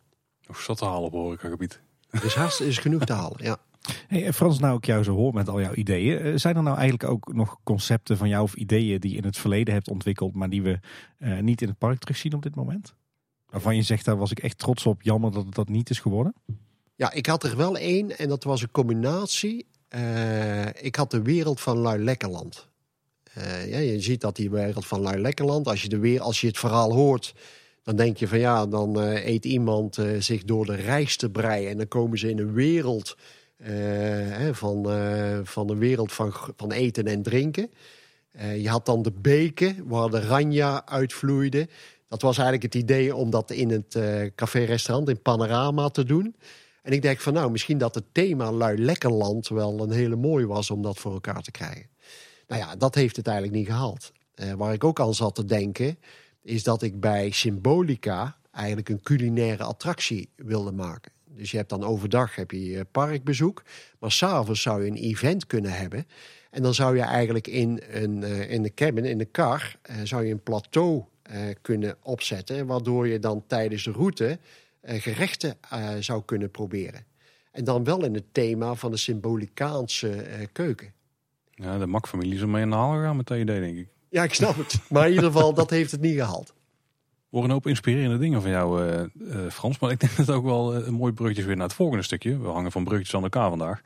Of zat te halen op horecagebied. Dus haast is genoeg te halen, ja. Hey, Frans, nou ik jou zo hoor met al jouw ideeën. Zijn er nou eigenlijk ook nog concepten van jou of ideeën die je in het verleden hebt ontwikkeld, maar die we eh, niet in het park terugzien op dit moment? Waarvan je zegt, daar was ik echt trots op. Jammer dat het dat niet is geworden. Ja, ik had er wel één en dat was een combinatie. Eh, ik had de wereld van Lui Lekkerland. Eh, ja, je ziet dat die wereld van Lui Lekkerland, als je, de weer, als je het verhaal hoort, dan denk je van ja, dan eh, eet iemand zich door de reis te breien en dan komen ze in een wereld hè, van, van een wereld van, van eten en drinken. Je had dan de beken waar de ranja uitvloeide. Dat was eigenlijk het idee om dat in het café-restaurant in Panorama te doen. En ik denk van nou, misschien dat het thema Lui Lekkerland wel een hele mooie was om dat voor elkaar te krijgen. Nou ja, dat heeft het eigenlijk niet gehaald. Eh, waar ik ook aan zat te denken, is dat ik bij Symbolica eigenlijk een culinaire attractie wilde maken. Dus je hebt dan overdag heb je parkbezoek, maar s'avonds zou je een event kunnen hebben. En dan zou je eigenlijk in, een, eh, in de cabin, in de kar, eh, zou je een plateau kunnen opzetten, waardoor je dan tijdens de route gerechten eh, zou kunnen proberen. En dan wel in het thema van de symbolicaanse eh, keuken. Ja, de Mak-familie is ermee aan de haal gegaan met dat idee, denk ik. Ja, ik snap het. Maar in ieder geval, dat heeft het niet gehaald. We horen een hoop inspirerende dingen van jou, eh, eh, Frans. Maar ik denk dat het ook wel eh, een mooi bruggetje is weer naar het volgende stukje. We hangen van bruggetjes aan elkaar vandaag.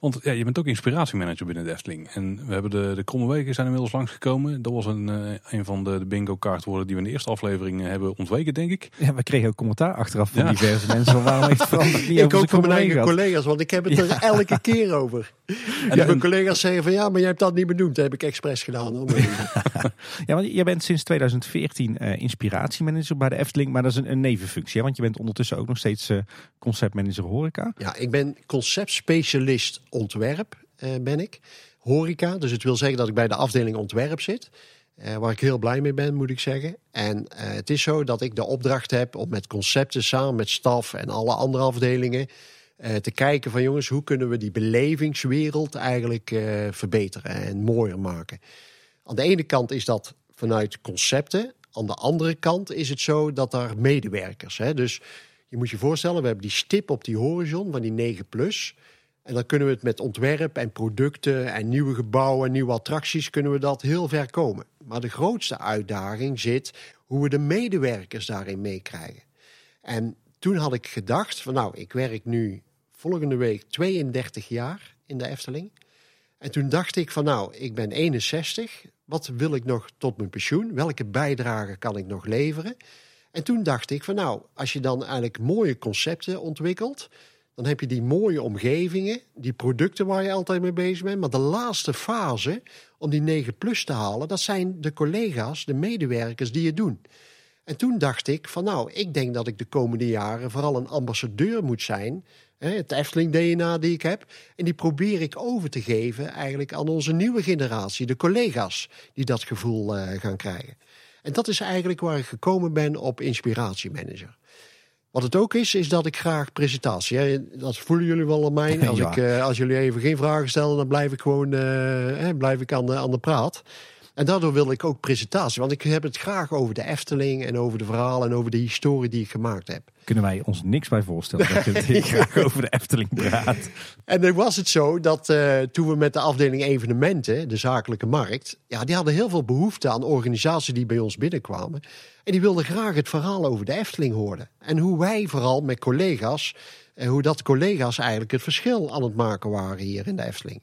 Want ja, je bent ook inspiratiemanager binnen de Efteling. En we hebben de, de Kromme Weken zijn inmiddels langsgekomen. Dat was een, eh, een van de, de bingo kaartwoorden die we in de eerste aflevering eh, hebben ontweken, denk ik. Ja, we kregen ook commentaar achteraf van Ja. diverse mensen. Van waarom heeft Frans het niet Ik ook van mijn eigen collega's, want ik heb het er elke keer over. En Ja, mijn collega's zeggen van ja, maar jij hebt dat niet benoemd. Dat heb ik expres gedaan. Hoor. Ja, want jij bent sinds 2014 eh, inspiratiemanager bij de Efteling, maar dat is een, een nevenfunctie. Hè? Want je bent ondertussen ook nog steeds eh, conceptmanager horeca. Ja, ik ben conceptspecialist ontwerp, eh, ben ik. Horeca, dus het wil zeggen dat ik bij de afdeling ontwerp zit. Eh, waar ik heel blij mee ben, moet ik zeggen. En eh, het is zo dat ik de opdracht heb om met concepten samen met staf en alle andere afdelingen te kijken van jongens, hoe kunnen we die belevingswereld eigenlijk verbeteren en mooier maken. Aan de ene kant is dat vanuit concepten. Aan de andere kant is het zo dat daar medewerkers. Hè, dus je moet je voorstellen, we hebben die stip op die horizon van die 9 plus. En dan kunnen we het met ontwerp en producten en nieuwe gebouwen en nieuwe attracties kunnen we dat heel ver komen. Maar de grootste uitdaging zit hoe we de medewerkers daarin meekrijgen. En toen had ik gedacht van nou, ik werk nu volgende week 32 jaar in de Efteling. En toen dacht ik van nou, ik ben 61. Wat wil ik nog tot mijn pensioen? Welke bijdrage kan ik nog leveren? En toen dacht ik van nou, als je dan eigenlijk mooie concepten ontwikkelt, dan heb je die mooie omgevingen, die producten waar je altijd mee bezig bent. Maar de laatste fase om die 9 plus te halen, dat zijn de collega's, de medewerkers die het doen. En toen dacht ik van nou, ik denk dat ik de komende jaren vooral een ambassadeur moet zijn. Het Efteling-DNA die ik heb. En die probeer ik over te geven eigenlijk aan onze nieuwe generatie. De collega's die dat gevoel eh, gaan krijgen. En dat is eigenlijk waar ik gekomen ben op inspiratiemanager. Wat het ook is, is dat ik graag presentatie. Dat voelen jullie wel aan mij. Als, Ja. ik, eh, als jullie even geen vragen stellen, dan blijf ik gewoon eh, hè, blijf ik aan, de, aan de praat. En daardoor wil ik ook presentatie. Want ik heb het graag over de Efteling en over de verhalen en over de historie die ik gemaakt heb. Kunnen wij ons niks bij voorstellen dat je het graag over de Efteling praat. En dan was het zo dat eh, toen we met de afdeling evenementen, de zakelijke markt, ja, die hadden heel veel behoefte aan organisaties die bij ons binnenkwamen. En die wilden graag het verhaal over de Efteling horen. En hoe wij vooral met collega's, en hoe dat collega's eigenlijk het verschil aan het maken waren hier in de Efteling.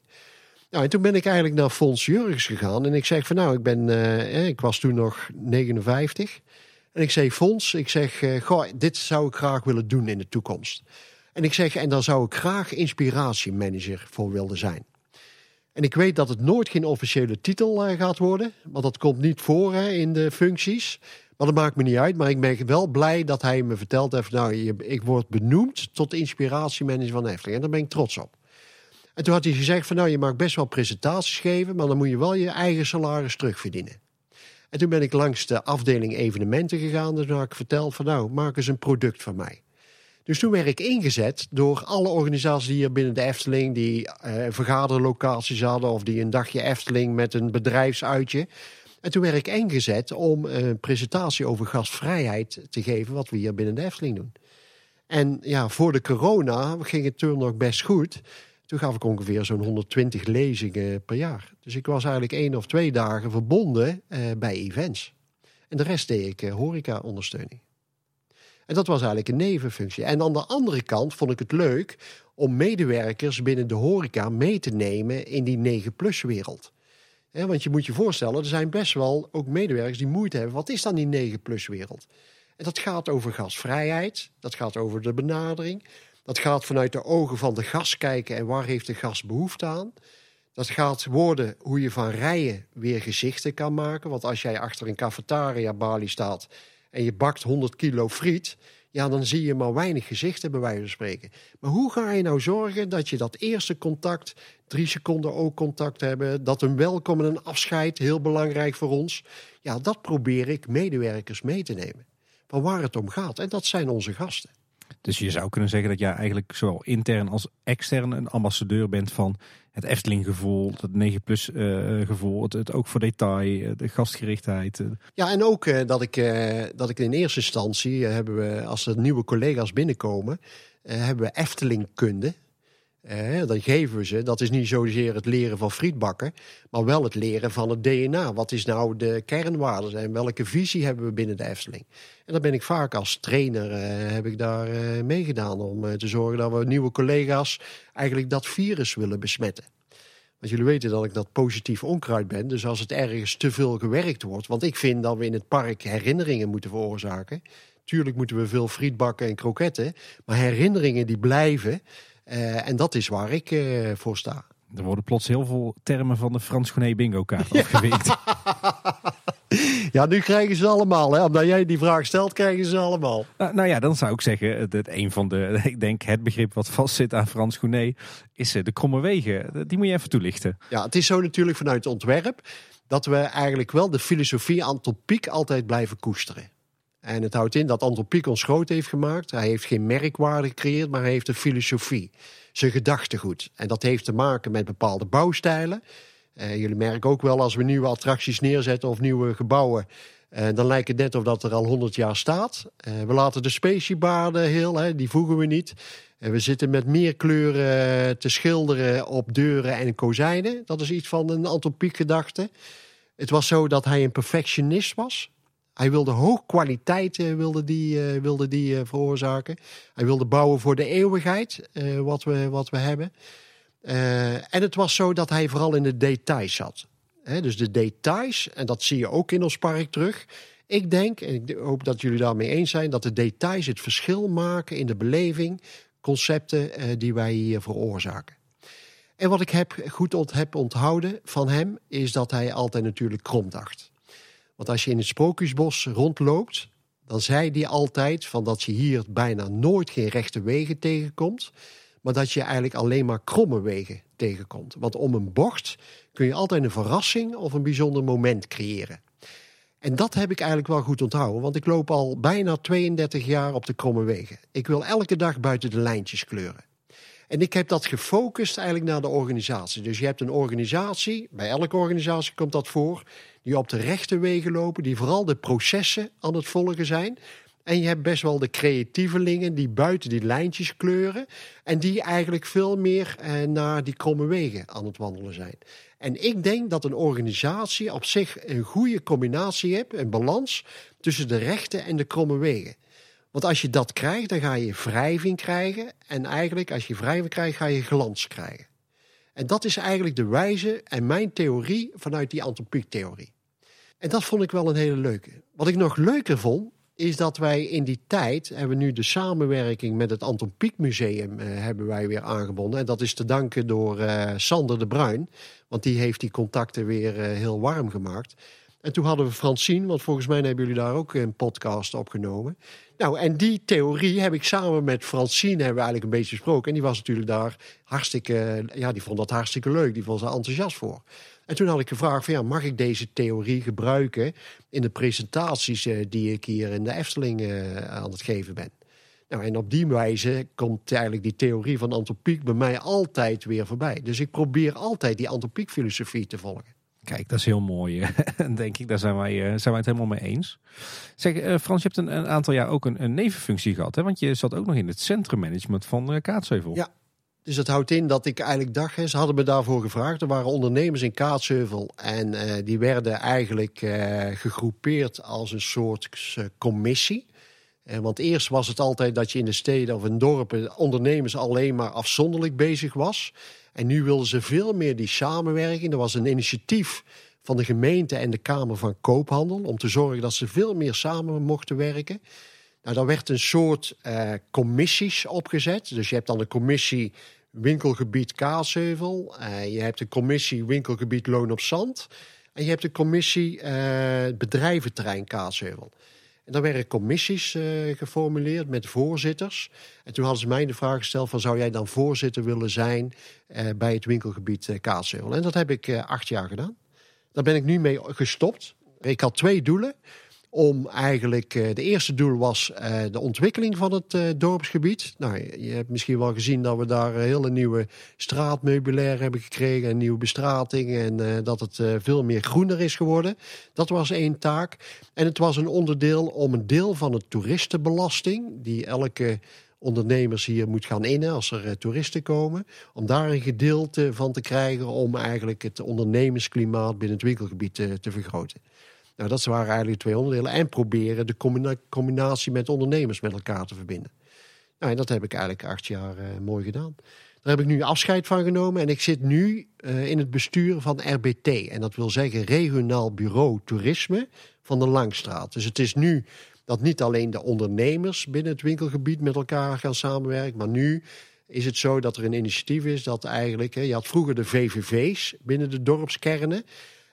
Nou, en toen ben ik eigenlijk naar Fons Jurgens gegaan en ik zeg van nou, ik ben, eh, ik was toen nog 59. En ik zei, Fons, ik zeg, eh, goh, dit zou ik graag willen doen in de toekomst. En ik zeg, en daar zou ik graag inspiratiemanager voor willen zijn. En ik weet dat het nooit geen officiële titel eh, gaat worden, want dat komt niet voor hè, in de functies. Maar dat maakt me niet uit. Maar ik ben wel blij dat hij me verteld heeft... nou, ik word benoemd tot inspiratiemanager van Efteling. En daar ben ik trots op. En toen had hij gezegd van... nou, je mag best wel presentaties geven... maar dan moet je wel je eigen salaris terugverdienen. En toen ben ik langs de afdeling evenementen gegaan. Dus had ik verteld van... nou, maak eens een product van mij. Dus toen werd ik ingezet door alle organisaties hier binnen de Efteling... die eh, vergaderlocaties hadden... of die een dagje Efteling met een bedrijfsuitje... En toen werd ik ingezet om een presentatie over gastvrijheid te geven, wat we hier binnen de Efteling doen. En ja, voor de corona ging het toen nog best goed. Toen gaf ik ongeveer zo'n 120 lezingen per jaar. Dus ik was eigenlijk één of twee dagen verbonden eh, bij events. En de rest deed ik eh, horeca-ondersteuning. En dat was eigenlijk een nevenfunctie. En aan de andere kant vond ik het leuk om medewerkers binnen de horeca mee te nemen in die 9-plus-wereld. Hè, want je moet je voorstellen, er zijn best wel ook medewerkers die moeite hebben. Wat is dan die 9-plus wereld? En dat gaat over gasvrijheid, dat gaat over de benadering. Dat gaat vanuit de ogen van de gast kijken en waar heeft de gast behoefte aan. Dat gaat worden hoe je van rijen weer gezichten kan maken. Want als jij achter een cafetaria balie staat en je bakt 100 kilo friet... ja, dan zie je maar weinig gezichten bij wijze van spreken. Maar hoe ga je nou zorgen dat je dat eerste contact... drie seconden ook contact hebben... dat een welkom en een afscheid, heel belangrijk voor ons... ja, dat probeer ik medewerkers mee te nemen. Van waar het om gaat. En dat zijn onze gasten. Dus je zou kunnen zeggen dat jij eigenlijk zowel intern als extern een ambassadeur bent van het Efteling gevoel, het 9 plus eh, gevoel, het, ook voor detail, eh, de gastgerichtheid. eh. Ja, en ook eh, dat, ik, eh, dat ik in eerste instantie eh, hebben we, als er nieuwe collega's binnenkomen, eh, hebben we Eftelingkunde. Eh, dan geven we ze, dat is niet zozeer het leren van frietbakken, maar wel het leren van het DNA. Wat is nou de kernwaarden en welke visie hebben we binnen de Efteling? En dan ben ik vaak als trainer, eh, heb ik daar eh, meegedaan om eh, te zorgen dat we nieuwe collega's eigenlijk dat virus willen besmetten. Want jullie weten dat ik dat positief onkruid ben. Dus als het ergens te veel gewerkt wordt. Want ik vind dat we in het park herinneringen moeten veroorzaken. Tuurlijk moeten we veel friet bakken en kroketten. Maar herinneringen die blijven. Eh, en dat is waar ik eh, voor sta. Er worden plots heel veel termen van de Frans Gené bingo kaart afgevinkt. Ja, nu krijgen ze allemaal. Hè? Omdat jij die vraag stelt, krijgen ze allemaal. nou, nou ja, dan zou ik zeggen, dat een van de, ik denk het begrip wat vastzit aan Frans Gené, is eh, de kromme wegen. Die moet je even toelichten. Ja, het is zo natuurlijk vanuit het ontwerp. Dat we eigenlijk wel de filosofie Anton Pieck altijd blijven koesteren. En het houdt in dat Anton Pieck ons groot heeft gemaakt. Hij heeft geen merkwaarde gecreëerd, maar hij heeft een filosofie. Zijn gedachtegoed. En dat heeft te maken met bepaalde bouwstijlen. Eh, jullie merken ook wel als we nieuwe attracties neerzetten of nieuwe gebouwen. eh, dan lijkt het net of dat er al 100 jaar staat. Eh, we laten de speciebaarden heel, hè, die voegen we niet. En we zitten met meer kleuren te schilderen op deuren en kozijnen. Dat is iets van een Anton Pieck gedachte. Het was zo dat hij een perfectionist was. Hij wilde hoog kwaliteit eh, wilde die, eh, wilde die eh, veroorzaken. Hij wilde bouwen voor de eeuwigheid, wat, we, wat we hebben. En het was zo dat hij vooral in de details zat. Dus de details, en dat zie je ook in ons park terug. Ik denk, en ik hoop dat jullie daarmee eens zijn, dat de details het verschil maken in de beleving, concepten die wij hier veroorzaken. En wat ik heb, goed heb onthouden van hem, is dat hij altijd natuurlijk krom dacht. Want als je in het Sprookjesbos rondloopt, dan zei hij altijd van dat je hier bijna nooit geen rechte wegen tegenkomt, maar dat je eigenlijk alleen maar kromme wegen tegenkomt. Want om een bocht kun je altijd een verrassing of een bijzonder moment creëren. En dat heb ik eigenlijk wel goed onthouden, want ik loop al bijna 32 jaar op de kromme wegen. Ik wil elke dag buiten de lijntjes kleuren. En ik heb dat gefocust eigenlijk naar de organisatie. Dus je hebt een organisatie, bij elke organisatie komt dat voor, die op de rechte wegen lopen, die vooral de processen aan het volgen zijn. En je hebt best wel de creatievelingen die buiten die lijntjes kleuren. En die eigenlijk veel meer eh, naar die kromme wegen aan het wandelen zijn. En ik denk dat een organisatie op zich een goede combinatie heeft, een balans tussen de rechte en de kromme wegen. Want als je dat krijgt, dan ga je wrijving krijgen. En eigenlijk, als je wrijving krijgt, ga je glans krijgen. En dat is eigenlijk de wijze en mijn theorie vanuit die antropiek-theorie. En dat vond ik wel een hele leuke. Wat ik nog leuker vond, is dat wij in die tijd hebben we nu de samenwerking met het Anton Pieck Museum eh, hebben wij weer aangebonden. En dat is te danken door eh, Sander de Bruin, want die heeft die contacten weer eh, heel warm gemaakt. En toen hadden we Francine, want volgens mij hebben jullie daar ook een podcast opgenomen. Nou, en die theorie heb ik samen met Francine hebben we eigenlijk een beetje besproken. En die was natuurlijk daar hartstikke, ja, die vond dat hartstikke leuk. Die vond er enthousiast voor. En toen had ik gevraagd van ja, mag ik deze theorie gebruiken in de presentaties eh, die ik hier in de Efteling eh, aan het geven ben. Nou, en op die wijze komt eigenlijk die theorie van antropiek bij mij altijd weer voorbij. Dus ik probeer altijd die antropiek filosofie te volgen. Kijk, dat is heel mooi, denk ik. Daar zijn wij, zijn wij het helemaal mee eens. Zeg, Frans, je hebt een, een aantal jaar ook een, een, nevenfunctie gehad. Hè? Want je zat ook nog in het centrummanagement van uh, Kaatsheuvel. Ja, dus dat houdt in dat ik eigenlijk dacht, ze hadden me daarvoor gevraagd. Er waren ondernemers in Kaatsheuvel en uh, die werden eigenlijk uh, gegroepeerd als een soort commissie. want eerst was het altijd dat je in de steden of in dorpen ondernemers alleen maar afzonderlijk bezig was. En nu wilden ze veel meer die samenwerking. Er was een initiatief van de gemeente en de Kamer van Koophandel om te zorgen dat ze veel meer samen mochten werken. Nou, daar werd een soort commissies opgezet. Dus je hebt dan de commissie winkelgebied Kaasheuvel. Uh, je hebt de commissie winkelgebied Loon op Zand. En je hebt de commissie uh, bedrijventerrein Kaasheuvel. En daar werden commissies uh, geformuleerd met voorzitters. En toen hadden ze mij de vraag gesteld van zou jij dan voorzitter willen zijn bij het winkelgebied Kaasheuvel. En dat heb ik acht jaar gedaan. Daar ben ik nu mee gestopt. Ik had twee doelen om eigenlijk, uh, de eerste doel was uh, de ontwikkeling van het uh, dorpsgebied. Nou, je hebt misschien wel gezien dat we daar hele nieuwe straatmeubilair hebben gekregen, een nieuwe bestrating en dat het veel meer groener is geworden. Dat was één taak. En het was een onderdeel om een deel van de toeristenbelasting, die elke ondernemers hier moet gaan innen als er toeristen komen, om daar een gedeelte van te krijgen om eigenlijk het ondernemersklimaat binnen het winkelgebied te vergroten. Nou, dat waren eigenlijk twee onderdelen. En proberen de combinatie met ondernemers met elkaar te verbinden. Nou, en dat heb ik eigenlijk acht jaar uh, mooi gedaan. Daar heb ik nu afscheid van genomen en ik zit nu uh, in het bestuur van RBT. En dat wil zeggen Regionaal Bureau Toerisme van de Langstraat. Dus het is nu dat niet alleen de ondernemers binnen het winkelgebied met elkaar gaan samenwerken, maar nu is het zo dat er een initiatief is dat eigenlijk, je had vroeger de VVV's binnen de dorpskernen.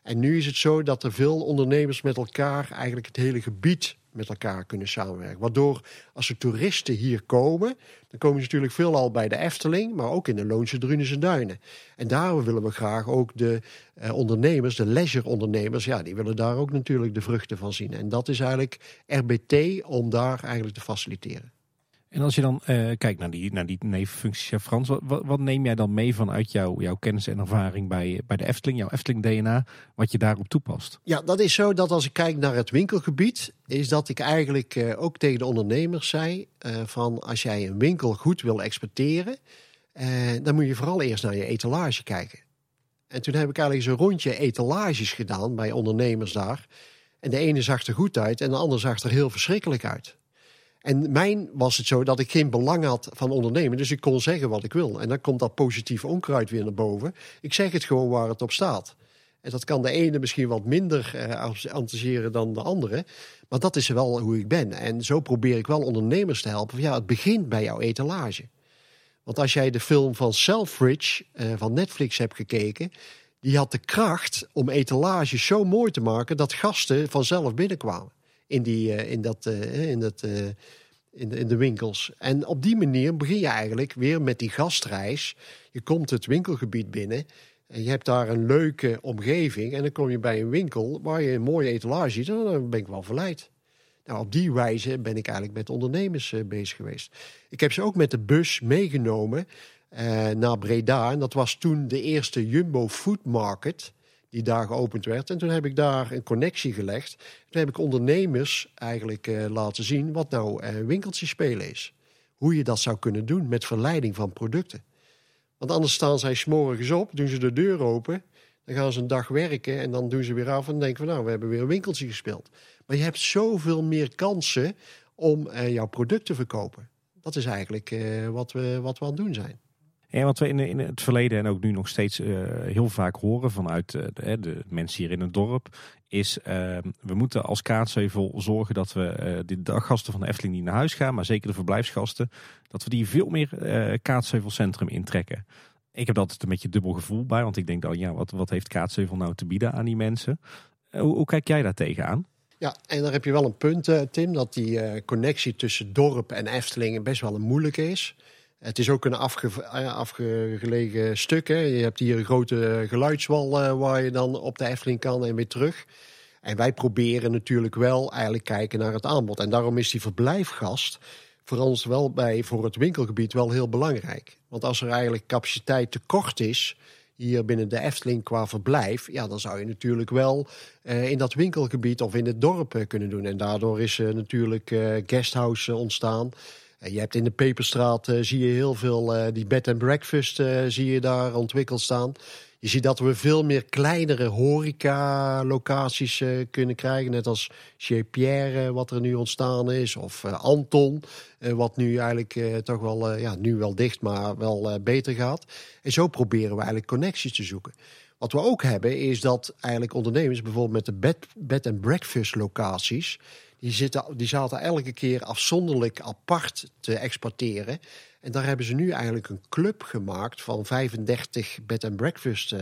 En nu is het zo dat er veel ondernemers met elkaar eigenlijk het hele gebied met elkaar kunnen samenwerken. Waardoor als er toeristen hier komen, dan komen ze natuurlijk veelal bij de Efteling, maar ook in de Loonse Drunense Duinen. En daar willen we graag ook de eh, ondernemers, de leisure-ondernemers, ja, die willen daar ook natuurlijk de vruchten van zien. En dat is eigenlijk RBT om daar eigenlijk te faciliteren. En als je dan uh, kijkt naar die, naar die nevenfuncties, Frans, wat, wat, neem jij dan mee vanuit jou, jouw kennis en ervaring bij, bij de Efteling, jouw Efteling-DNA, wat je daarop toepast? Ja, dat is zo dat als ik kijk naar het winkelgebied, is dat ik eigenlijk uh, ook tegen de ondernemers zei: uh, van als jij een winkel goed wil exporteren, dan moet je vooral eerst naar je etalage kijken. En toen heb ik eigenlijk zo'n rondje etalages gedaan bij ondernemers daar. En de ene zag er goed uit en de andere zag er heel verschrikkelijk uit. En mijn was het zo dat ik geen belang had van ondernemen. Dus ik kon zeggen wat ik wil. En dan komt dat positieve onkruid weer naar boven. Ik zeg het gewoon waar het op staat. En dat kan de ene misschien wat minder uh, dan de andere. Maar dat is wel hoe ik ben. En zo probeer ik wel ondernemers te helpen. Ja, het begint bij jouw etalage. Want als jij de film van Selfridge uh, van Netflix hebt gekeken... die had de kracht om etalages zo mooi te maken... dat gasten vanzelf binnenkwamen in, die, uh, in, dat, uh, in, dat, in, de, in de winkels. En op die manier begin je eigenlijk weer met die gastreis. Je komt het winkelgebied binnen. En je hebt daar een leuke omgeving. En dan kom je bij een winkel waar je een mooie etalage ziet. En dan ben ik wel verleid. Nou, op die wijze ben ik eigenlijk met ondernemers bezig geweest. Ik heb ze ook met de bus meegenomen naar Breda. En dat was toen de eerste Jumbo Food Market die daar geopend werd. En toen heb ik daar een connectie gelegd. Toen heb ik ondernemers eigenlijk uh, laten zien wat nou uh, spelen is. Hoe je dat zou kunnen doen met verleiding van producten. Want anders staan zij s'morgens op, doen ze de deur open. Dan gaan ze een dag werken en dan doen ze weer af en denken van nou, we hebben weer een winkeltje gespeeld. Maar je hebt zoveel meer kansen om uh, jouw product te verkopen. Dat is eigenlijk wat, we, wat we aan het doen zijn. En wat we in, in het verleden en ook nu nog steeds uh, heel vaak horen vanuit uh, de, mensen hier in het dorp, is uh, we moeten als Kaatsheuvel zorgen dat we de daggasten van de Efteling niet naar huis gaan, maar zeker de verblijfsgasten, dat we die veel meer Kaatsheuvel Centrum intrekken. Ik heb dat een beetje dubbel gevoel bij, want ik denk dan, ja, wat, wat heeft Kaatsheuvel nou te bieden aan die mensen? Hoe, hoe kijk jij daar tegenaan? Ja, en daar heb je wel een punt, eh, Tim, dat die uh, connectie tussen dorp en Efteling best wel een moeilijke is. Het is ook een afge afgelegen stuk. Hè. Je hebt hier een grote geluidswal uh, waar je dan op de Efteling kan en weer terug. En wij proberen natuurlijk wel eigenlijk kijken naar het aanbod. En daarom is die verblijfgast voor ons wel bij voor het winkelgebied wel heel belangrijk. Want als er eigenlijk capaciteit tekort is hier binnen de Efteling qua verblijf, ja, dan zou je natuurlijk wel uh, in dat winkelgebied of in het dorp kunnen doen. En daardoor is uh, natuurlijk guesthouse ontstaan. Je hebt in de Peperstraat zie je heel veel die bed and breakfast zie je daar ontwikkeld staan. Je ziet dat we veel meer kleinere horeca-locaties kunnen krijgen. Net als Chez Pierre, wat er nu ontstaan is. Of Anton, wat nu eigenlijk toch wel, ja, nu wel dicht, maar wel beter gaat. En zo proberen we eigenlijk connecties te zoeken. Wat we ook hebben, is dat eigenlijk ondernemers, bijvoorbeeld met de bed, bed and breakfast locaties. Die, zitten, die zaten elke keer afzonderlijk apart te exporteren. En daar hebben ze nu eigenlijk een club gemaakt van 35 bed and breakfast uh,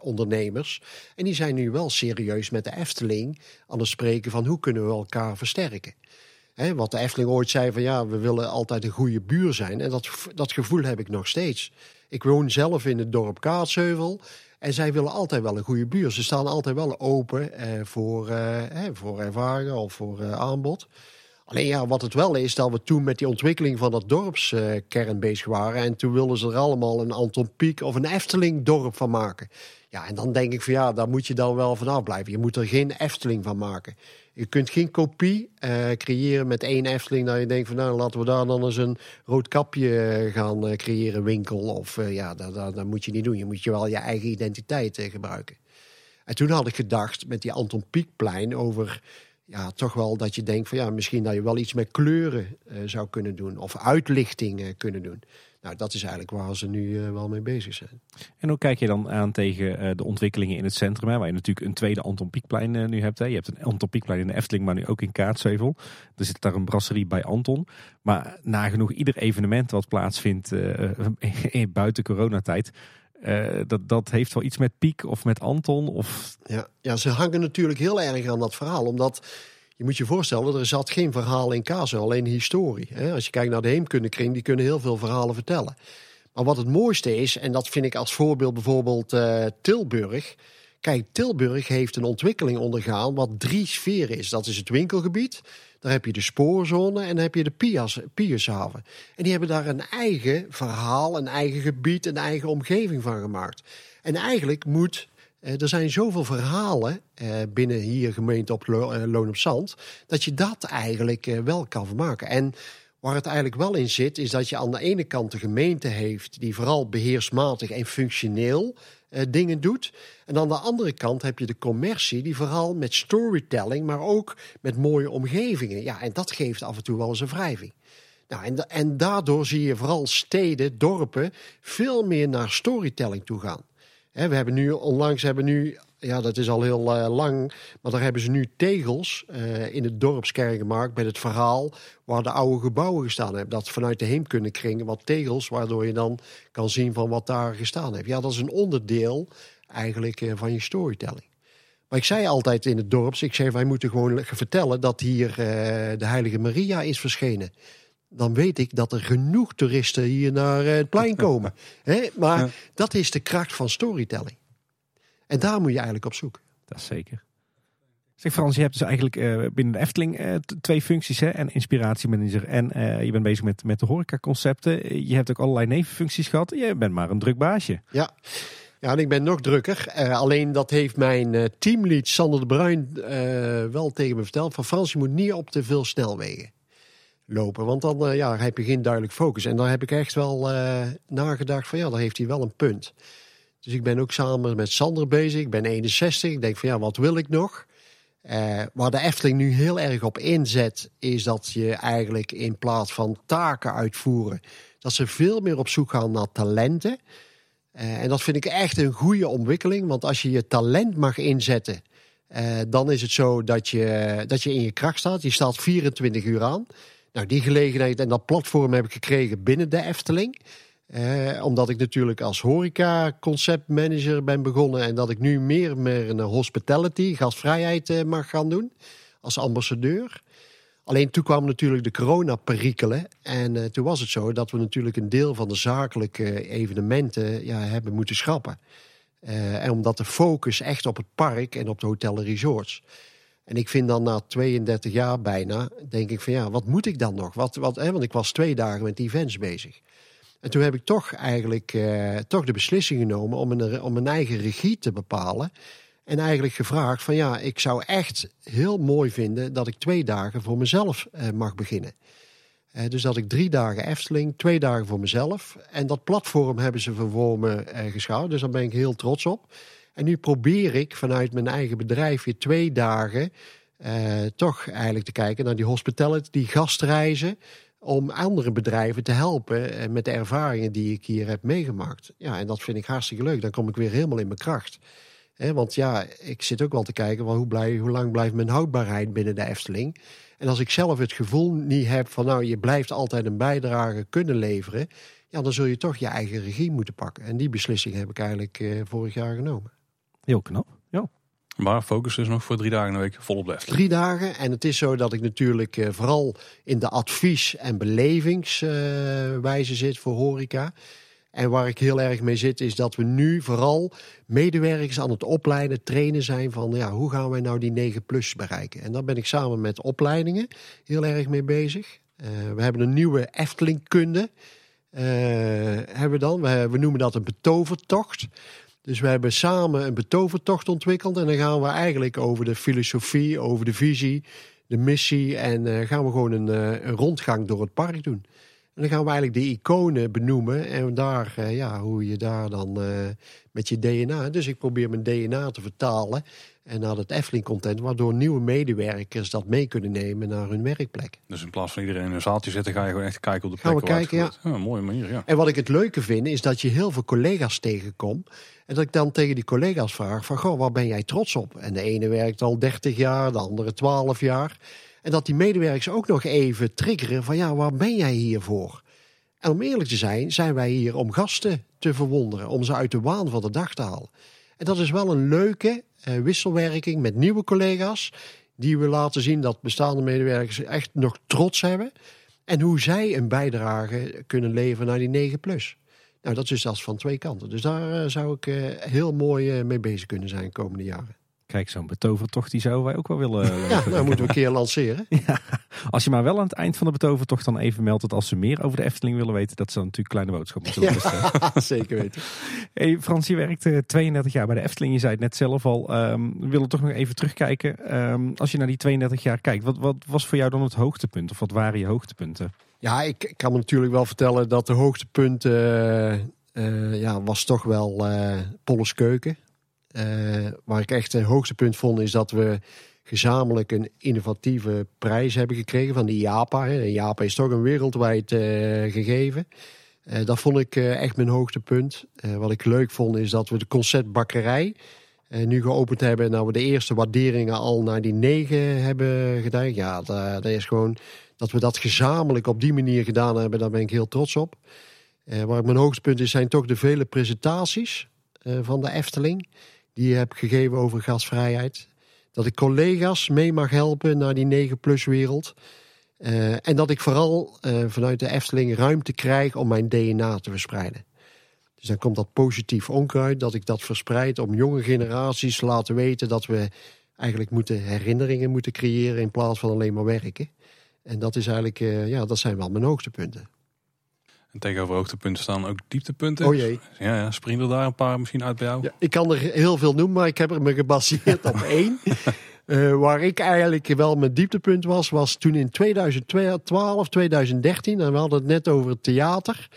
ondernemers. En die zijn nu wel serieus met de Efteling aan het spreken van hoe kunnen we elkaar versterken. He, wat de Efteling ooit zei van ja, we willen altijd een goede buur zijn. En dat, dat gevoel heb ik nog steeds. Ik woon zelf in het dorp Kaatsheuvel. En zij willen altijd wel een goede buur. Ze staan altijd wel open eh, voor, eh, voor ervaringen of voor eh, aanbod. Alleen ja, wat het wel is, dat we toen met die ontwikkeling van dat dorpskern bezig waren. En toen wilden ze er allemaal een Anton Pieck of een Efteling dorp van maken. Ja, en dan denk ik van ja, daar moet je dan wel vanaf blijven. Je moet er geen Efteling van maken. Je kunt geen kopie uh, creëren met één Efteling. Dat je denkt van nou, laten we daar dan eens een rood kapje eh, gaan uh, creëren, winkel. Of ja, dat, dat, moet je niet doen. Je moet je wel je eigen identiteit gebruiken. En toen had ik gedacht met die Anton Pieckplein over ja, toch wel dat je denkt van ja, misschien dat je wel iets met kleuren zou kunnen doen of uitlichting kunnen doen. Nou, dat is eigenlijk waar ze nu uh, wel mee bezig zijn. En hoe kijk je dan aan tegen de ontwikkelingen in het centrum, hè, waar je natuurlijk een tweede Anton Pieckplein nu hebt. Hè. Je hebt een Anton Pieckplein in de Efteling, maar nu ook in Kaatsheuvel. Er zit daar een brasserie bij Anton. Maar nagenoeg ieder evenement wat plaatsvindt buiten coronatijd, dat, dat heeft wel iets met Piek of met Anton. Of... Ja, ja, ze hangen natuurlijk heel erg aan dat verhaal. Omdat je moet je voorstellen, er zat geen verhaal in Kazo, alleen historie. Hè? Als je kijkt naar de Heemkundekring, die kunnen heel veel verhalen vertellen. Maar wat het mooiste is, en dat vind ik als voorbeeld bijvoorbeeld uh, Tilburg. Kijk, Tilburg heeft een ontwikkeling ondergaan wat drie sferen is. Dat is het winkelgebied, daar heb je de spoorzone en dan heb je de Piershaven. En die hebben daar een eigen verhaal, een eigen gebied, een eigen omgeving van gemaakt. En eigenlijk moet eh, er zijn zoveel verhalen eh, binnen hier gemeente op eh, Loon op Zand, dat je dat eigenlijk eh, wel kan vermaken. En waar het eigenlijk wel in zit, is dat je aan de ene kant de gemeente heeft die vooral beheersmatig en functioneel dingen doet. En aan de andere kant heb je de commercie die vooral met storytelling, maar ook met mooie omgevingen. Ja, en dat geeft af en toe wel eens een wrijving. Nou, en, en daardoor zie je vooral steden, dorpen veel meer naar storytelling toe gaan. We hebben nu onlangs hebben nu ja, dat is al heel uh, lang. Maar daar hebben ze nu tegels uh, in het dorpskern gemaakt met het verhaal waar de oude gebouwen gestaan hebben. Dat vanuit de heemkundekring wat tegels, waardoor je dan kan zien van wat daar gestaan heeft. Ja, dat is een onderdeel eigenlijk uh, van je storytelling. Maar ik zei altijd in het dorp, ik zei wij moeten gewoon vertellen dat hier de Heilige Maria is verschenen dan weet ik dat er genoeg toeristen hier naar het plein komen. He? Maar ja. dat is de kracht van storytelling. En daar moet je eigenlijk op zoek. Dat is zeker. Zeg Frans, je hebt dus eigenlijk uh, binnen de Efteling uh, twee functies. Hè? En inspiratiemanager en uh, je bent bezig met, met de horecaconcepten. Je hebt ook allerlei nevenfuncties gehad. Je bent maar een druk baasje. Ja, ja en ik ben nog drukker. alleen dat heeft mijn teamlead Sander de Bruin wel tegen me verteld. Van Frans, je moet niet op te veel snelwegen lopen. Want dan ja, heb je geen duidelijk focus. En daar heb ik echt wel nagedacht van ja, daar heeft hij wel een punt. Dus ik ben ook samen met Sander bezig. Ik ben 61. Ik denk van ja, wat wil ik nog? Uh, waar de Efteling nu heel erg op inzet, is dat je eigenlijk in plaats van taken uitvoeren, dat ze veel meer op zoek gaan naar talenten. En dat vind ik echt een goede ontwikkeling, want als je je talent mag inzetten, dan is het zo dat je, dat je in je kracht staat. Je staat 24 uur aan. Nou, die gelegenheid en dat platform heb ik gekregen binnen de Efteling. Eh, omdat ik natuurlijk als horeca conceptmanager ben begonnen en dat ik nu meer meer een hospitality, gastvrijheid eh, mag gaan doen als ambassadeur. Alleen toen kwamen natuurlijk de corona-perikelen. En eh, toen was het zo dat we natuurlijk een deel van de zakelijke evenementen ja, hebben moeten schrappen. Eh, en omdat de focus echt op het park en op de hotel en resorts. En ik vind dan na 32 jaar bijna, denk ik van ja, wat moet ik dan nog? Wat, wat, hè, want ik was twee dagen met events bezig. En toen heb ik toch eigenlijk eh, toch de beslissing genomen om een, om mijn eigen regie te bepalen. En eigenlijk gevraagd van ja, ik zou echt heel mooi vinden dat ik twee dagen voor mezelf eh, mag beginnen. Eh, dus dat ik drie dagen Efteling, twee dagen voor mezelf. En dat platform hebben ze voor me eh, geschouwd. Dus daar ben ik heel trots op. En nu probeer ik vanuit mijn eigen bedrijf weer twee dagen eh, toch eigenlijk te kijken naar die hospitality, die gastreizen. Om andere bedrijven te helpen eh, met de ervaringen die ik hier heb meegemaakt. Ja, en dat vind ik hartstikke leuk. Dan kom ik weer helemaal in mijn kracht. Want ja, ik zit ook wel te kijken, wel, hoe, hoe lang blijft mijn houdbaarheid binnen de Efteling? En als ik zelf het gevoel niet heb van, nou, je blijft altijd een bijdrage kunnen leveren, ja, dan zul je toch je eigen regie moeten pakken. En die beslissing heb ik eigenlijk eh, vorig jaar genomen. Heel knap. Ja. Maar focus is nog voor drie dagen in de week vol op de Efteling. Drie dagen. En het is zo dat ik natuurlijk eh, vooral in de advies- en belevingswijze zit voor horeca. En waar ik heel erg mee zit, is dat we nu vooral medewerkers aan het opleiden, trainen zijn van ja, hoe gaan wij nou die 9 plus bereiken. En daar ben ik samen met opleidingen heel erg mee bezig. Eh, we hebben een nieuwe Eftelingkunde. eh hebben we dan. We, we noemen dat een betovertocht. Dus we hebben samen een betovertocht ontwikkeld. En dan gaan we eigenlijk over de filosofie, over de visie, de missie. En eh, gaan we gewoon een, eh, een rondgang door het park doen. En dan gaan we eigenlijk de iconen benoemen. En daar, eh, ja, hoe je daar dan met je DNA. Dus ik probeer mijn DNA te vertalen. En naar het Efteling content. Waardoor nieuwe medewerkers dat mee kunnen nemen naar hun werkplek. Dus in plaats van iedereen in een zaaltje zitten, ga je gewoon echt kijken op de Gaan plek we waar kijken, ja. mooie manier, ja. En wat ik het leuke vind, is dat je heel veel collega's tegenkomt. En dat ik dan tegen die collega's vraag van, goh, waar ben jij trots op? En de ene werkt al 30 jaar, de andere 12 jaar. En dat die medewerkers ook nog even triggeren van, ja, waar ben jij hier voor? En om eerlijk te zijn, zijn wij hier om gasten te verwonderen. Om ze uit de waan van de dag te halen. En dat is wel een leuke eh, wisselwerking met nieuwe collega's. Die we laten zien dat bestaande medewerkers echt nog trots hebben. En hoe zij een bijdrage kunnen leveren naar die 9 plus. Nou, dat is dus van twee kanten. Dus daar eh, zou ik eh, heel mooi mee bezig kunnen zijn de komende jaren. Kijk, zo'n betovertocht die zouden wij ook wel willen. eh, Ja, nou moeten we een keer lanceren. Als je maar wel aan het eind van de betovertocht dan even meldt dat als ze meer over de Efteling willen weten, dat ze dan natuurlijk kleine boodschappen zullen bestellen. Zeker weten. Hey Frans, je werkt eh, 32 jaar bij de Efteling. Je zei het net zelf al. ehm, we willen toch nog even terugkijken. Ehm, als je naar die 32 jaar kijkt, wat, wat was voor jou dan het hoogtepunt? Of wat waren je hoogtepunten? Ja, ik, ik kan me natuurlijk wel vertellen dat de hoogtepunt eh, eh, ja, was toch wel eh Polles Keuken. Eh, waar ik echt een hoogtepunt vond is dat we gezamenlijk een innovatieve prijs hebben gekregen van de IAPA. hè. De IAPA is toch een wereldwijd eh, gegeven. Eh, dat vond ik eh, echt mijn hoogtepunt. Eh, wat ik leuk vond is dat we de conceptbakkerij eh, nu geopend hebben. En nou we de eerste waarderingen al naar die negen hebben gedaan. Ja, dat, dat is gewoon dat we dat gezamenlijk op die manier gedaan hebben. Daar ben ik heel trots op. Eh, waar mijn hoogtepunt is, zijn toch de vele presentaties eh, van de Efteling. Die je hebt gegeven over gasvrijheid. Dat ik collega's mee mag helpen naar die 9-plus wereld. Eh, en dat ik vooral eh, vanuit de Efteling ruimte krijg om mijn DNA te verspreiden. Dus dan komt dat positief onkruid, dat ik dat verspreid om jonge generaties te laten weten dat we eigenlijk moeten herinneringen moeten creëren in plaats van alleen maar werken. En dat is eigenlijk, eh, ja, dat zijn wel mijn hoogtepunten. En tegenover hoogtepunten staan ook dieptepunten. Oh jee. Ja, ja, springen er daar een paar misschien uit bij jou? Ja, ik kan er heel veel noemen, maar ik heb er me gebaseerd op één. Eh, waar ik eigenlijk wel mijn dieptepunt was, was toen in 2012, 2013, en we hadden het net over het theater.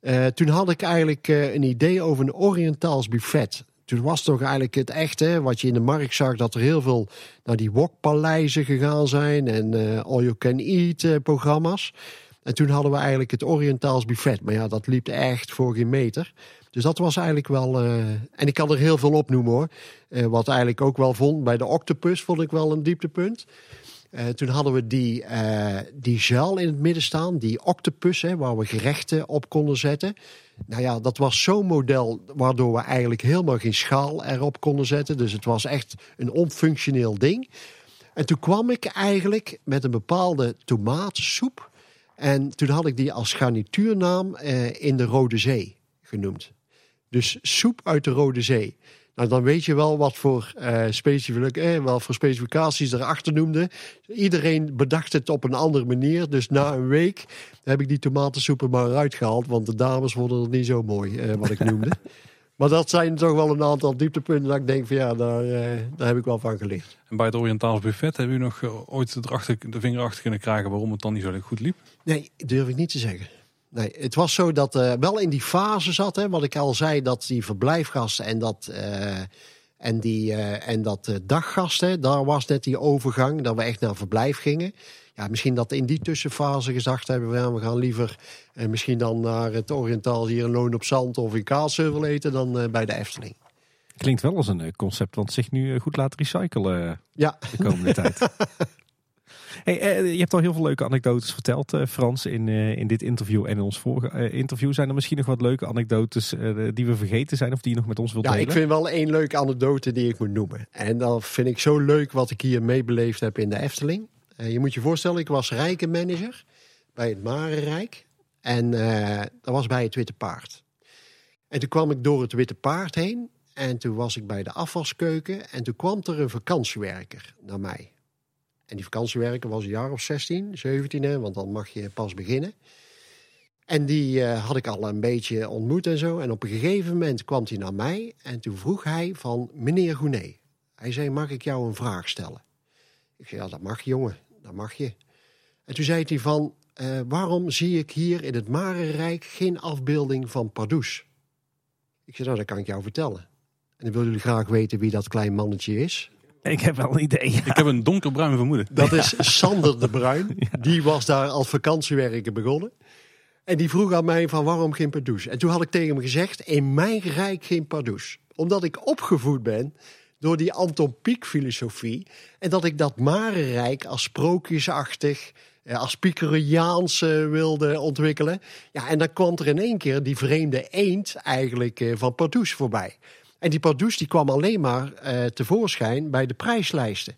Eh, toen had ik eigenlijk eh, een idee over een Oriëntaals buffet. Toen was toch eigenlijk het echte, wat je in de markt zag, dat er heel veel naar die wokpaleizen gegaan zijn en all you can eat programma's. En toen hadden we eigenlijk het Oriëntaals buffet. Maar ja, dat liep echt voor geen meter. Dus dat was eigenlijk wel. eh, en ik kan er heel veel opnoemen hoor. Eh, wat eigenlijk ook wel vond. Bij de Octopus vond ik wel een dieptepunt. Eh, toen hadden we die, die gel in het midden staan, die octopus, hè, waar we gerechten op konden zetten. Nou ja, dat was zo'n model waardoor we eigenlijk helemaal geen schaal erop konden zetten. Dus het was echt een onfunctioneel ding. En toen kwam ik eigenlijk met een bepaalde tomatensoep. En toen had ik die als garnituurnaam eh, in de Rode Zee genoemd. Dus soep uit de Rode Zee. Nou, dan weet je wel wat voor, eh, eh, wat voor specificaties erachter noemde. Iedereen bedacht het op een andere manier. Dus na een week heb ik die tomatensoep er maar uitgehaald. Want de dames vonden het niet zo mooi, wat ik noemde. maar dat zijn toch wel een aantal dieptepunten dat ik denk van ja, daar, eh, daar heb ik wel van geleerd. En bij het Oriëntaals buffet hebben u nog eh, ooit erachter, de vinger achter kunnen krijgen waarom het dan niet zo goed liep? Nee, durf ik niet te zeggen. Nee, het was zo dat eh wel in die fase zat, hè, wat ik al zei, dat die verblijfgasten en dat, eh, en die, en dat daggasten, daar was net die overgang, dat we echt naar verblijf gingen. Ja, misschien dat in die tussenfase gezegd hebben, we, ja, we gaan liever eh, misschien dan naar het Oriëntaal hier in Loon op Zand of in Kaatsheuvel eten dan eh, bij de Efteling. Klinkt wel als een eh, concept wat zich nu eh, goed laat recyclen eh, Ja, de komende tijd. Hey, je hebt al heel veel leuke anekdotes verteld, Frans, in, in dit interview en in ons vorige interview. Zijn er misschien nog wat leuke anekdotes die we vergeten zijn of die je nog met ons wilt Ja, delen? ik vind wel één leuke anekdote die ik moet noemen. En dat vind ik zo leuk wat ik hier meebeleefd heb in de Efteling. Eh, je moet je voorstellen, ik was rijkenmanager bij het Marenrijk. En eh, dat was bij het Witte Paard. En toen kwam ik door het Witte Paard heen. En toen was ik bij de afwaskeuken. En toen kwam er een vakantiewerker naar mij. En die vakantiewerker was een jaar of 16, 17, hè, want dan mag je pas beginnen. En die eh, had ik al een beetje ontmoet en zo. En op een gegeven moment kwam hij naar mij en toen vroeg hij van meneer Gounet. Hij zei, mag ik jou een vraag stellen? Ik zei, ja, dat mag jongen, dat mag je. En toen zei hij van, eh, waarom zie ik hier in het Marenrijk geen afbeelding van Pardoes? Ik zei, nou, dat kan ik jou vertellen. En dan willen jullie graag weten wie dat klein mannetje is. Ik heb wel een idee. Ik heb een donkerbruin vermoeden. Dat is Sander de Bruin. Die was daar als vakantiewerker begonnen. En die vroeg aan mij van waarom geen Pardoes? En toen had ik tegen hem gezegd, in mijn rijk geen Pardoes. Omdat ik opgevoed ben door die Anton Pieck filosofie. En dat ik dat Marenrijk als sprookjesachtig, eh, als Piceriaans eh, wilde ontwikkelen. Ja, en dan kwam er in één keer die vreemde eend eigenlijk eh, van Pardoes voorbij. En die Pardoes die kwam alleen maar eh, tevoorschijn bij de prijslijsten.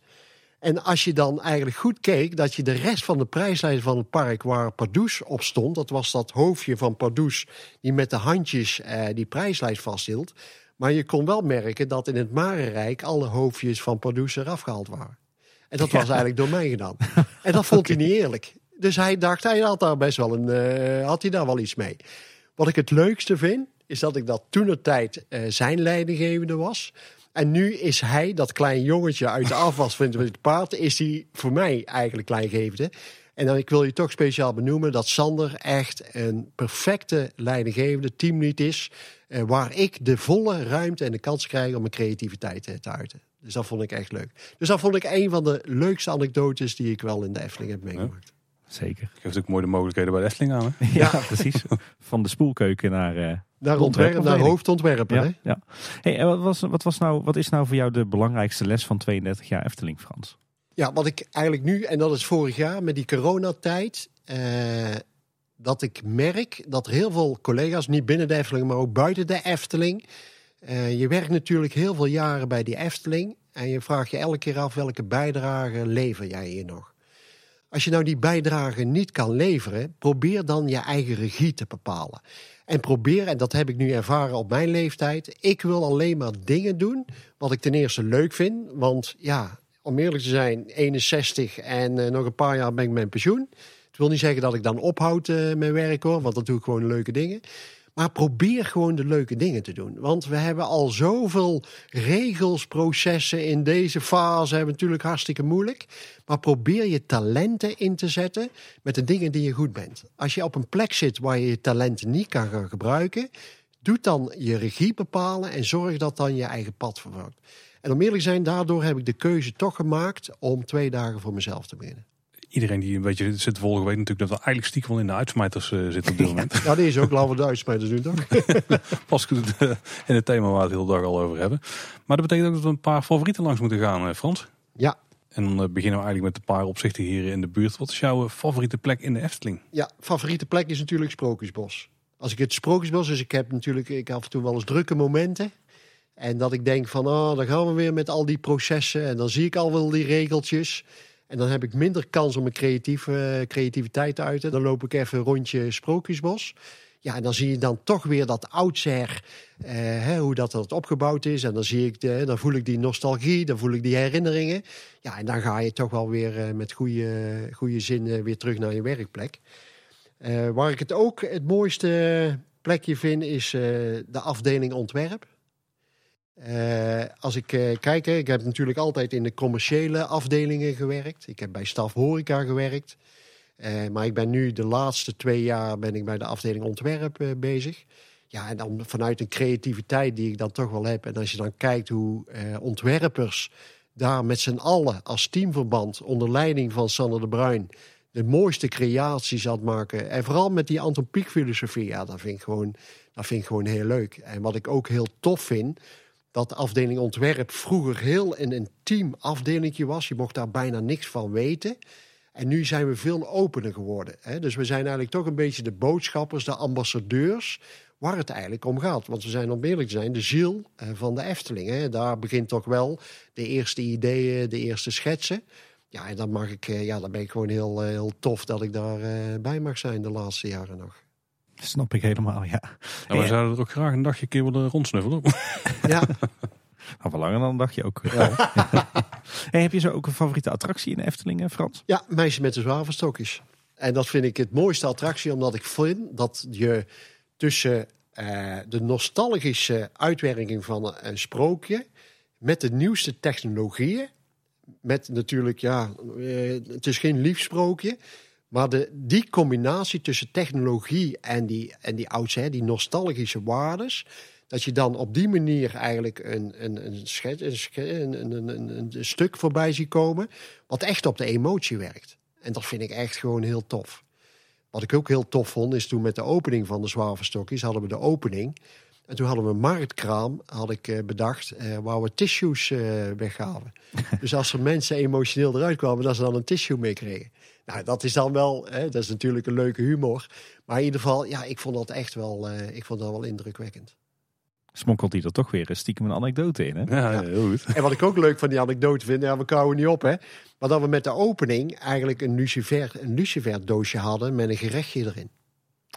En als je dan eigenlijk goed keek, dat je de rest van de prijslijst van het park waar Pardoes op stond, dat was dat hoofdje van Pardoes die met de handjes eh, die prijslijst vasthield. Maar je kon wel merken dat in het Marenrijk alle hoofdjes van Pardoes eraf gehaald waren. En dat was eigenlijk door mij gedaan. En dat vond hij niet eerlijk. Dus hij dacht, hij had daar best wel een, eh, had hij daar wel iets mee. Wat ik het leukste vind, is dat ik dat toen de tijd eh, zijn leidinggevende was. En nu is hij, dat klein jongetje uit de afwas van het paard, is hij voor mij eigenlijk leidinggevende. En dan, ik wil je toch speciaal benoemen dat Sander echt een perfecte leidinggevende teamlead is. eh, waar ik de volle ruimte en de kans krijg om mijn creativiteit eh, te uiten. Dus dat vond ik echt leuk. Dus dat vond ik een van de leukste anekdotes die ik wel in de Efteling heb meegemaakt. Zeker. Geeft ook mooi de mogelijkheden bij de Efteling aan. Hè? Ja, precies. Van de spoelkeuken naar... eh, Naar, ontwerp, naar ontwerpafdeling. hoofdontwerper. Hè? ja, ja. Hey, en wat, was, wat, was nou, wat is nou voor jou de belangrijkste les van 32 jaar Efteling, Frans? Ja, wat ik eigenlijk nu, en dat is vorig jaar met die coronatijd, eh, dat ik merk dat heel veel collega's, niet binnen de Efteling, maar ook buiten de Efteling. eh, je werkt natuurlijk heel veel jaren bij die Efteling en je vraagt je elke keer af welke bijdrage lever jij hier nog. Als je nou die bijdrage niet kan leveren, probeer dan je eigen regie te bepalen. En probeer, en dat heb ik nu ervaren op mijn leeftijd, ik wil alleen maar dingen doen wat ik ten eerste leuk vind. Want ja, om eerlijk te zijn, 61 en eh, nog een paar jaar ben ik met pensioen. Het wil niet zeggen dat ik dan ophoud eh, met werk hoor, want dat doe ik gewoon leuke dingen. Maar probeer gewoon de leuke dingen te doen. Want we hebben al zoveel regels, processen in deze fase. Hebben natuurlijk hartstikke moeilijk. Maar probeer je talenten in te zetten met de dingen die je goed bent. Als je op een plek zit waar je je talenten niet kan gaan gebruiken, doe dan je regie bepalen en zorg dat dan je eigen pad vervolgt. En om eerlijk te zijn, daardoor heb ik de keuze toch gemaakt om twee dagen voor mezelf te beginnen. Iedereen die een beetje zit te volgen weet natuurlijk dat we eigenlijk stiekem wel in de uitsmijters eh, zitten op dit moment. Ja, die is ook laten we Duits mee te doen, toch? Pas goed eh, in het thema waar we het de hele dag al over hebben. Maar dat betekent ook dat we een paar favorieten langs moeten gaan, eh, Frans. Ja, En dan beginnen we eigenlijk met een paar opzichten hier in de buurt. Wat is jouw favoriete plek in de Efteling? Ja, favoriete plek is natuurlijk Sprookjesbos. Als ik het Sprookjesbos, dus ik heb natuurlijk ik af en toe wel eens drukke momenten. En dat ik denk van, oh, dan gaan we weer met al die processen. En dan zie ik al wel die regeltjes. En dan heb ik minder kans om mijn creatieve, creativiteit te uiten. Dan loop ik even rondje Sprookjesbos. Ja, en dan zie je dan toch weer dat oudsher, eh, hoe dat, dat opgebouwd is. En dan, zie ik de, dan voel ik die nostalgie, dan voel ik die herinneringen. Ja, en dan ga je toch wel weer eh, met goede, goede zin eh, weer terug naar je werkplek. Eh, waar ik het ook het mooiste plekje vind, is eh, de afdeling ontwerp. Eh, als ik eh, kijk, ik heb natuurlijk altijd in de commerciële afdelingen gewerkt. Ik heb bij Staf Horeca gewerkt. Eh, maar ik ben nu de laatste twee jaar ben ik bij de afdeling ontwerp bezig. Ja, en dan vanuit een creativiteit die ik dan toch wel heb. En als je dan kijkt hoe ontwerpers daar met z'n allen als teamverband onder leiding van Sander de Bruin de mooiste creaties aan maken. En vooral met die Anton filosofie. Ja, dat vind ik gewoon, dat vind ik gewoon heel leuk. En wat ik ook heel tof vind, dat de afdeling ontwerp vroeger heel een intiem afdelingje was. Je mocht daar bijna niks van weten. En nu zijn we veel opener geworden. Hè? Dus we zijn eigenlijk toch een beetje de boodschappers, de ambassadeurs, waar het eigenlijk om gaat. Want we zijn, om eerlijk te zijn, de ziel eh, van de Efteling. Hè? Daar begint toch wel de eerste ideeën, de eerste schetsen. Ja, en dan, mag ik, eh, ja, dan ben ik gewoon heel, eh, heel tof dat ik daarbij bij mag zijn de laatste jaren nog. Snap ik helemaal, ja. Nou, we zouden er ook graag een dagje een keer willen rondsnuffelen. Ja, Nou, wel langer dan een dagje ook. Hey, heb je zo ook een favoriete attractie in de Efteling, Frans? Ja, Meisje met de zwavelstokjes. En dat vind ik het mooiste attractie, omdat ik vind dat je tussen eh, de nostalgische uitwerking van een sprookje met de nieuwste technologieën, met natuurlijk, ja, eh, het is geen lief sprookje, maar de, die combinatie tussen technologie en die, en die oudsher, die nostalgische waardes, dat je dan op die manier eigenlijk een, een, een, schet, een, schet- een, een, een, een stuk voorbij ziet komen, wat echt op de emotie werkt. En dat vind ik echt gewoon heel tof. Wat ik ook heel tof vond, is toen met de opening van de Zwavelstokjes hadden we de opening. En toen hadden we een marktkraam, had ik eh, bedacht, eh, waar we tissues eh, weggaven. dus als er mensen emotioneel eruit kwamen, dat ze dan een tissue mee kregen. Nou, dat is dan wel, hè, dat is natuurlijk een leuke humor. Maar in ieder geval, ja, ik vond dat echt wel, eh, ik vond dat wel indrukwekkend. Smokkelt hij er toch weer een stiekem een anekdote in, hè? Ja, heel goed. En wat ik ook leuk van die anekdote vind, ja, we kouwen niet op, hè. Maar dat we met de opening eigenlijk een lucifer, een lucifer doosje hadden met een gerechtje erin.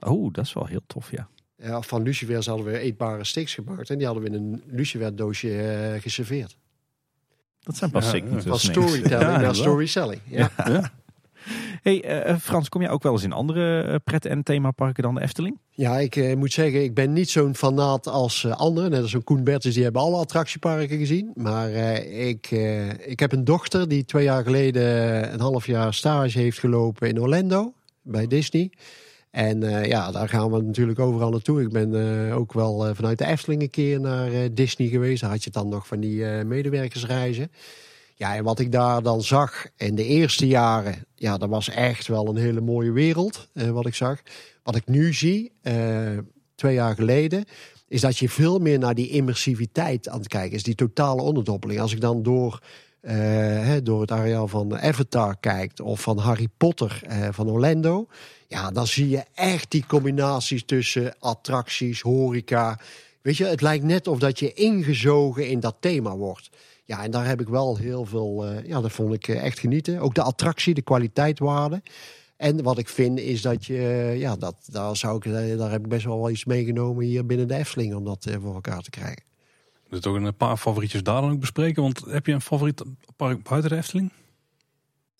Oh, dat is wel heel tof, ja. Ja, van lucifers hadden we eetbare sticks gemaakt en die hadden we in een lucifer doosje eh, geserveerd. Dat zijn pas Ja, signatures. Van storytelling Ja, naar storytelling. Ja. Hey, eh, Frans, kom jij ook wel eens in andere eh, pret- en themaparken dan de Efteling? Ja, ik eh, moet zeggen, ik ben niet zo'n fanaat als eh, anderen. Net als een Koen Bertens, die hebben alle attractieparken gezien. Maar eh, ik, eh, ik heb een dochter die twee jaar geleden een half jaar stage heeft gelopen in Orlando, bij Disney. En eh, ja, daar gaan we natuurlijk overal naartoe. Ik ben eh, ook wel eh, vanuit de Efteling een keer naar eh, Disney geweest. Daar had je dan nog van die eh, medewerkersreizen. Ja, en wat ik daar dan zag in de eerste jaren, ja, dat was echt wel een hele mooie wereld, eh, wat ik zag. Wat ik nu zie, eh, twee jaar geleden, is dat je veel meer naar die immersiviteit aan het kijken is. Die totale onderdoppeling. Als ik dan door, eh, door het areaal van Avatar kijkt of van Harry Potter eh, van Orlando. Ja, dan zie je echt die combinaties tussen attracties, horeca. Weet je, het lijkt net of dat je ingezogen in dat thema wordt. Ja, en daar heb ik wel heel veel, eh, ja, dat vond ik eh, echt genieten. Ook de attractie, de kwaliteitwaarde. En wat ik vind is dat je, eh, ja, dat, daar, zou ik, daar heb ik best wel iets meegenomen hier binnen de Efteling om dat voor elkaar te krijgen. Dus toch een paar favorietjes daar dan ook bespreken. Want heb je een favoriet park buiten de Efteling?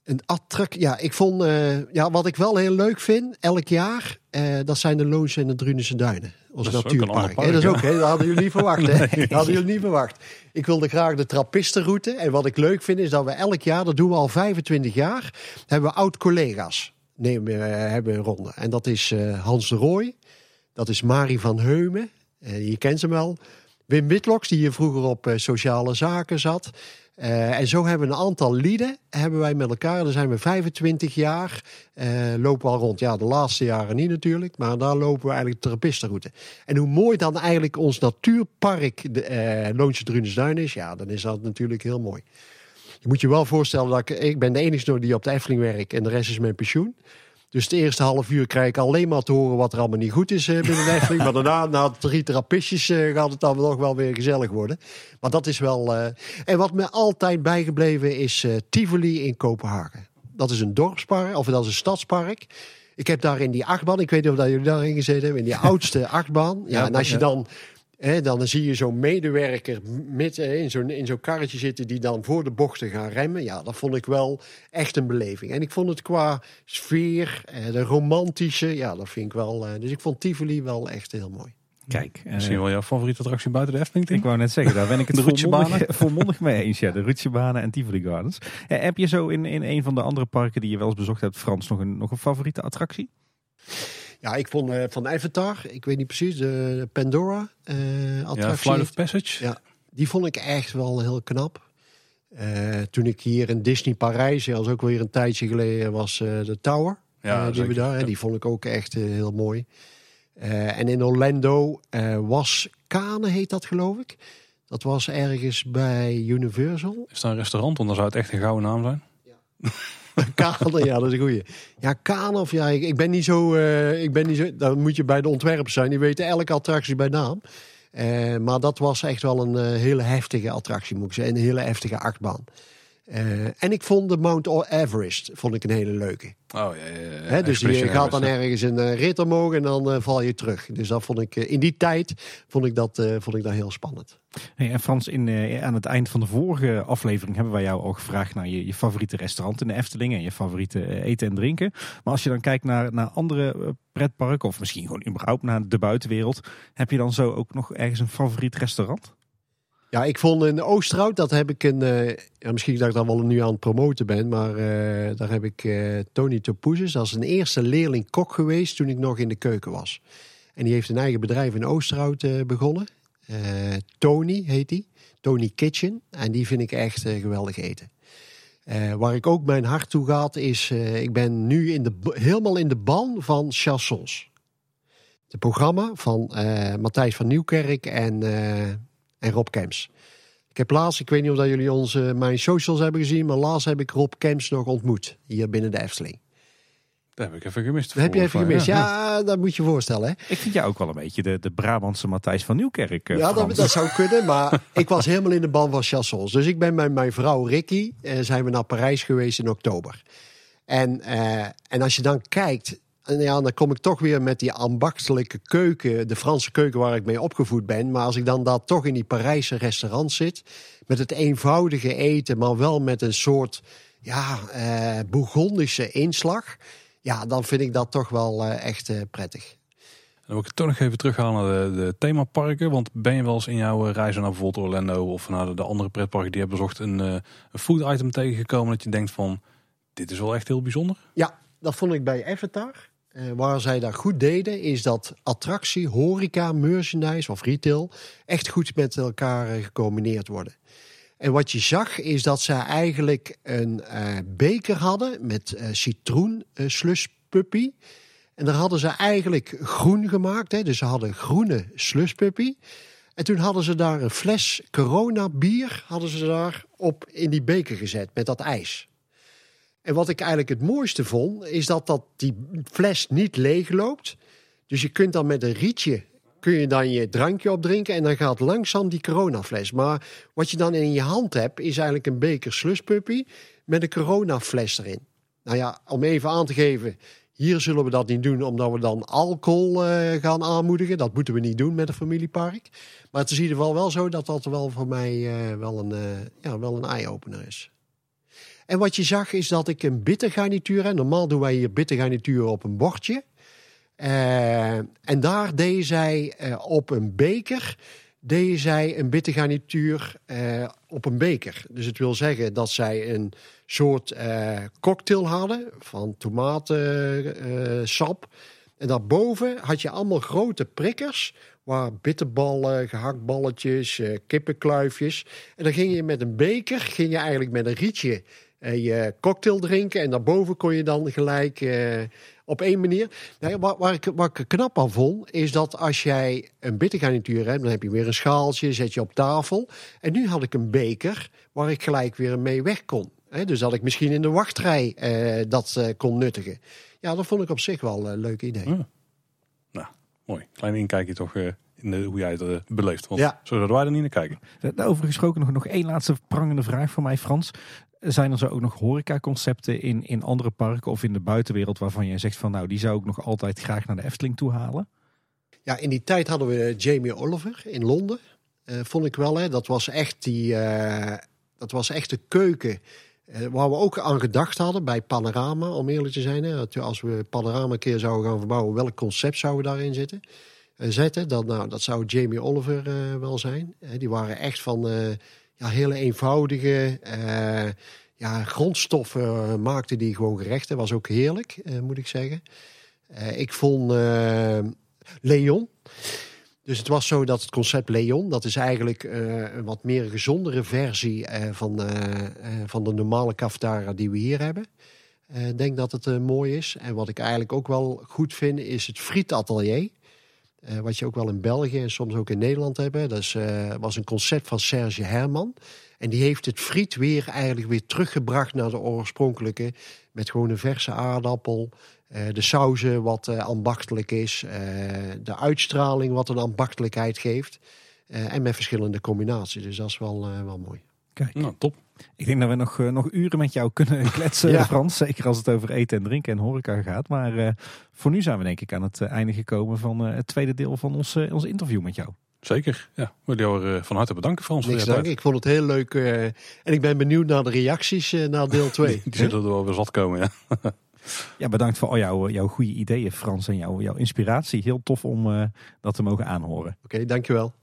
Een attract, ja, ik vond, eh, ja, wat ik wel heel leuk vind, elk jaar, eh, dat zijn de Loonse en de Drunense Duinen. Ons Dat natuurpark. park, dat is ja. ook, hè, dat hadden jullie niet verwacht, hè? Dat hadden jullie niet verwacht. Ik wilde graag de trappistenroute. En wat ik leuk vind, is dat we elk jaar, dat doen we al 25 jaar, hebben we oud-collega's. Nemen, eh, hebben een ronde. En dat is Hans de Rooij, dat is Marie van Heumen, je kent hem wel. Wim Witloks, die hier vroeger op eh, sociale zaken zat. Eh, en zo hebben we een aantal lieden, hebben wij met elkaar. Daar zijn we 25 jaar, eh, lopen we al rond. Ja, de laatste jaren niet natuurlijk, maar daar lopen we eigenlijk de trappistenroute. En hoe mooi dan eigenlijk ons natuurpark, de eh Loonsje Drunesduin is, ja, dan is dat natuurlijk heel mooi. je moet je wel voorstellen dat ik, ben de enige die op de Efteling werkt en de rest is mijn pensioen. Dus het eerste half uur krijg ik alleen maar te horen wat er allemaal niet goed is eh, binnen de Efteling. maar daarna, na drie trappistjes, eh, gaat het dan nog wel weer gezellig worden. Maar dat is wel... eh, En wat me altijd bijgebleven is Tivoli in Kopenhagen. Dat is een dorpspark, of dat is een stadspark. Ik heb daar in die achtbaan, ik weet niet of dat jullie daarin gezeten hebben, in die oudste achtbaan. Ja, Ja, en als je dan, hè, dan zie je zo'n medewerker met, in zo'n in zo'n karretje zitten die dan voor de bochten gaan remmen. Ja, dat vond ik wel echt een beleving. En ik vond het qua sfeer, eh, de romantische, ja, dat vind ik wel. eh, Dus ik vond Tivoli wel echt heel mooi. Kijk, eh, Misschien wel jouw favoriete attractie buiten de Efteling? Ik wou net zeggen, daar ben ik het De volmondig, volmondig mee eens. Ja, de Rutschebanen en Tivoli Gardens. Heb je zo in, in een van de andere parken die je wel eens bezocht hebt, Frans, nog een, nog een favoriete attractie? Ja, ik vond eh, van Avatar, ik weet niet precies, de, Pandora eh Ja. Flight of Passage. Ja. Die vond ik echt wel heel knap. Eh, toen ik hier in Disney Parijs, ja, dat is ook weer een tijdje geleden, was de Tower. Ja, die, zeker. we daar, Ja. die vond ik ook echt heel mooi. En in Orlando was Kane, heet dat geloof ik. Dat was ergens bij Universal. Is daar een restaurant? Want dan zou het echt een gouden naam zijn. Kane, ja, dat is een goeie. Ja, Kane of ja, ik, ik ben niet zo, eh, ik ben niet zo, dan moet je bij de ontwerpers zijn. Die weten elke attractie bij naam. Eh, maar dat was echt wel een eh, hele heftige attractie, moet ik zeggen. Een hele heftige achtbaan. Eh, en ik vond de Mount Everest vond ik een hele leuke. Oh ja, ja, ja. Hè, dus je gaat dan ergens een eh, rit omhoog en dan eh, val je terug. Dus dat vond ik in die tijd vond ik dat, eh, vond ik dat heel spannend. Hey, en Frans, in, eh, aan het eind van de vorige aflevering hebben wij jou al gevraagd naar je, je favoriete restaurant in de Efteling en je favoriete eten en drinken. Maar als je dan kijkt naar, naar andere pretparken of misschien gewoon überhaupt naar de buitenwereld, heb je dan zo ook nog ergens een favoriet restaurant? Ja, ik vond in Oosterhout, dat heb ik een... eh, ja, misschien dat ik dan wel nu aan het promoten ben, maar eh, daar heb ik eh, Tony Topouzes. Dat is een eerste leerling-kok geweest toen ik nog in de keuken was. En die heeft een eigen bedrijf in Oosterhout begonnen. Tony heet die. Tony Kitchen. En die vind ik echt geweldig eten. Waar ik ook mijn hart toe gaat is, ik ben nu in de, helemaal in de ban van chansons. Het programma van Matthijs van Nieuwkerk en, en Rob Kems. Ik heb laatst, ik weet niet of dat jullie onze, mijn socials hebben gezien, maar laatst heb ik Rob Kems nog ontmoet. Hier binnen de Efteling. Dat heb ik even gemist. Dat heb je even gemist. Ja, dat moet je voorstellen. Hè? Ik vind jou ook wel een beetje de, de Brabantse Matthijs van Nieuwkerk. eh, Ja, dat, zou kunnen. Maar ik was helemaal in de ban van chansons. Dus ik ben met mijn vrouw Ricky, eh, zijn we naar Parijs geweest in oktober. En, eh, en als je dan kijkt, en ja, dan kom ik toch weer met die ambachtelijke keuken, de Franse keuken waar ik mee opgevoed ben. Maar als ik dan daar toch in die Parijse restaurant zit, met het eenvoudige eten, maar wel met een soort ja, eh Bourgondische inslag. Ja, dan vind ik dat toch wel eh, echt eh, prettig. Dan wil ik het toch nog even terughalen naar de, de themaparken. Want ben je wel eens in jouw eh, reizen naar bijvoorbeeld Orlando of naar de, de andere pretparken die je hebt bezocht een, eh, een food item tegengekomen dat je denkt van dit is wel echt heel bijzonder? Ja, dat vond ik bij Avatar. Eh, waar zij dat goed deden, is dat attractie, horeca, merchandise of retail echt goed met elkaar eh, gecombineerd worden. En wat je zag, is dat zij eigenlijk een eh, beker hadden met citroen slushpuppy. En daar hadden ze eigenlijk groen gemaakt. Hè? Dus ze hadden groene slushpuppy. En toen hadden ze daar een fles corona bier hadden ze daar op in die beker gezet met dat ijs. En wat ik eigenlijk het mooiste vond, is dat, dat die fles niet leeg loopt. Dus je kunt dan met een rietje kun je dan je drankje opdrinken en dan gaat langzaam die coronafles. Maar wat je dan in je hand hebt, is eigenlijk een beker slushpuppy met een coronafles erin. Nou ja, om even aan te geven, hier zullen we dat niet doen omdat we dan alcohol eh, gaan aanmoedigen. Dat moeten we niet doen met een familiepark. Maar het is in ieder geval wel zo dat dat wel voor mij eh, wel een, eh, ja, wel een eye-opener is. En wat je zag is dat ik een bittergarnituur heb. Normaal doen wij hier bittergarnituur op een bordje. Eh, en daar deed zij eh, op een beker deed zij een bittergarnituur eh, op een beker. Dus het wil zeggen dat zij een soort cocktail hadden van tomatensap. en daarboven had je allemaal grote prikkers waar bitterballen, gehaktballetjes, eh, kippenkluifjes. En dan ging je met een beker, ging je eigenlijk met een rietje je cocktail drinken. En daarboven kon je dan gelijk eh, op één manier. Nou, ja, waar, waar, ik, waar ik er knap aan vond, is dat als jij een bittergarnituur hebt, dan heb je weer een schaaltje, zet je op tafel. En nu had ik een beker waar ik gelijk weer mee weg kon. Hè, dus dat ik misschien in de wachtrij eh, dat eh, kon nuttigen. Ja, dat vond ik op zich wel een leuk idee. Ja. Nou, mooi. Klein inkijkje toch eh, in de, hoe jij het eh, beleeft. Want Ja. zo zouden wij er niet naar kijken. Daarover gesproken nog, nog één laatste prangende vraag voor mij, Frans. Zijn er zo ook nog horecaconcepten in, in andere parken of in de buitenwereld waarvan jij zegt van nou, die zou ik nog altijd graag naar de Efteling toe halen? Ja, in die tijd hadden we Jamie Oliver in Londen. Eh, vond ik wel, hè. Dat was echt die, eh, dat was echt de keuken. eh, waar we ook aan gedacht hadden bij Panorama, om eerlijk te zijn. Hè. Als we Panorama keer zouden gaan verbouwen, welk concept zouden we daarin zitten? zetten. Dat, nou, dat zou Jamie Oliver wel zijn. Die waren echt van ja, hele eenvoudige eh, ja, grondstoffen maakten die gewoon gerechten. Was ook heerlijk, eh, moet ik zeggen. Eh, ik vond Leon. Dus het was zo dat het concept Leon, dat is eigenlijk een wat meer gezondere versie van, van de normale cafetaria die we hier hebben. Ik denk dat het mooi is. En wat ik eigenlijk ook wel goed vind, is het frietatelier. Eh, wat je ook wel in België en soms ook in Nederland hebben. Dat is, eh, was een concept van Serge Herman. En die heeft het friet weer eigenlijk weer teruggebracht naar de oorspronkelijke. Met gewoon een verse aardappel. eh, de sauzen wat eh, ambachtelijk is. eh, de uitstraling wat een ambachtelijkheid geeft. eh, en met verschillende combinaties. Dus dat is wel, eh, wel mooi. Kijk, Nou, top. Ik denk dat we nog, eh, nog uren met jou kunnen kletsen, Ja. Frans. Zeker als het over eten en drinken en horeca gaat. Maar eh, voor nu zijn we denk ik aan het eh, einde gekomen van eh, het tweede deel van ons, ons interview met jou. Zeker. Ja, willen jou van harte bedanken Frans voor Niks je dank. tijd. Ik vond het heel leuk. eh, en ik ben benieuwd naar de reacties eh, naar deel 2. Die zullen er wel weer zat komen. Ja. Ja, bedankt voor al jouw, jouw goede ideeën, Frans, en jouw, jouw inspiratie. Heel tof om eh, dat te mogen aanhoren. Oké, dankjewel.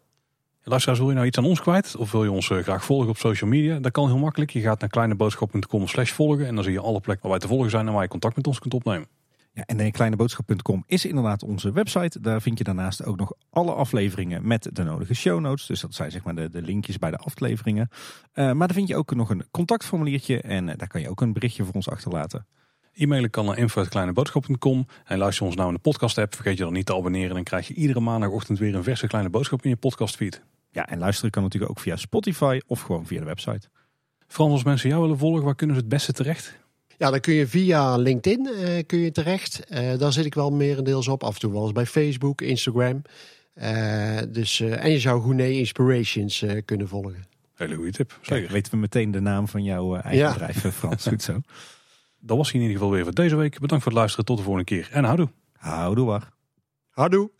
Luisteraars, wil je nou iets aan ons kwijt? Of wil je ons eh, graag volgen op social media? Dat kan heel makkelijk. Je gaat naar kleineboodschap.com slash volgen. En dan zie je alle plekken waar wij te volgen zijn en waar je contact met ons kunt opnemen. Ja, en de kleineboodschap.com is inderdaad onze website. Daar vind je daarnaast ook nog alle afleveringen met de nodige show notes. Dus dat zijn zeg maar de, de linkjes bij de afleveringen. Eh, maar daar vind je ook nog een contactformuliertje en eh, daar kan je ook een berichtje voor ons achterlaten. E-mailen kan naar info.kleineboodschap.com. En luister je ons nou in de podcast app, vergeet je dan niet te abonneren. Dan krijg je iedere maandagochtend weer een verse kleine boodschap in je podcastfeed. Ja, en luisteren kan natuurlijk ook via Spotify of gewoon via de website. Frans, als mensen jou willen volgen, waar kunnen ze het beste terecht? Ja, dan kun je via LinkedIn eh, kun je terecht. Eh, daar zit ik wel merendeels op. Af en toe wel eens bij Facebook, Instagram. Eh, dus, eh, en je zou Goene Inspirations eh, kunnen volgen. Hele goede tip. Kijk, Zeker. weten we meteen de naam van jouw eigen Ja. bedrijf, Frans. Goed zo. Dat was hij in ieder geval weer voor deze week. Bedankt voor het luisteren. Tot de volgende keer. En houdoe. Houdoe waar. Houdoe!